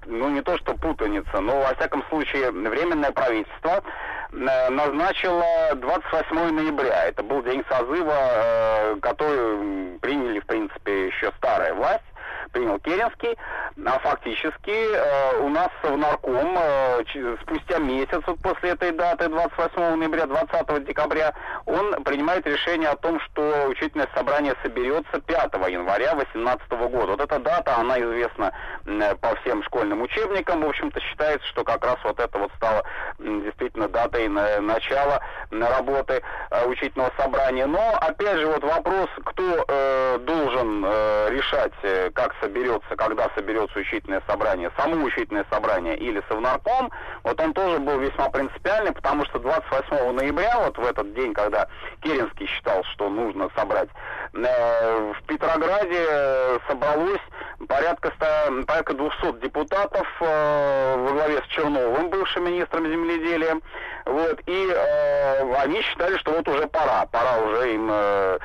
ну не то что путаница, но во всяком случае временное правительство э, назначило 28 ноября. Это был день созыва, э, который приняли, в принципе, еще старая власть принял Керенский, а фактически э, у нас Совнарком э, ч- спустя месяц вот после этой даты, 28 ноября, 20 декабря, он принимает решение о том, что учительное собрание соберется 5 января 2018 года. Вот эта дата, она известна м, по всем школьным учебникам, в общем-то считается, что как раз вот это вот стало м, действительно датой на- начала работы э, учительного собрания. Но, опять же, вот вопрос, кто э, должен э, решать, э, как соберется, когда соберется учительное собрание, само учительное собрание или совнарком, вот он тоже был весьма принципиальный, потому что 28 ноября, вот в этот день, когда Керенский считал, что нужно собрать, в Петрограде э, собралось порядка, ста- порядка 200 депутатов э, во главе с Черновым, бывшим министром земледелия, вот, и э, они считали, что вот уже пора, пора уже им э,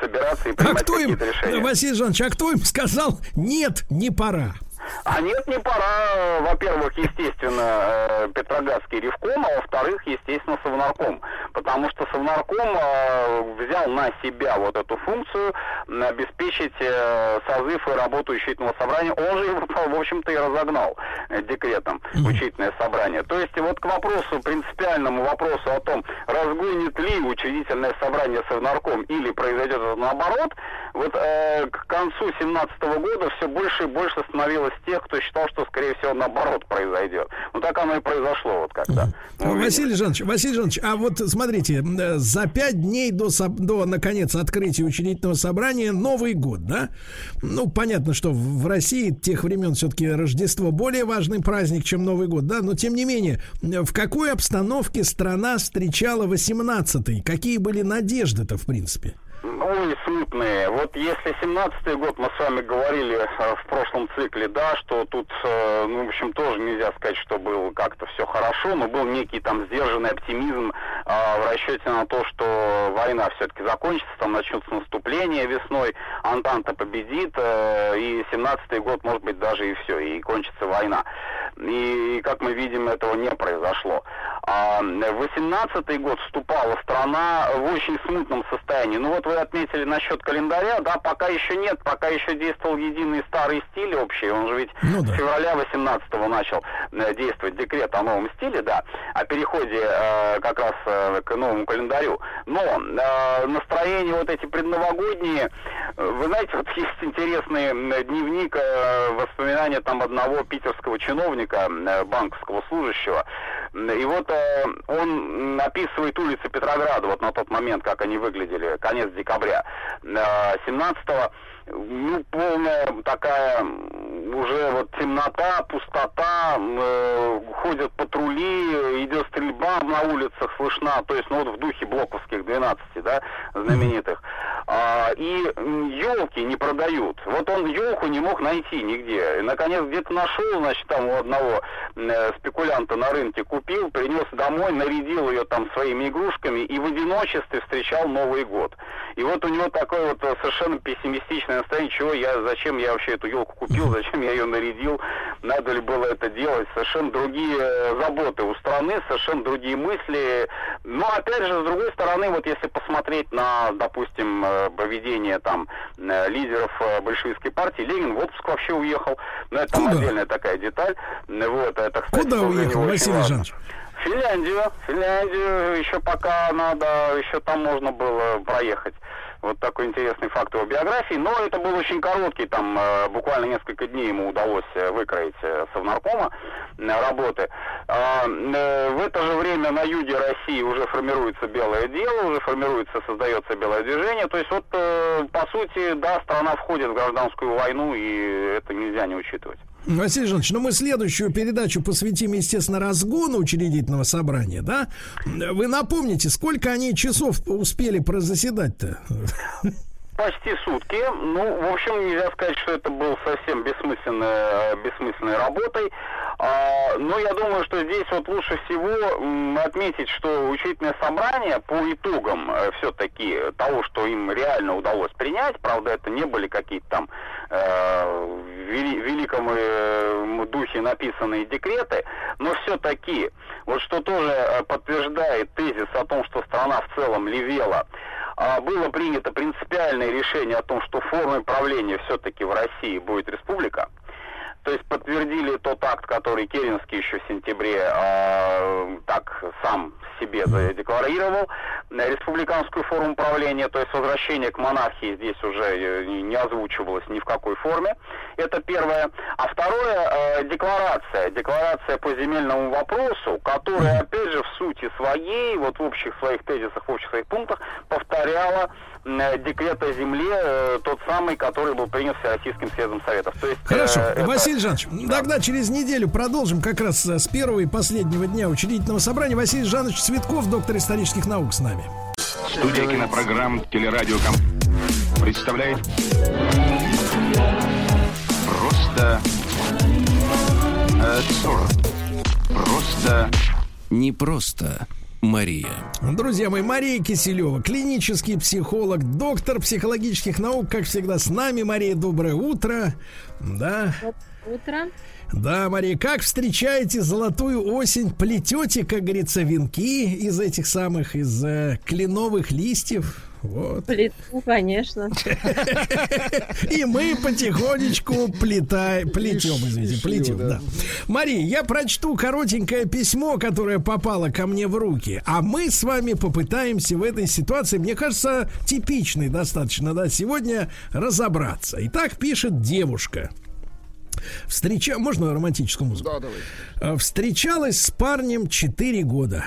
собираться и А принимать кто им, решения. Василий Жанович, а кто им сказал, нет, не пора? А нет, не пора. Во-первых, естественно, э, Петроградский ревком, а во-вторых, естественно, Совнарком. Потому что Совнарком э, взял на себя вот эту функцию обеспечить э, созыв и работу учительного собрания. Он же его, в общем-то, и разогнал декретом учительное собрание. То есть вот к вопросу, принципиальному вопросу о том, разгонит ли учредительное собрание Совнарком или произойдет это наоборот, вот э, к концу 17 года все больше и больше становилось тех, кто считал, что, скорее всего, наоборот произойдет. Ну, так оно и произошло вот когда. Увидели. Василий Жанович, Василий Жанович, а вот смотрите, э, за пять дней до, до, наконец, открытия учредительного собрания Новый год, да? Ну, понятно, что в в России тех времен все-таки Рождество более важный праздник, чем Новый год, да? Но, тем не менее, э, в какой обстановке страна встречала 18-й? Какие были надежды-то, в принципе? Ой, смутные. Вот если 17-й год мы с вами говорили э, в прошлом цикле, да, что тут, э, ну, в общем, тоже нельзя сказать, что было как-то все хорошо, но был некий там сдержанный оптимизм э, в расчете на то, что война все-таки закончится, там начнется наступление весной, Антанта победит, э, и 17-й год, может быть, даже и все, и кончится война. И, как мы видим, этого не произошло. А в 18-й год вступала страна в очень смутном состоянии. Ну вот вы отметили насчет календаря, да, пока еще нет, пока еще действовал единый старый стиль общий, он же ведь Ну да. с февраля 18-го начал э, действовать декрет о новом стиле, да, о переходе э, как раз э, к новому календарю. Но э, настроение вот эти предновогодние, э, вы знаете, вот есть интересный дневник э, воспоминания там одного питерского чиновника, э, банковского служащего. И вот э, он описывает улицы Петрограда вот на тот момент, как они выглядели, конец декабря э, 17-го. Ну, полная такая уже вот темнота, пустота, э, ходят патрули, идет стрельба на улицах слышна, то есть, ну, вот в духе блоковских 12, да, знаменитых. А, и елки не продают. Вот он елку не мог найти нигде. И, наконец, где-то нашел, значит, там у одного э, спекулянта на рынке купил, принес домой, нарядил ее там своими игрушками и в одиночестве встречал Новый год. И вот у него такое вот э, совершенно пессимистичное настроение, чего я, зачем я вообще эту елку купил, зачем я ее нарядил, надо ли было это делать. Совершенно другие э, заботы у страны, совершенно другие мысли. Но опять же, с другой стороны, вот если посмотреть на, допустим, э, поведение там лидеров большевистской партии, Ленин в отпуск вообще уехал. Но это там Куда? отдельная такая деталь. Вот, это, кстати, Куда уехал, Василий важно. Финляндию. Финляндию еще пока надо, еще там можно было проехать. Вот такой интересный факт его биографии. Но это был очень короткий, там э, буквально несколько дней ему удалось э, выкроить э, совнаркома э, работы. А, в это же время на юге России уже формируется белое дело, уже формируется, создается белое движение. То есть вот, по сути, да, страна входит в гражданскую войну, и это нельзя не учитывать. Василий Жанович, ну мы следующую передачу посвятим, естественно, разгону учредительного собрания, да? Вы напомните, сколько они часов успели прозаседать-то? Почти сутки. Ну, в общем, нельзя сказать, что это был совсем бессмысленной, э, бессмысленной работой. А, но я думаю, что здесь вот лучше всего отметить, что учительное собрание по итогам все-таки того, что им реально удалось принять, правда, это не были какие-то там э, вели- великом э, духе написанные декреты, но все-таки, вот что тоже э, подтверждает тезис о том, что страна в целом левела, было принято принципиальное решение о том, что формой правления все-таки в России будет республика. То есть подтвердили тот акт, который Керенский еще в сентябре а, так сам себе задекларировал, э, республиканскую форму правления, то есть возвращение к монархии здесь уже э, не озвучивалось ни в какой форме. Это первое. А второе, э, декларация. Декларация по земельному вопросу, которая, опять же, в сути своей, вот в общих своих тезисах, в общих своих пунктах, повторяла э, декрет о земле, э, тот самый, который был принят Всероссийским съездом Советов. То есть, э, Хорошо, это- Василий Жанович, тогда через неделю продолжим как раз э, с первого и последнего дня учредительного собрания. Василий Жанович Цветков, доктор исторических наук с нами. Студия кинопрограмм «Телерадиоком» представляет Просто э, 40. Просто Не просто Мария. Друзья мои, Мария Киселева, клинический психолог, доктор психологических наук, как всегда, с нами. Мария, доброе утро. Да, Утро. да, Мария, как встречаете золотую осень? Плетете, как говорится, венки из этих самых, из э, кленовых листьев? Вот. Плиту, конечно. [laughs] И мы потихонечку плетай, плетем, извините, плетем, да. да. Мария, я прочту коротенькое письмо, которое попало ко мне в руки, а мы с вами попытаемся в этой ситуации, мне кажется, типичной достаточно, да, сегодня разобраться. Итак, пишет девушка. Встреча... Можно романтическую музыку? Да, давай. Э, Встречалась с парнем 4 года.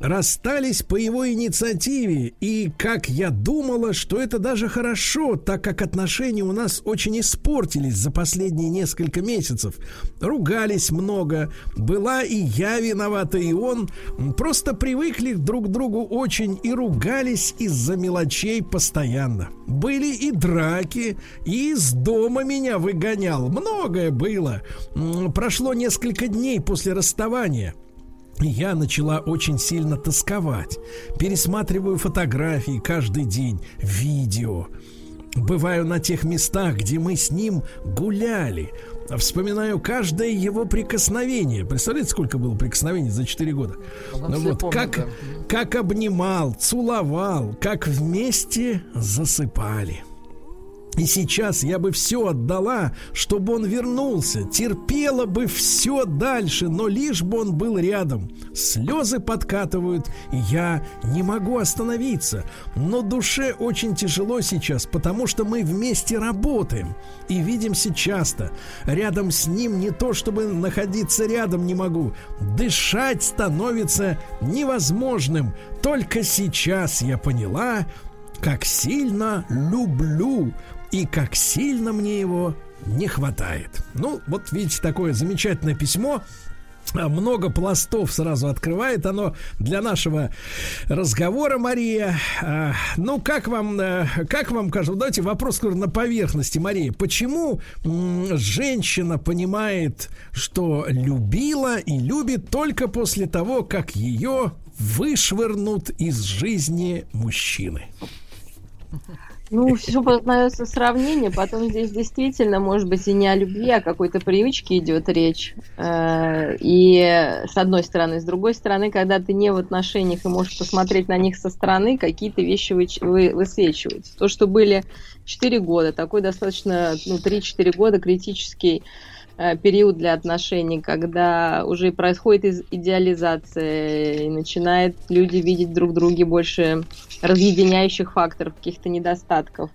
Расстались по его инициативе, и как я думала, что это даже хорошо, так как отношения у нас очень испортились за последние несколько месяцев. Ругались много, была и я виновата, и он. Просто привыкли друг к другу очень и ругались из-за мелочей постоянно. Были и драки, и из дома меня выгонял. Многое было. Прошло несколько дней после расставания. Я начала очень сильно тосковать. Пересматриваю фотографии каждый день, видео. Бываю на тех местах, где мы с ним гуляли. Вспоминаю каждое его прикосновение. Представляете, сколько было прикосновений за 4 года? Ну вот, помнит, как, да. как обнимал, целовал, как вместе засыпали. И сейчас я бы все отдала, чтобы он вернулся, терпела бы все дальше, но лишь бы он был рядом. Слезы подкатывают, я не могу остановиться. Но душе очень тяжело сейчас, потому что мы вместе работаем и видимся часто. Рядом с ним не то, чтобы находиться рядом не могу. Дышать становится невозможным. Только сейчас я поняла, как сильно люблю и как сильно мне его не хватает. Ну, вот видите, такое замечательное письмо. А, Много пластов сразу открывает оно для нашего разговора, Мария. А, Ну, как вам, э, как вам кажется, давайте вопрос скоро на поверхности, Мария. Почему женщина понимает, что любила и любит только после того, как ее вышвырнут из жизни мужчины? Ну, все познается сравнение, потом здесь действительно, может быть, и не о любви, а о какой-то привычке идет речь. Э, и с одной стороны. С другой стороны, когда ты не в отношениях и можешь посмотреть на них со стороны, какие-то вещи высвечиваются. То, что были 4 года, такой достаточно, ну, 3-4 года критический период для отношений, когда уже происходит идеализация, и начинают люди видеть друг в друге больше разъединяющих факторов, каких-то недостатков.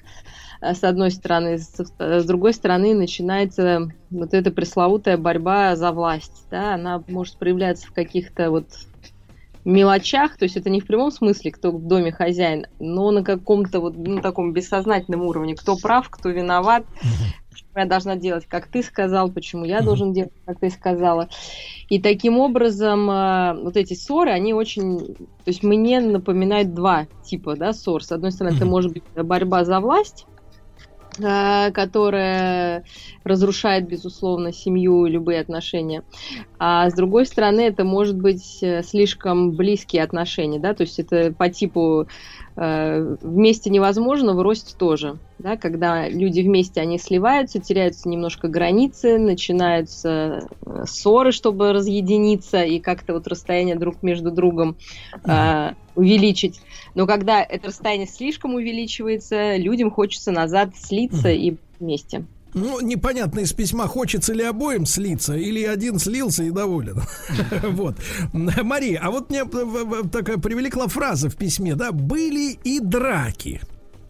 Э, с одной стороны, с другой стороны начинается вот эта пресловутая борьба за власть, да, она может проявляться в каких-то вот мелочах, то есть это не в прямом смысле, кто в доме хозяин, но на каком-то вот ну, таком бессознательном уровне, кто прав, кто виноват, я должна делать, как ты сказал, почему я должен делать, как ты сказала. И таким образом э, вот эти ссоры, они очень, то есть мне напоминают два типа, да, ссор. С одной стороны, это может быть борьба за власть, э, которая разрушает, безусловно, семью и любые отношения. А с другой стороны, это может быть э, слишком близкие отношения, да, то есть это по типу вместе невозможно, в росте тоже. Да, когда люди вместе, они сливаются, теряются немножко границы, начинаются э, ссоры, чтобы разъединиться и как-то вот расстояние друг между другом э, увеличить. Но когда это расстояние слишком увеличивается, людям хочется назад слиться и вместе. Ну, непонятно из письма, хочется ли обоим слиться, или один слился и доволен. [laughs] Вот. Мария, а вот мне такая привлекла фраза в письме, да, были и драки.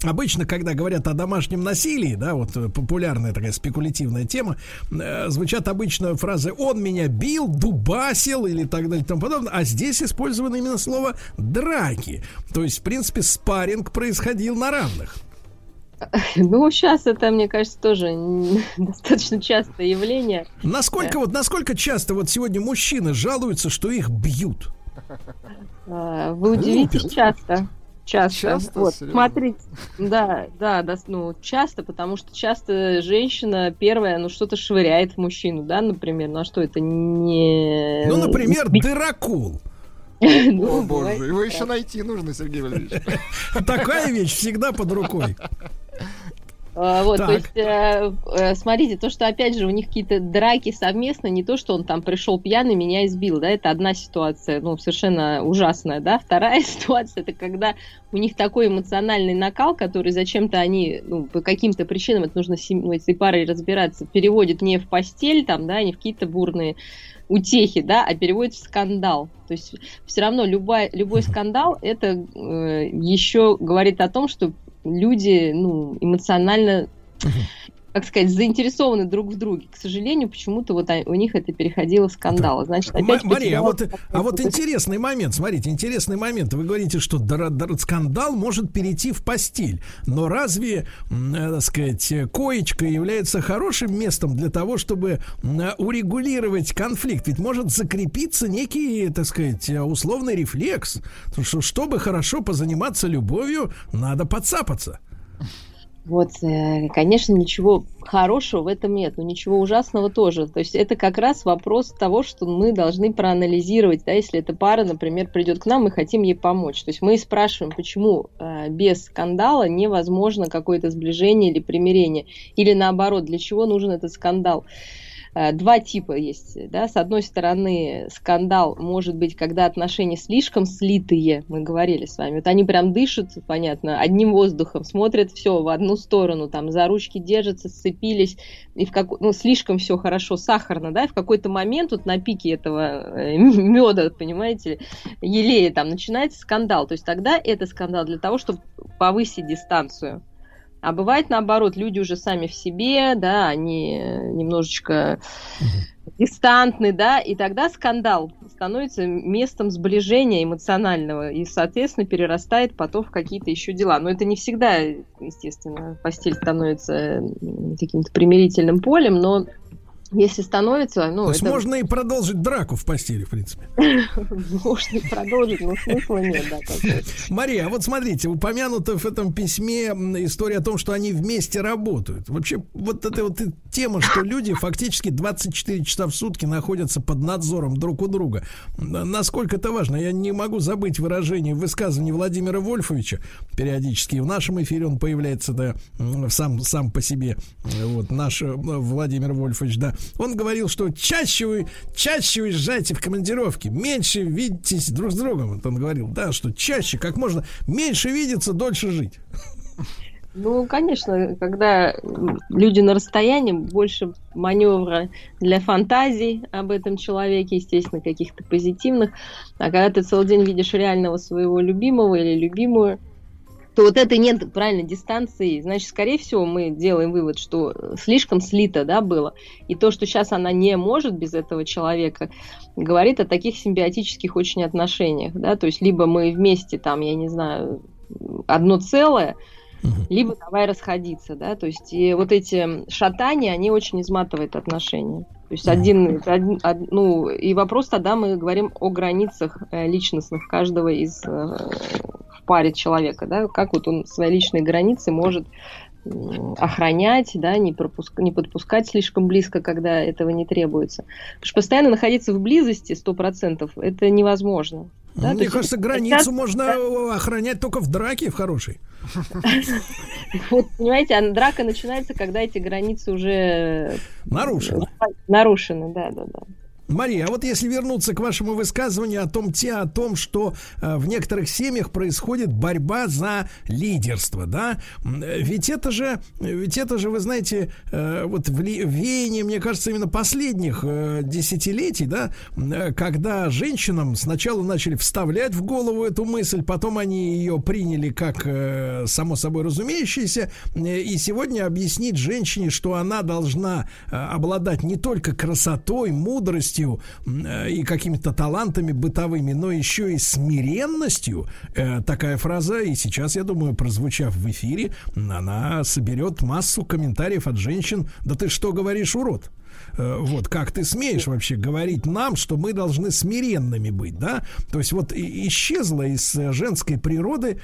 Обычно, когда говорят о домашнем насилии, да, вот э, популярная такая спекулятивная тема, э, звучат обычно фразы «он меня бил», «дубасил» или так далее и тому подобное, а здесь использовано именно слово «драки». То есть, в принципе, спарринг происходил на равных. [laughs] Ну, сейчас это, мне кажется, тоже [laughs] достаточно частое явление. Насколько вот, насколько часто вот сегодня мужчины жалуются, что их бьют? А, вы удивитесь, часто. Часто. часто вот, смотрите, да, да, да, ну, часто, потому что часто женщина первая, ну, что-то швыряет в мужчину, да, например, ну, а что это не... Ну, например, дырокул. [laughs] Ну, О, боже, его еще найти нужно, Сергей Валерьевич. Такая вещь всегда под рукой. А, вот, так. то есть, э, э, смотрите, то, что, опять же, у них какие-то драки совместно, не то, что он там пришел пьяный, меня избил, да, это одна ситуация, ну, совершенно ужасная, да. Вторая [laughs] ситуация, это когда у них такой эмоциональный накал, который зачем-то они, ну, по каким-то причинам, это нужно с ну, этой парой разбираться, переводят не в постель, там, да, не в какие-то бурные утехи, да, а переводится в скандал. То есть все равно любой, любой скандал это э, еще говорит о том, что люди ну, эмоционально как сказать, заинтересованы друг в друге. К сожалению, почему-то вот у них это переходило в скандал. Значит, опять Мария, а вот, а вот интересный момент, смотрите, интересный момент. Вы говорите, что дар, дар, скандал может перейти в постель. Но разве, э, так сказать, коечка является хорошим местом для того, чтобы урегулировать конфликт? Ведь может закрепиться некий, так сказать, условный рефлекс. Что, чтобы хорошо позаниматься любовью, надо подцапаться. Вот, э, конечно, ничего хорошего в этом нет, но ничего ужасного тоже. То есть это как раз вопрос того, что мы должны проанализировать, да, если эта пара, например, придет к нам, мы хотим ей помочь. То есть мы спрашиваем, почему э, без скандала невозможно какое-то сближение или примирение, или наоборот, для чего нужен этот скандал. Э, два типа есть. Да? С одной стороны, скандал может быть, когда отношения слишком слитые, мы говорили с вами. Вот они прям дышат, понятно, одним воздухом, смотрят все в одну сторону, там за ручки держатся, сцепились, и в как... ну, слишком все хорошо, сахарно, да, и в какой-то момент вот на пике этого э, [laughs] меда, понимаете, елея там начинается скандал. То есть тогда это скандал для того, чтобы повысить дистанцию. А бывает наоборот, люди уже сами в себе, да, они немножечко дистантны, да, и тогда скандал становится местом сближения эмоционального и, соответственно, перерастает потом в какие-то еще дела. Но это не всегда, естественно, постель становится каким-то примирительным полем, но Если становится, ну, То есть это можно и продолжить драку в постели, в принципе. [laughs] можно и продолжить, но смысла нет, да. Мария, а вот смотрите, упомянуто в этом письме история о том, что они вместе работают. Вообще, вот эта вот тема, что люди фактически 24 часа в сутки находятся под надзором друг у друга. Насколько это важно? Я не могу забыть выражение, высказывание Владимира Вольфовича. Периодически в нашем эфире он появляется, да, сам, сам по себе. Вот наш э, Владимир Вольфович, да. Он говорил, что чаще вы, чаще уезжайте в командировки, меньше видитесь друг с другом. Вот он говорил, да, что чаще, как можно меньше видеться, дольше жить. Ну, конечно, когда люди на расстоянии, больше маневра для фантазий об этом человеке, естественно, каких-то позитивных. А когда ты целый день видишь реального своего любимого или любимую, то вот этой нет правильно дистанции. Значит, скорее всего, мы делаем вывод, что э, слишком слито, да, было. И то, что сейчас она не может без этого человека, говорит о таких симбиотических очень отношениях, да, то есть либо мы вместе там, я не знаю, одно целое, либо давай расходиться, да, то есть и вот эти шатания, они очень изматывают отношения. То есть один, один- од- ну, и вопрос тогда мы говорим о границах э, личностных каждого из паре человека, да, как вот он свои личные границы может охранять, да, не, пропуск- не подпускать слишком близко, когда этого не требуется. Потому что постоянно находиться в близости 100% это невозможно. да, то Мне есть кажется, это границу сейчас- можно э, охранять только в драке в хорошей. [laughs] Вот, понимаете, а драка начинается, когда эти границы уже Нарушены. нарушены, да, да, да. Мария, а вот если вернуться к вашему высказыванию о том, те, о том, что э, в некоторых семьях происходит борьба за лидерство, да, э, ведь это же, ведь это же, вы знаете, э, вот вли- веяние, мне кажется, именно последних э, десятилетий, да, э, когда женщинам сначала начали вставлять в голову эту мысль, потом они ее приняли как э, само собой разумеющееся, и сегодня объяснить женщине, что она должна обладать не только красотой, мудростью м, э, и какими-то талантами бытовыми, но еще и смиренностью. Э, Такая фраза, и сейчас, я думаю, прозвучав в эфире, она соберет массу комментариев от женщин. Да ты что говоришь, урод? Э, Вот, как ты смеешь вообще говорить нам, что мы должны смиренными быть, да? То есть вот исчезла из женской природы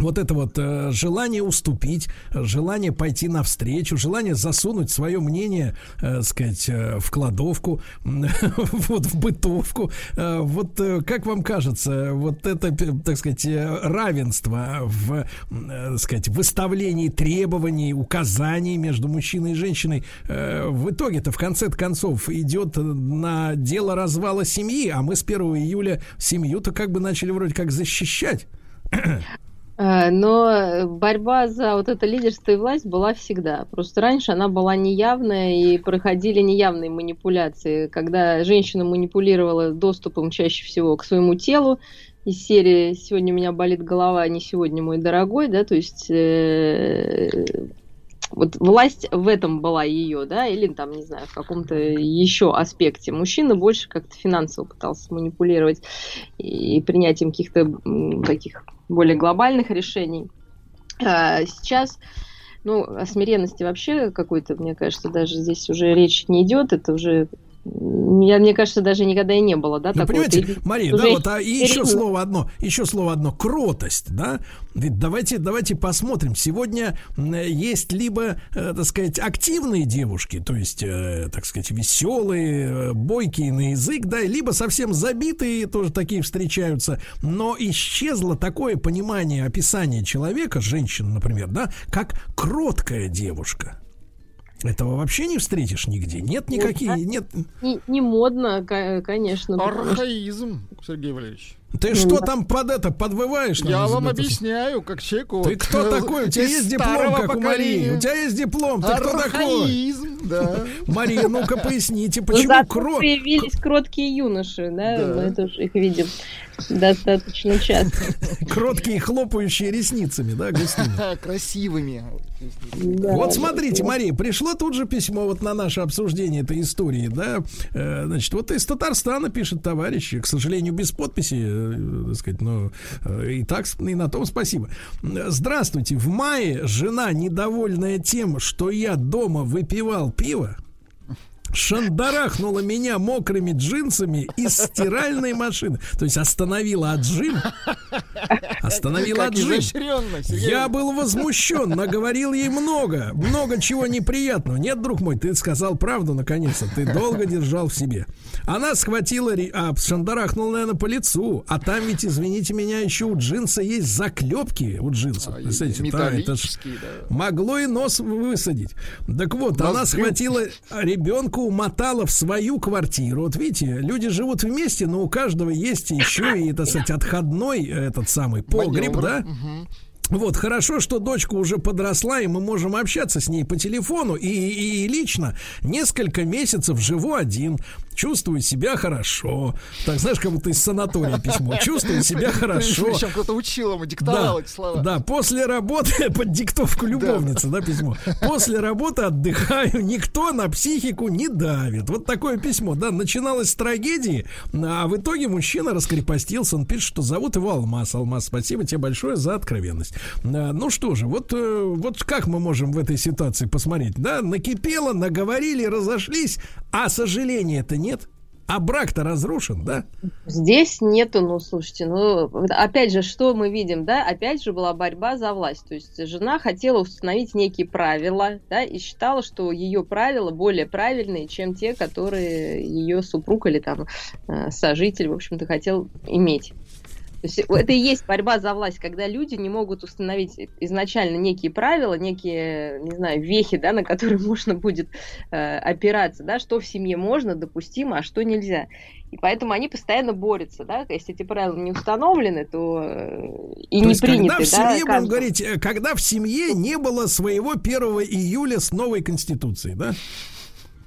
вот это вот э, желание уступить, э, желание пойти навстречу, желание засунуть свое мнение, э, сказать, э, в кладовку, [laughs] вот в бытовку. Э, вот э, как вам кажется, вот это, п- так сказать, э, равенство в, э, сказать, выставлении требований, указаний между мужчиной и женщиной э, в итоге-то в конце концов идет на дело развала семьи, а мы с 1 июля семью-то как бы начали вроде как защищать. [clears throat] Э, Но борьба за вот это лидерство и власть была всегда. Просто раньше она была неявная и проходили неявные манипуляции, когда женщина манипулировала доступом чаще всего к своему телу, из серии «Сегодня у меня болит голова, а не сегодня, мой дорогой», да, то есть э, вот власть в этом была ее, да, или там, не знаю, в каком-то еще аспекте. Мужчина больше как-то финансово пытался манипулировать и принятием каких-то таких более глобальных решений. А Сейчас, ну, о смиренности вообще какой-то, мне кажется, даже здесь уже речь не идет, это уже я, мне кажется, даже никогда и не было, да, Ну, такого. понимаете, Ты- Мария, да, вот, а и еще слово одно, еще слово одно, кротость, да? Ведь давайте, давайте посмотрим. Сегодня есть либо, э, так сказать, активные девушки, то есть, э, так сказать, веселые, э, бойкие на язык, да, либо совсем забитые, тоже такие встречаются. Но исчезло такое понимание, описание человека, женщины, например, да, как кроткая девушка. Этого вообще не встретишь нигде. Нет никаких, да. нет. Не, не модно, ко- конечно. Архаизм, Сергей Валерьевич. Ты Ну, что там под это подвываешь? Я вам это- объясняю, как человеку. Ты кто такой? У тебя есть диплом, старого как у Марии. У тебя есть диплом. Ты кто такой? Да. Мария, ну-ка поясните, Ну, почему кровь? появились кроткие юноши, да, Да. мы тоже их видим достаточно часто. [laughs] Кроткие хлопающие ресницами, да, густыми. [laughs] Красивыми. Да. Вот смотрите, Мария, пришло тут же письмо вот на наше обсуждение этой истории, да. Э, Значит, вот из Татарстана пишет товарищ, к сожалению, без подписи, э, так сказать, но э, и так, и на том спасибо. Здравствуйте. В мае жена, недовольная тем, что я дома выпивал пиво, шандарахнула меня мокрыми джинсами из стиральной машины. То есть остановила отжим. Остановила Как отжим. Я был возмущен, наговорил ей много, много чего неприятного. Нет, друг мой, ты сказал правду наконец-то. Ты долго держал в себе. Она схватила, а, шандарахнула, наверное, по лицу. А там ведь, извините меня, еще у джинса есть заклепки у джинсов. А, Представляете, да, это ж да. Могло и нос высадить. Так вот, она схватила ребенка, умотала в свою квартиру. Вот видите, люди живут вместе, но у каждого есть еще и, так сказать, отходной э, этот самый погреб, Маневр. да? Вот, хорошо, что дочка уже подросла, и мы можем общаться с ней по телефону и, и- и лично. Несколько месяцев живу один, чувствую себя хорошо. Так, знаешь, как будто из санатория письмо. Чувствую себя хорошо. Причем кто-то учил ему, диктовал эти слова. Да, после работы [laughs] под диктовку любовницы, да, письмо. После работы отдыхаю, никто на психику не давит. Вот такое письмо, да, начиналось с трагедии, а в итоге мужчина раскрепостился, он пишет, что зовут его Алмаз. Алмаз, спасибо тебе большое за откровенность. А, Ну что же, вот, э, вот как мы можем в этой ситуации посмотреть, да, накипело, наговорили, разошлись, а сожаления-то нет. А брак-то разрушен, да? Здесь нету, ну, слушайте, ну, опять же, что мы видим, да, опять же была борьба за власть, то есть жена хотела установить некие правила, да, и считала, что ее правила более правильные, чем те, которые ее супруг или там э, сожитель, в общем-то, хотел иметь. То есть это и есть борьба за власть, когда люди не могут установить изначально некие правила, некие, не знаю, вехи, да, на которые [laughs] можно будет э, опираться, да, что в семье можно, допустимо, а что нельзя. И поэтому они постоянно борются, да, если эти правила не установлены, то э, и То не есть, приняты, когда в да, семье, будем каждым. говорить, э, когда в семье не было своего 1 июля с новой конституцией, да?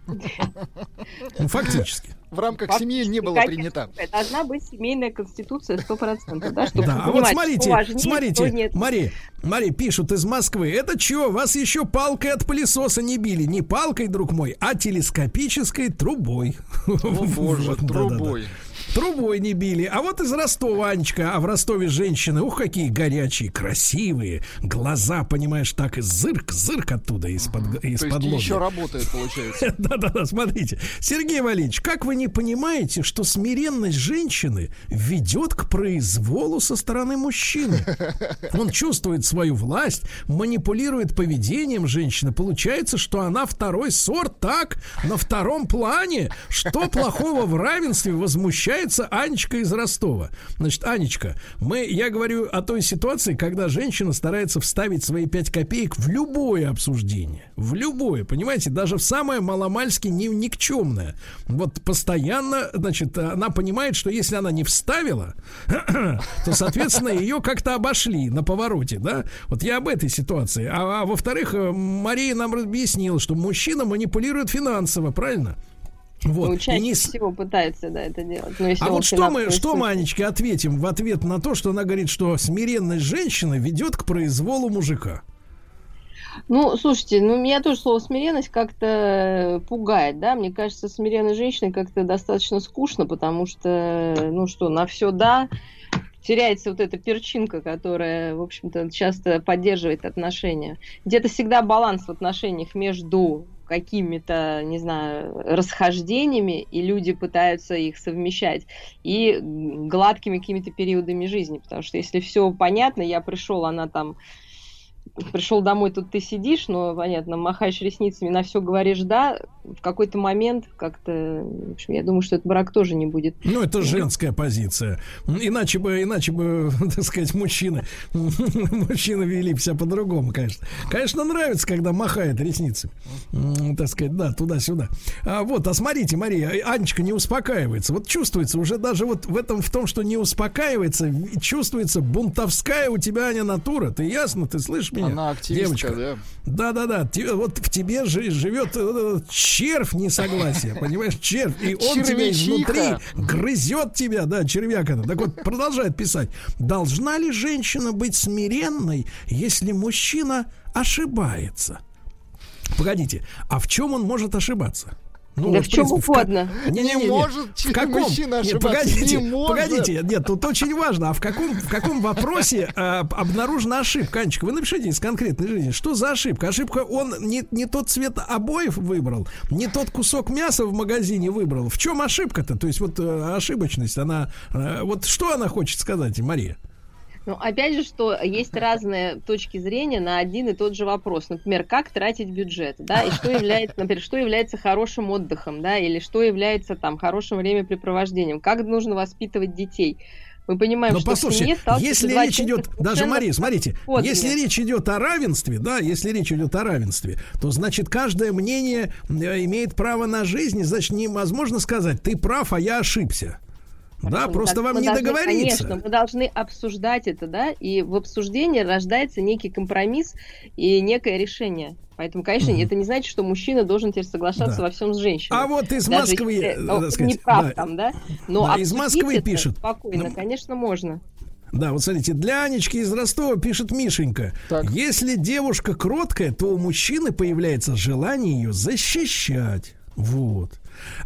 Ну, фактически. В рамках семьи не было Конечно, принято. Должна быть семейная конституция 100%, да, чтобы Да, а вот смотрите, что важнее, смотрите. Мари, Мари пишут из Москвы. Это что, вас еще палкой от пылесоса не били? Не палкой, друг мой, а телескопической трубой. О [laughs] боже, трубой. Трубой не били. А вот из Ростова, Анечка, а в Ростове женщины, ух, какие горячие, красивые. Глаза, понимаешь, так и зырк, зырк оттуда из-под То из-под есть лобья. еще работает, получается. [laughs] Да-да-да, смотрите. Сергей Валерьевич, как вы не понимаете, что смиренность женщины ведет к произволу со стороны мужчины? [laughs] Он чувствует свою власть, манипулирует поведением женщины. Получается, что она второй сорт, так, на втором плане. Что плохого в равенстве возмущается Анечка из Ростова? Значит, Анечка, мы, я говорю о той ситуации, когда женщина старается вставить свои пять копеек в любое обсуждение. В любое, понимаете, даже в самое маломальски ни, никчемное. Вот постоянно, значит, она понимает, что если она не вставила, [coughs] то, соответственно, ее как-то обошли на повороте, да? Вот я об этой ситуации. А, а во-вторых, Мария нам объяснила, что мужчина манипулирует финансово, правильно? Вот. Ну, И чаще не с- всего пытается, да, это делать. Но если а вот что мы, что мы. Анечке, ответим в ответ на то, что она говорит, что смиренность женщины ведет к произволу мужика? Ну, слушайте, ну меня тоже слово смиренность как-то пугает, да. Мне кажется, смиренной женщиной как-то достаточно скучно, потому что, ну что, на все да, теряется вот эта перчинка, которая, в общем-то, часто поддерживает отношения. Где-то всегда баланс в отношениях между какими-то, не знаю, расхождениями, и люди пытаются их совмещать, и гладкими какими-то периодами жизни. Потому что если все понятно, я пришел, она там пришел домой, тут ты сидишь, но, понятно, махаешь ресницами, на все говоришь «да», в какой-то момент как-то, в общем, я думаю, что этот брак тоже не будет. Ну, это женская позиция. Иначе бы, иначе бы, [laughs] так сказать, мужчины, [laughs] мужчины вели себя по-другому, конечно. Конечно, нравится, когда махает ресницами. М, Так сказать, да, туда-сюда. А вот, а смотрите, Мария, Анечка не успокаивается. Вот чувствуется уже даже вот в этом, в том, что не успокаивается, чувствуется бунтовская у тебя, Аня, натура. Ты ясно, ты слышишь меня? Она активистка, девочка? да. Да-да-да, вот в тебе жи- живет э, червь несогласия, понимаешь, червь, и он тебя Червячиха. изнутри грызет тебя, да, червяк это. Так вот, продолжает писать. Должна ли женщина быть смиренной, если мужчина ошибается? Погодите, а в чем он может ошибаться? Ну, да вот, в чем принципе, угодно. ка- Не, не, Не не, может в каком? мужчина Нет, ошибаться. погодите, Не может. погодите, нет, тут очень важно, а в каком, в каком вопросе э, обнаружена ошибка, Анечка? Вы напишите из конкретной жизни, что за ошибка? Ошибка, он не, не тот цвет обоев выбрал, не тот кусок мяса в магазине выбрал. В чем ошибка-то? То есть вот э, ошибочность, она, э, вот что она хочет сказать, Мария? Ну, опять же, что есть разные точки зрения на один и тот же вопрос. Например, как тратить бюджет, да, и что является, например, что является хорошим отдыхом, да, или что является там хорошим времяпрепровождением, как нужно воспитывать детей. Мы понимаем, Но что в семье послушайте, если речь идет, даже Мария, смотрите, сходными. если речь идет о равенстве, да, если речь идет о равенстве, то значит каждое мнение э, имеет право на жизнь, и, значит невозможно сказать, ты прав, а я ошибся. Да, Хорошо, просто так вам не должны, договориться. Конечно, мы должны обсуждать это, да, и в обсуждении рождается некий компромисс и некое решение. Поэтому, конечно, это не значит, что мужчина должен теперь соглашаться Да. во всем с женщиной. А вот из Даже Москвы, если так сказать, не прав да. там, да? Но Да, из Москвы это пишет. Спокойно, Ну, конечно, можно. Да, вот смотрите, для Анечки из Ростова пишет Мишенька. Так. Если девушка кроткая, то у мужчины появляется желание ее защищать. Вот.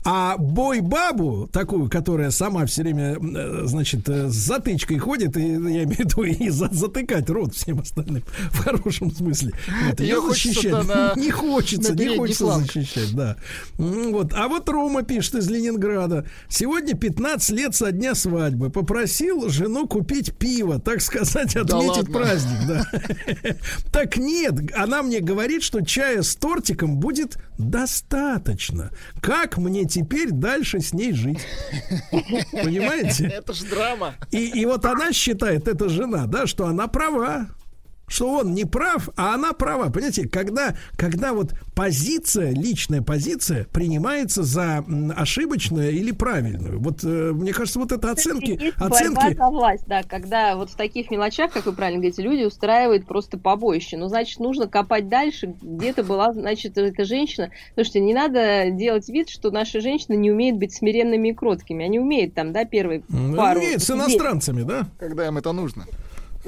А бой-бабу, такую, которая сама все время, э, значит, э, с затычкой ходит, и я имею в виду [laughs] и за- затыкать рот всем остальным, [laughs] в хорошем смысле. Вот, хочется защищать на- [laughs] не хочется, на не хочется фланг. защищать, да. Вот. А вот Рома пишет из Ленинграда. Сегодня 15 лет со дня свадьбы. Попросил жену купить пиво, так сказать, отметить ладно? праздник. Да. Так нет, она мне говорит, что чая с тортиком будет достаточно. Как мне теперь дальше с ней жить? Понимаете? Это ж драма. И, и вот она считает, эта жена, да, что она права. Что он не прав, а она права. Понимаете, когда, когда вот позиция, личная позиция принимается за ошибочную или правильную. Вот э, мне кажется, вот это оценки, Есть борьба оценки. за власть, да, когда вот в таких мелочах, как вы правильно говорите, люди устраивают просто побоище. Ну, значит, нужно копать дальше, где-то была, значит, эта женщина. Слушайте, не надо делать вид, что наши женщины не умеют быть смиренными и кроткими. Они умеют там, да, первые м, пару умеет с иностранцами, да? Когда им это нужно.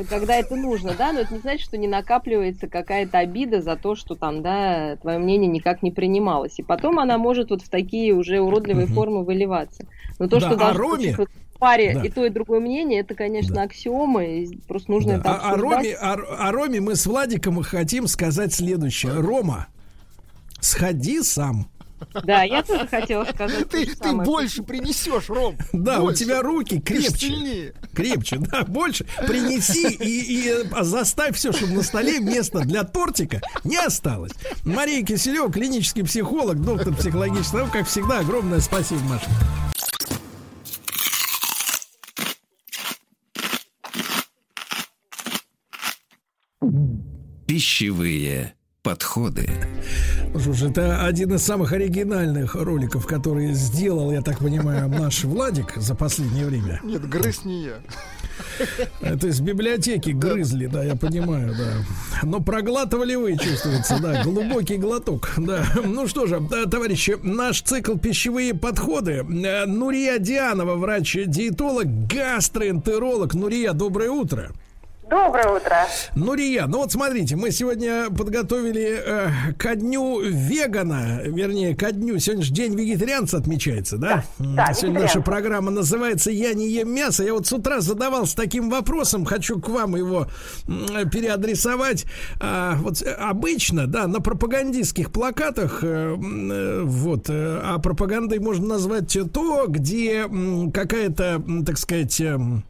Когда это нужно, да, но это не значит, что не накапливается какая-то обида за то, что там, да, твое мнение никак не принималось. И потом она может вот в такие уже уродливые Мгм. формы выливаться. Но то, Да, что а Роме- в паре Да. и то, и другое мнение, это, конечно, Да. аксиома, и просто нужно Да. это А, о. Роме, о, о Роме мы с Владиком хотим сказать следующее. Рома, сходи сам. Да, я тоже хотела сказать. Ты, ты больше принесешь, Ром. Да, у Больше. тебя руки Ты крепче. сильнее. Крепче, да, больше. Принеси и, и э, заставь все, чтобы на столе места для тортика не осталось. Мария Киселева, клинический психолог, доктор психологических наук, как всегда, огромное спасибо, Маша. Пищевые подходы. Слушай, это один из самых оригинальных роликов, которые сделал, я так понимаю, наш Владик за последнее время. Нет, грыз не я. Это из библиотеки грызли, да, я понимаю, да. Но проглатывали вы, чувствуется, да, глубокий глоток, да. Ну что же, да, товарищи, наш цикл пищевые подходы. Э, Нурия Дианова, врач-диетолог, гастроэнтеролог. Нурия, доброе утро. Доброе утро. Нурия, ну вот смотрите, мы сегодня подготовили э, ко дню вегана, вернее, ко дню, сегодня же день вегетарианца отмечается, да? М, да, сегодня наша программа называется «Я не ем мясо». Я вот с утра задавался таким вопросом, хочу к вам его переадресовать. А, вот э, обычно, да, на пропагандистских плакатах, э, э, вот, э, а пропагандой можно назвать то, где какая-то, так сказать, эм,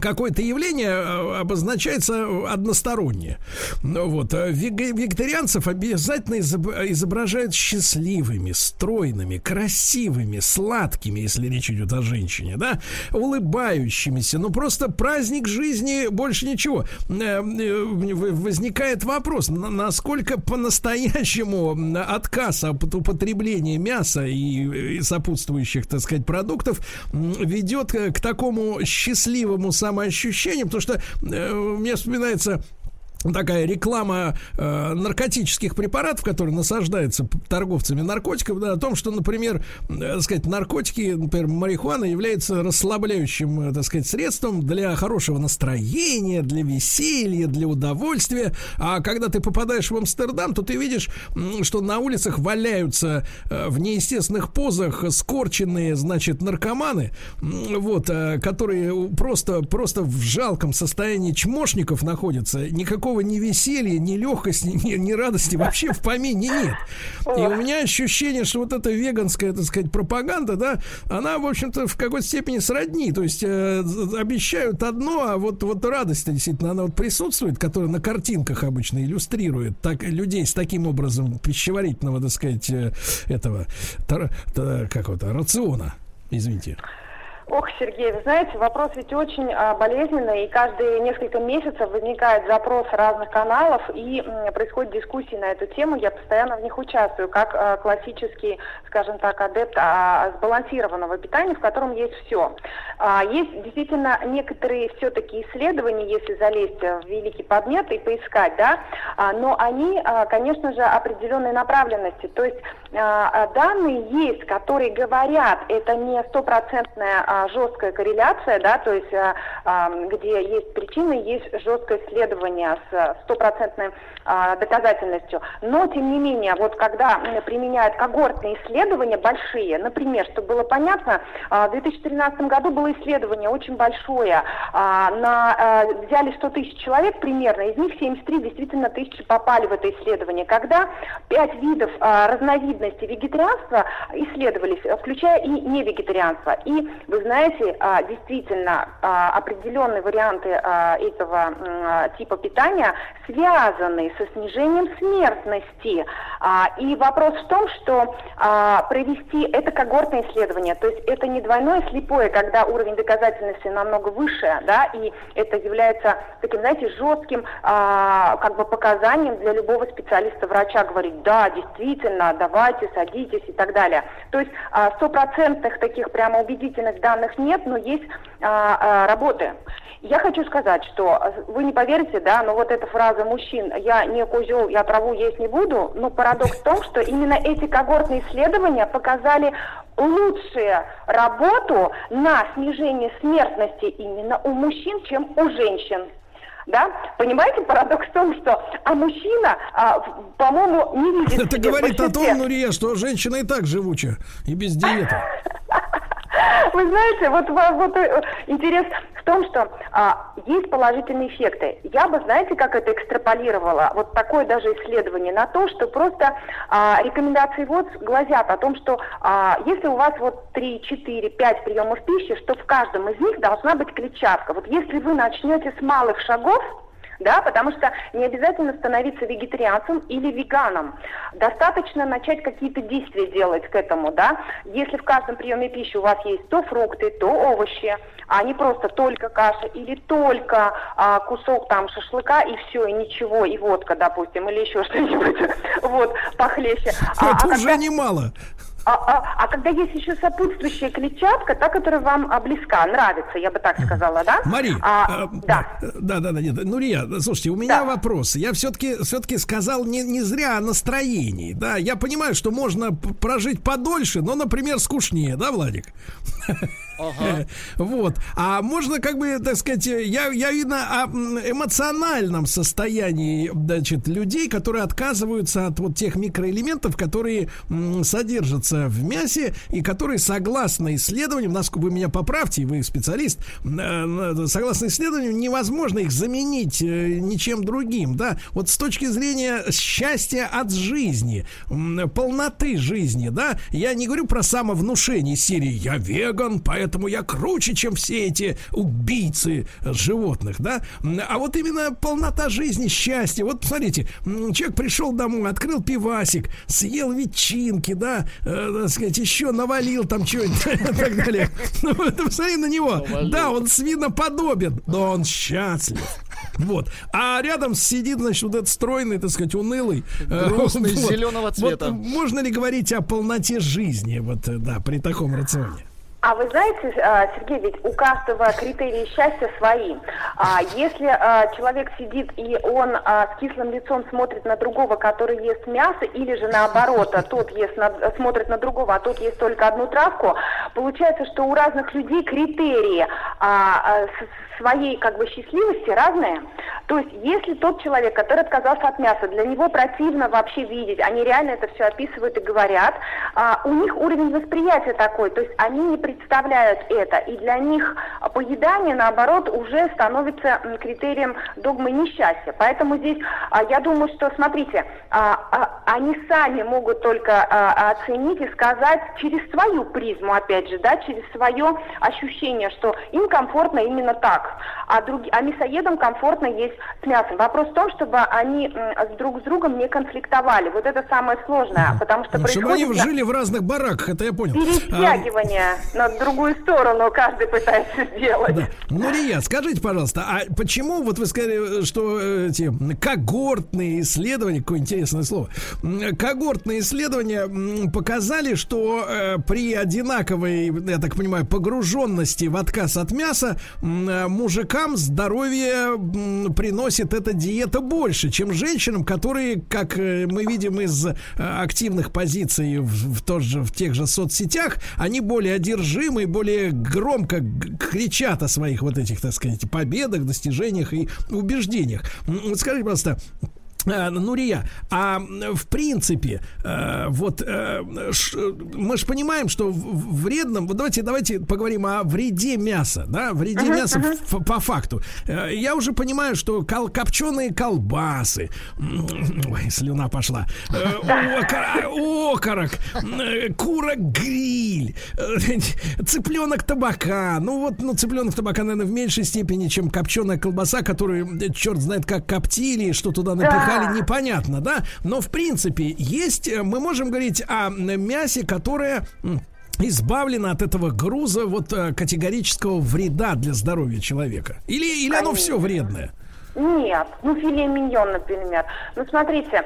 какое-то явление э, обозначается односторонне. Ну Вот. э, Вегетарианцев обязательно изоб- изображают счастливыми, стройными, красивыми, сладкими, если речь идет о женщине, да, улыбающимися. Ну, просто праздник жизни, больше ничего. Э, Возникает вопрос, на- насколько по-настоящему отказ от употребления мяса и, сопутствующих, так сказать, продуктов ведет к такому счастливому самоощущению, потому что э, мне вспоминается такая реклама э, наркотических препаратов, которые насаждаются торговцами наркотиков, да, о том, что, например, э, сказать, наркотики, например, марихуана является расслабляющим, э, так сказать, средством для хорошего настроения, для веселья, для удовольствия. А когда ты попадаешь в Амстердам, то ты видишь, что на улицах валяются э, в неестественных позах скорченные, значит, наркоманы, вот, э, которые просто, просто в жалком состоянии чмошников находятся. Никакого ни веселья, ни легкости, ни, ни радости вообще в помине нет. И у меня ощущение, что вот эта веганская, так сказать, пропаганда, да, она, в общем-то, в какой-то степени сродни. То есть э, обещают одно, а вот, вот радость действительно, она вот присутствует, которая на картинках обычно иллюстрирует так, людей с таким образом пищеварительного, так сказать, э, этого, тар- та- как вот, рациона. Извините. Ох, Сергей, вы знаете, вопрос ведь очень а, болезненный, и каждые несколько месяцев возникает запрос разных каналов, и м, происходят дискуссии на эту тему. Я постоянно в них участвую, как а, классический, скажем так, адепт а, сбалансированного питания, в котором есть все. А, есть действительно некоторые все-таки исследования, если залезть в великий подмет и поискать, да, а, но они, а, конечно же, определенной направленности. То есть а, а, данные есть, которые говорят, это не стопроцентная а, жесткая корреляция, да, то есть а, где есть причины, есть жесткое исследование с а, стопроцентной а, доказательностью. Но, тем не менее, вот когда применяют когортные исследования большие, например, чтобы было понятно, в 2013 году было исследование очень большое, на, взяли 100 тысяч человек примерно, из них 73 действительно тысячи попали в это исследование, когда пять видов разновидностей вегетарианства исследовались, включая и невегетарианство. И вы знаете, а, действительно, а, определенные варианты а, этого типа питания связаны со снижением смертности. И вопрос в том, что провести это когортное исследование, то есть это не двойное слепое, когда уровень доказательности намного выше, да, и это является таким, знаете, жестким как бы показанием для любого специалиста-врача говорить, да, действительно, давайте, садитесь и так далее. То есть стопроцентных таких прямо убедительных данных нет, но есть а, а, работы. Я хочу сказать, что а, вы не поверите, да, но вот эта фраза мужчин «я не козел, я траву есть не буду», ну, парадокс в том, что именно эти когортные исследования показали лучшую работу на снижение смертности именно у мужчин, чем у женщин. Да? Понимаете, парадокс в том, что а мужчина, а, по-моему, не видит Это говорит о том, Нурия, что женщина и так живуча, и без диеты. [laughs] [laughs] Вы знаете, вот, во- вот э, интерес в том, что а, есть положительные эффекты. Я бы, знаете, как это экстраполировала, вот такое даже исследование на то, что просто а, рекомендации ВОЗ гласят о том, что а, если у вас вот 3, 4, 5 приемов пищи, что в каждом из них должна быть клетчатка. Вот если вы начнете с малых шагов, да, потому что не обязательно становиться вегетарианцем или веганом. Достаточно начать какие-то действия делать к этому, да. Если в каждом приеме пищи у вас есть то фрукты, то овощи, а не просто только каша или только а, кусок там шашлыка и все, и ничего, и водка, допустим, или еще [laughs] что-нибудь, вот, похлеще. А- Это а уже когда- немало. А, а- а когда есть еще сопутствующая клетчатка, та, которая вам а, близка, нравится, я бы так сказала, да? Мари, А, э, да. да, да, да, нет, Нурия, слушайте, у меня вопрос. Я все-таки, все-таки сказал не, не зря о настроении, да. Я понимаю, что можно прожить подольше, но, например, скучнее, да, Владик? [laughs] [laughs] Вот. А можно, как бы, так сказать, я, я видно о м, эмоциональном состоянии, значит, людей, которые отказываются от вот тех микроэлементов, которые содержатся в мясе и которые, согласно исследованиям, насколько вы меня поправьте, вы специалист, э, э, согласно исследованиям, невозможно их заменить э, ничем другим, да. Вот с точки зрения счастья от жизни, полноты жизни, да, я не говорю про самовнушение серии «Я веган, поэтому я круче, чем все эти убийцы животных», да, а вот именно полнота жизни, счастье. Вот посмотрите, человек пришел домой, открыл пивасик, съел ветчинки, да, э, так сказать, еще навалил там что-нибудь [laughs] и так далее. Ну, посмотри на него. Да, он свиноподобен, но он счастлив. Вот. А рядом сидит, значит, вот этот стройный, так сказать, унылый. э, Грустный, [laughs] вот. зеленого цвета. Вот можно ли говорить о полноте жизни, вот, э, да, при таком рационе? А вы знаете, а, Сергей, ведь у каждого критерии счастья свои. А если а, человек сидит и он а, с кислым лицом смотрит на другого, который ест мясо, или же наоборот, а тот ест смотрит на другого, а тот ест только одну травку, получается, что у разных людей критерии а, своей как бы счастливости разные. То есть, если тот человек, который отказался от мяса, для него противно вообще видеть, они реально это все описывают и говорят, а, у них уровень восприятия такой, то есть они не представляют это, и для них поедание, наоборот, уже становится критерием догмы несчастья. Поэтому здесь а, я думаю, что, смотрите, а, а, они сами могут только а, оценить и сказать через свою призму, опять же, да, через свое ощущение, что им комфортно именно так, а, други- а мясоедам комфортно есть с мясом. Вопрос в том, чтобы они м, с друг с другом не конфликтовали. Вот это самое сложное, потому что Чтобы они происходит жили в разных бараках, это я понял. А, перетягивание на другую сторону, каждый пытается сделать. Да. Ну, Рия, скажите, пожалуйста, а почему, вот вы сказали, что эти когортные исследования, какое интересное слово, когортные исследования показали, что э, при одинаковой, я так понимаю, погруженности в отказ от мяса э, мужикам здоровье приносит эта диета больше, чем женщинам, которые, как э, мы видим из э, активных позиций в, в, тот же, в тех же соцсетях, они более одержимы, более громко кричат о своих вот этих, так сказать, победах, достижениях и убеждениях. Вот Скажите, пожалуйста, Нурия, а в принципе, э, вот э, мы же понимаем, что в- в вредном, вот давайте, давайте поговорим о вреде мяса, да, вреде мяса ф- по факту. Э, Я уже понимаю, что кол- копченые колбасы, ой, слюна пошла, э, окор- окорок, э, кура-гриль, э, цыпленок табака, ну вот, ну цыпленок табака, наверное, в меньшей степени, чем копченая колбаса, которую, э, черт знает, как коптили, что туда напихали, непонятно, да, но в принципе есть, э, мы можем говорить о мясе, которое избавлено от этого груза вот э, категорического вреда для здоровья человека? Или, или оно все вредное? Нет, ну филе миньон, например. Ну смотрите,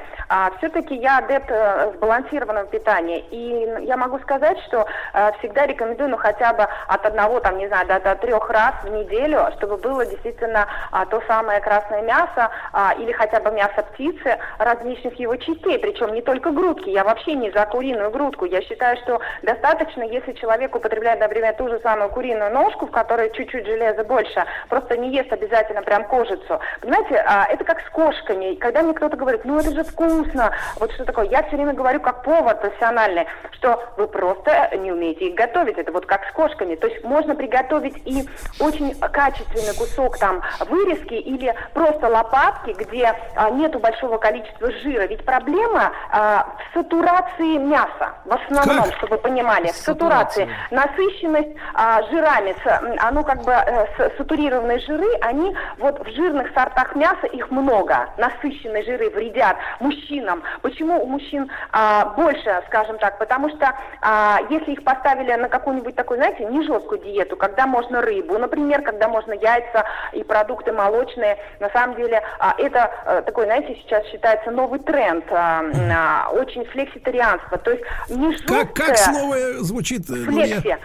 все-таки я адепт э, сбалансированного питания, и я могу сказать, что э, всегда рекомендую, ну хотя бы от одного, там, не знаю, до, до трех раз в неделю, чтобы было действительно а, то самое красное мясо а, или хотя бы мясо птицы различных его частей, причем не только грудки. Я вообще не за куриную грудку. Я считаю, что достаточно, если человек употребляет, например, ту же самую куриную ножку, в которой чуть-чуть железа больше, просто не ест обязательно прям кожицу. Понимаете, а, это как с кошками. Когда мне кто-то говорит, ну это же вкусно, вот что такое, я все время говорю как повар профессиональный, что вы просто не умеете их готовить. Это вот как с кошками. То есть можно приготовить и очень качественный кусок там вырезки или просто лопатки, где а, нету большого количества жира. Ведь проблема а, в сатурации мяса. В основном, Как? чтобы вы понимали, в сатурации. Насыщенность а, жирами, оно как бы с- сатурированные жиры, они вот в жирных сортах мяса их много. Насыщенные жиры вредят мужчинам. Почему у мужчин а, больше, скажем так? Потому что а, если их поставили на какую-нибудь такую, знаете, не жесткую диету, когда можно рыбу, например, когда можно яйца и продукты молочные, на самом деле а, это э, такой, знаете, сейчас считается новый тренд, а, а, очень флекситарианство. То есть не жесткое... Как, как слово звучит? э, Нурия? Флекси.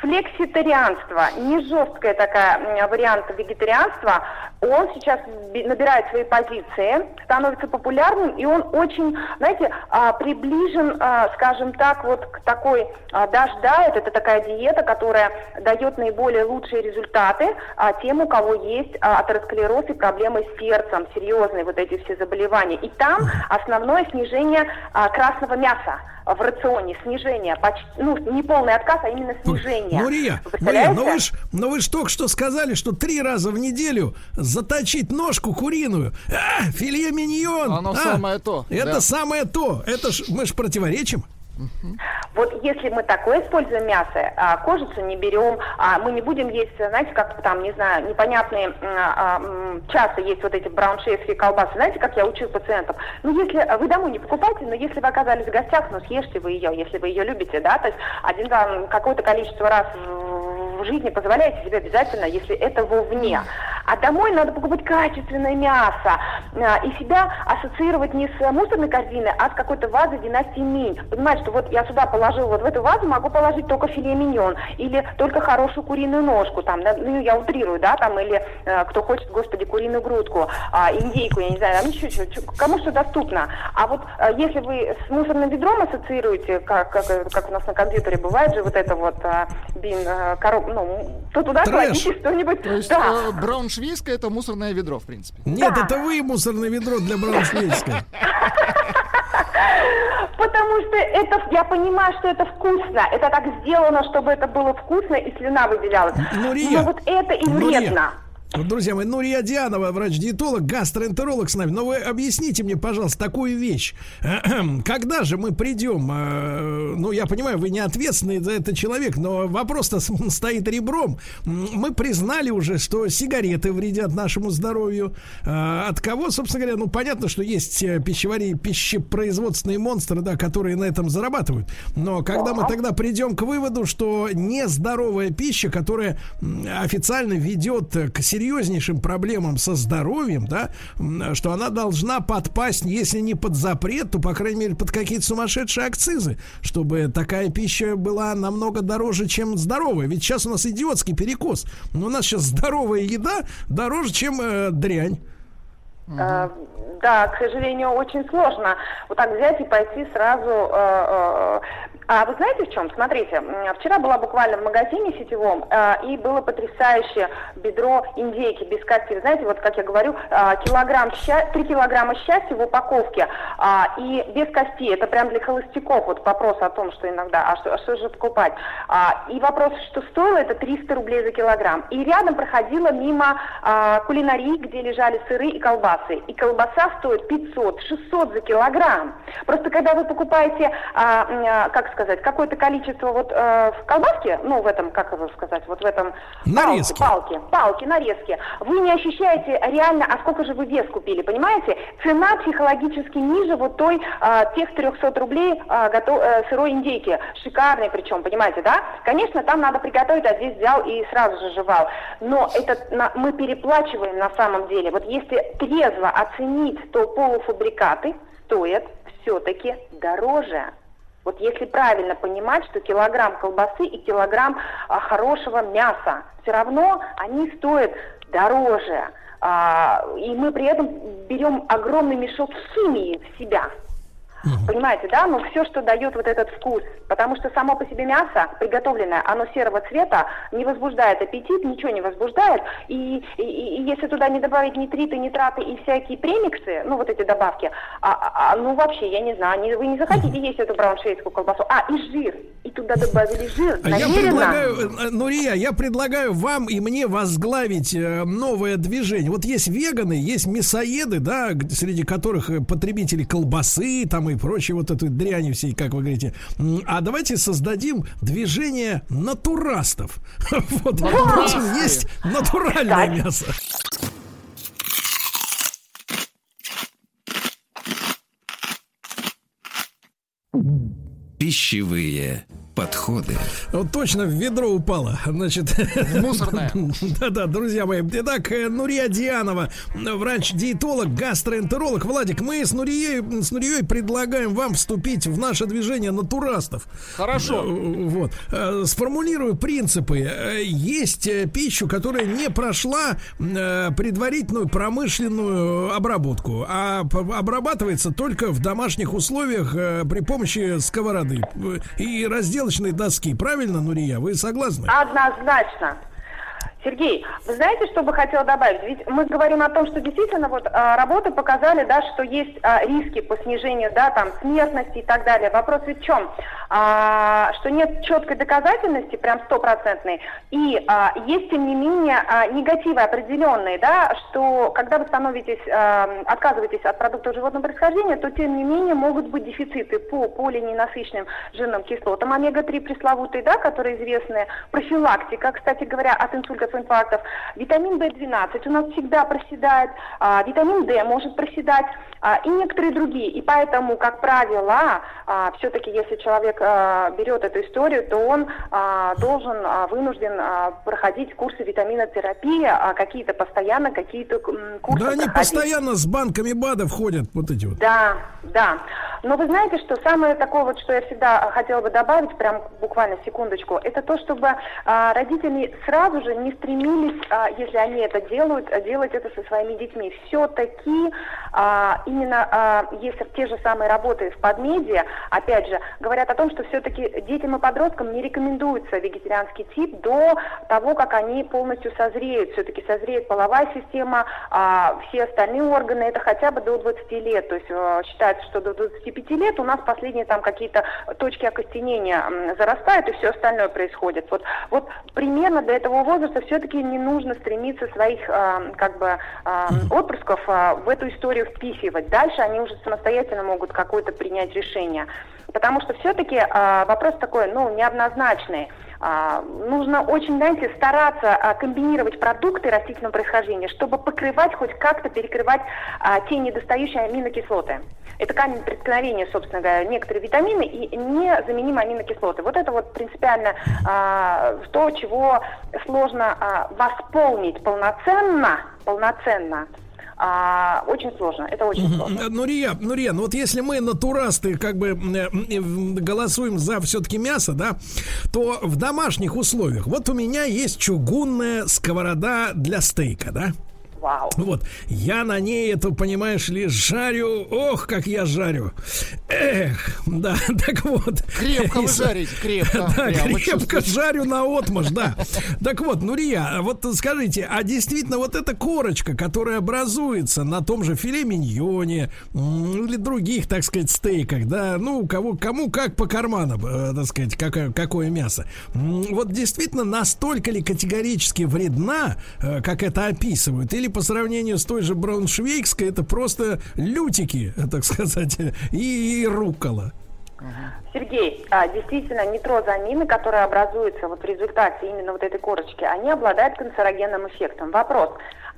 Флекситарианство, не жесткая такая вариант вегетарианства, он сейчас би- набирает свои позиции, становится популярным, и он очень, знаете, а, приближен, а, скажем так, вот к такой а, дождает, это такая диета, которая дает наиболее лучшие результаты тем, у кого есть атеросклероз и проблемы с сердцем, серьезные вот эти все заболевания. И там основное снижение красного мяса в рационе, снижение, почти, ну, не полный отказ, а именно снижение. Нурия, представляете? но вы ж, но вы только что сказали, что три раза в неделю заточить ножку куриную, а, филье миньон. Оно а, самое то, Это да. самое то. Это ж мы ж противоречим. Вот если мы такое используем мясо, а, кожицу не берем, а, мы не будем есть, знаете, как там, не знаю, непонятные, а, часто есть вот эти брауншейские колбасы. Знаете, как я учу пациентов? Ну, если а, вы домой не покупайте, но если вы оказались в гостях, ну, съешьте вы ее, если вы ее любите, да, то есть один там какое-то количество раз в в жизни позволяете себе обязательно, если это вовне. А домой надо покупать качественное мясо а, и себя ассоциировать не с мусорной корзиной, а с какой-то вазой династии Минь. Понимаете, что вот я сюда положил, вот в эту вазу могу положить только филе миньон или только хорошую куриную ножку, там, ну, я утрирую, да, там, или э, кто хочет, господи, куриную грудку, а, индейку, я не знаю, там, ничего, чего, кому что доступно. А вот э, если вы с мусорным ведром ассоциируете, как, как, как у нас на компьютере бывает же вот это вот э, бин, э, короб, ну, то туда Трэш. кладите что-нибудь. То есть да. э, брауншвейское это мусорное ведро, в принципе. Нет, Да. это вы мусорное ведро для Брауншвейгска. [laughs] Потому что это, я понимаю, что это вкусно. Это так сделано, чтобы это было вкусно и слюна выделялась. Нурия. Но вот это и вредно. Друзья мои, Нурия Дианова, врач-диетолог, гастроэнтеролог с нами. Но вы объясните мне, пожалуйста, такую вещь. [clears throat] Когда же мы придем, э, ну, я понимаю, вы не ответственный за это человек, но вопрос-то [laughs] стоит ребром. Мы признали уже, что сигареты вредят нашему здоровью. Э, От кого, собственно говоря, ну, понятно, что есть э, пищевари, пищепроизводственные монстры, да, которые на этом зарабатывают. Но когда мы тогда придем к выводу, что нездоровая пища, которая официально ведет к серьезнейшим проблемам со здоровьем, да, что она должна подпасть, если не под запрет, то, по крайней мере, под какие-то сумасшедшие акцизы, чтобы такая пища была намного дороже, чем здоровая. Ведь сейчас у нас идиотский перекос. Но у нас сейчас здоровая еда дороже, чем э, дрянь. Э, Да, к сожалению, очень сложно вот так взять и пойти сразу. э, э, А вы знаете в чем? Смотрите, вчера была буквально в магазине сетевом, э, и было потрясающее бедро индейки без кости. Вы знаете, вот как я говорю, э, килограмм ща... 3 килограмма счастья в упаковке, а, и без костей. Это прям для холостяков. Вот вопрос о том, что иногда, а что, а что же покупать? А, и вопрос, что стоило, это 300 рублей за килограмм. И рядом проходила мимо а, кулинарии, где лежали сыры и колбасы. И колбаса стоит 500-600 за килограмм. Просто когда вы покупаете, как сказать, какое-то количество вот э, в колбаске, ну в этом, как его сказать, вот в этом Нарезки. палки, палки, палки, нарезки, вы не ощущаете реально, а сколько же вы вес купили, понимаете? Цена психологически ниже вот той, а, тех 300 рублей а, готов- э, сырой индейки, шикарной причем, понимаете, да? Конечно, там надо приготовить, а здесь взял и сразу же жевал. Но это на- мы переплачиваем на самом деле. Вот если трезво оценить, то полуфабрикаты стоят все-таки дороже. Вот если правильно понимать, что килограмм колбасы и килограмм а, хорошего мяса, все равно они стоят дороже. А, и мы при этом берем огромный мешок химии в себя. Понимаете, да? Но все, что дает вот этот вкус. Потому что само по себе мясо, приготовленное, оно серого цвета, не возбуждает аппетит, ничего не возбуждает. И, и- и если туда не добавить нитриты, нитраты и всякие премиксы, ну вот эти добавки, а, а- а, ну вообще, я не знаю, не- вы не захотите есть эту брауншвейскую колбасу. А, и жир. И туда добавили жир. А Я предлагаю, э, Нурия, я предлагаю вам и мне возглавить э, новое движение. Вот есть веганы, есть мясоеды, да, среди которых э, потребители колбасы там и прочей вот этой дряни всей, как вы говорите. А давайте создадим движение натурастов. [laughs] Вот, будем есть натуральное мясо. Пищевые подходы. Вот точно в ведро упало. Значит, Мусорное. [laughs] Да-да, друзья мои. Итак, э, Нурия Дианова, врач-диетолог, гастроэнтеролог. Владик, мы с Нурией, с Нурией предлагаем вам вступить в наше движение натурастов. Хорошо. Э, Вот. Э, Сформулирую принципы. Есть пищу, которая не прошла предварительную промышленную обработку, а обрабатывается только в домашних условиях при помощи сковороды и разделочной доски. Правильно, Нурия? Вы согласны? Однозначно. Сергей, вы знаете, что бы хотела добавить? Ведь мы говорим о том, что действительно вот а, работы показали, да, что есть а, риски по снижению, да, там смертности и так далее. Вопрос ведь в чем? А, что нет четкой доказательности, прям стопроцентной, и а, есть тем не менее а, негативы определенные, да, что когда вы становитесь, а, отказываетесь от продуктов животного происхождения, то тем не менее могут быть дефициты по полиненасыщенным жирным кислотам омега-3 пресловутые, да, которые известны, профилактика, кстати говоря, от инсульта рисков инфарктов. Витамин В12 у нас всегда проседает, а, витамин D может проседать а, и некоторые другие. И поэтому, как правило, а, все-таки если человек а, берет эту историю, то он а, должен, а, вынужден а, проходить курсы витаминотерапии, а, какие-то постоянно, какие-то курсы Да они проходить. постоянно с банками БАДов ходят, вот эти вот. Да, да. Но вы знаете, что самое такое вот, что я всегда хотела бы добавить, прям буквально секундочку, это то, чтобы а, родители сразу же не стремились, а, если они это делают, а, делать это со своими детьми. Все-таки а, именно если те же самые работы в подмедиа, опять же, говорят о том, что все-таки детям и подросткам не рекомендуется вегетарианский тип до того, как они полностью созреют. Все-таки созреет половая система, все остальные органы, это хотя бы до 20 лет. То есть считается, что до 25 лет у нас последние там какие-то точки окостенения зарастают, и все остальное происходит. Вот, вот примерно до этого возраста все-таки не нужно стремиться своих а, как бы а, отпрысков а, в эту историю впихивать. Дальше они уже самостоятельно могут какое-то принять решение. Потому что все-таки вопрос такой, ну, неоднозначный. А, нужно очень, знаете, стараться а, комбинировать продукты растительного происхождения, чтобы покрывать, хоть как-то перекрывать а, те недостающие аминокислоты. Это камень преткновения, собственно говоря, некоторые витамины и незаменимые аминокислоты. Вот это вот принципиально а, то, чего сложно а, восполнить полноценно, полноценно а, очень сложно. Это очень сложно. Нурия, Нурия, ну вот если мы натурасты как бы э, э, голосуем за все-таки мясо, да, то в домашних условиях, вот у меня есть чугунная сковорода для стейка, да? Вау. Вот, я на ней это, понимаешь ли, жарю, ох, как я жарю. Эх, да, [laughs] так вот. Крепко вы жарите, крепко. [laughs] Да, крепко жарю на отмаш, да. Так вот, Нурия, вот скажите, а действительно вот эта корочка, которая образуется на том же филе миньоне или других, так сказать, стейках, да, ну, кого, кому как по карманам, э, так сказать, какое, какое мясо. Вот действительно настолько ли категорически вредна, э, как это описывают, или по сравнению с той же брауншвейгской, это просто лютики, [laughs] так сказать, и, и рукола. Сергей, а, действительно, нитрозамины, которые образуются вот в результате именно вот этой корочки, они обладают канцерогенным эффектом. Вопрос,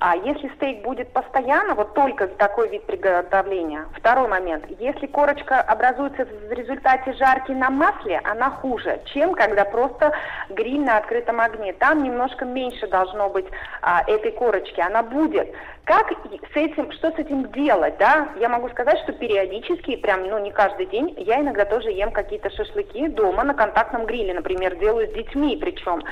а если стейк будет постоянно, вот только такой вид приготовления? Второй момент, если корочка образуется в результате жарки на масле, она хуже, чем когда просто гриль на открытом огне. Там немножко меньше должно быть а, этой корочки, она будет. Как с этим, что с этим делать, да? Я могу сказать, что периодически, прям, ну, не каждый день, я иногда тоже ем какие-то шашлыки дома на контактном гриле, например, делаю с детьми причем.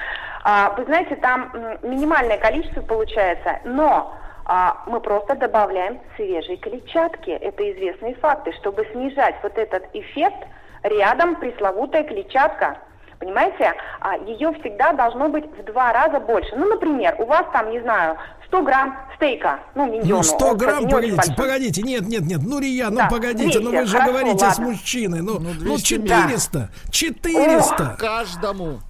А, вы знаете, там минимальное количество получается, но а, мы просто добавляем свежие клетчатки. Это известные факты, чтобы снижать вот этот эффект, рядом пресловутая клетчатка. Понимаете, а, ее всегда должно быть в два раза больше. Ну, например, у вас там, не знаю, 100 грамм стейка, ну, миньону. Ну, 100 он, кстати, грамм, не очень погодите, погодите, нет, нет, нет, ну, Рия, ну, Да, погодите, ну, вы 200, же хорошо, говорите с ладно. мужчиной, ну, ну, 200 400, 400. Каждому.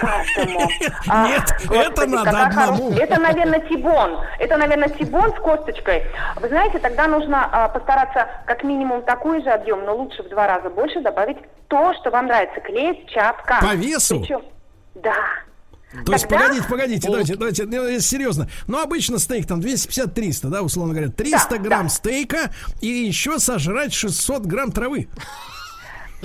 Каждому. [laughs] А, Нет, это надо одному. Это, наверное, тибон. Это, наверное, тибон с косточкой. Вы знаете, тогда нужно а, постараться как минимум такой же объем, но лучше в два раза больше добавить то, что вам нравится. Клетчатка. По весу? Причем- да. То есть, погодите, погодите, давайте, давайте, ну, если серьезно. Ну, обычно стейк там 250-300, да, условно говоря. 300 Да, грамм стейка и еще сожрать 600 грамм травы.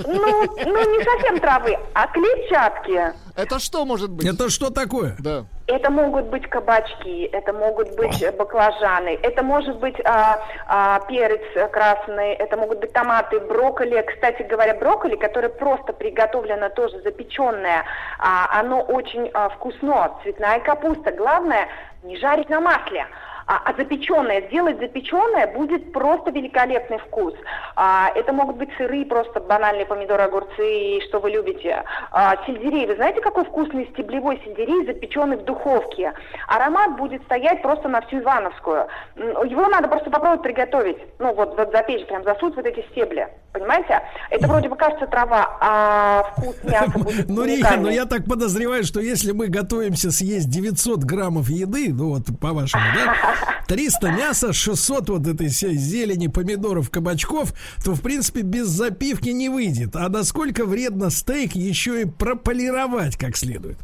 Ну, ну, не совсем травы, а клетчатки. Это что может быть? Это что такое? Да. Это могут быть кабачки, это могут быть баклажаны, это может быть а, а, перец красный, это могут быть томаты, брокколи. Кстати говоря, брокколи, которое просто приготовлено тоже запеченное, а, оно очень а, вкусно. Цветная капуста. Главное не жарить на масле. А, а запеченное, сделать запеченное будет просто великолепный вкус. А, это могут быть сырые, просто банальные помидоры, огурцы, и что вы любите. А, сельдерей, вы знаете, какой вкусный стеблевой сельдерей, запеченный в духовке? Аромат будет стоять просто на всю Ивановскую. Его надо просто попробовать приготовить. Ну, вот, вот запечь, прям засунуть вот эти стебли. Понимаете? Это вроде бы кажется трава, а вкус [laughs] мяса будет Ну, уникальный. но я так подозреваю, что если мы готовимся съесть 900 граммов еды, ну вот по-вашему, да, [laughs] 300 мяса, 600 вот этой всей зелени, помидоров, кабачков, то, в принципе, без запивки не выйдет. А насколько вредно стейк еще и прополировать как следует?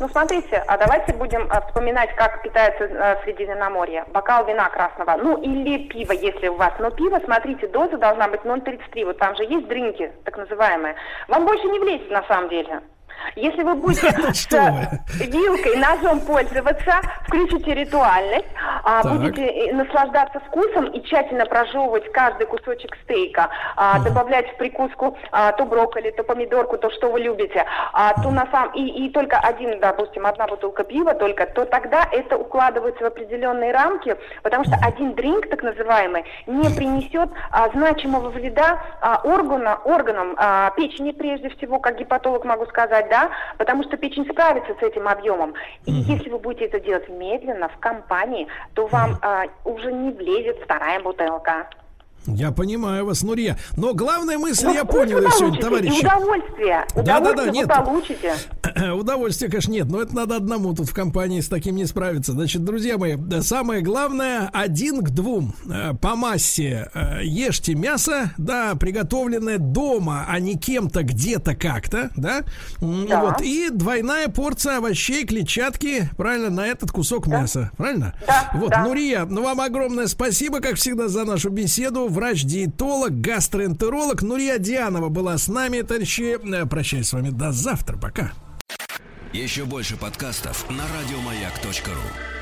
Ну, смотрите, а давайте будем а, вспоминать, как питается а, Средиземноморье. Бокал вина красного, ну, или пиво, если у вас. Но пиво, смотрите, доза должна быть 0,33. Вот там же есть дринки, так называемые. Вам больше не влезет, на самом деле. Если вы будете [laughs] с вилкой, ножом пользоваться, включите ритуальность, а, будете э, наслаждаться вкусом и тщательно прожевывать каждый кусочек стейка, а, добавлять в прикуску а, то брокколи, то помидорку, то, что вы любите, то на самом и, и только один, допустим, одна бутылка пива только, то тогда это укладывается в определенные рамки, потому что один дринк, так называемый, не принесет значимого вреда органа, органам. Печени прежде всего, как гепатолог могу сказать, да, потому что печень справится с этим объемом. И если вы будете это делать медленно, в компании, то вам а, уже не влезет вторая бутылка. Я понимаю вас, Нурия. Но главная мысль Ну, я вкус понял я сегодня, товарищи. Удовольствие. Да-да-да, Удовольствие нет. вы получите. [clears throat] Удовольствия, конечно, нет, но это надо одному тут в компании с таким не справиться. Значит, друзья мои, да, самое главное, один к двум. Э, По массе э, ешьте мясо, да, приготовленное дома, а не кем-то где-то как-то, да? Да. Вот, и двойная порция овощей, клетчатки, правильно, на этот кусок мяса, правильно? Да, Вот, да. Нурия, ну вам огромное спасибо, как всегда, за нашу беседу. Врач-диетолог, гастроэнтеролог Нурия Дианова была с нами, товарищи. Э, Прощаюсь с вами до завтра, пока. Еще больше подкастов на радиомаяк.ру.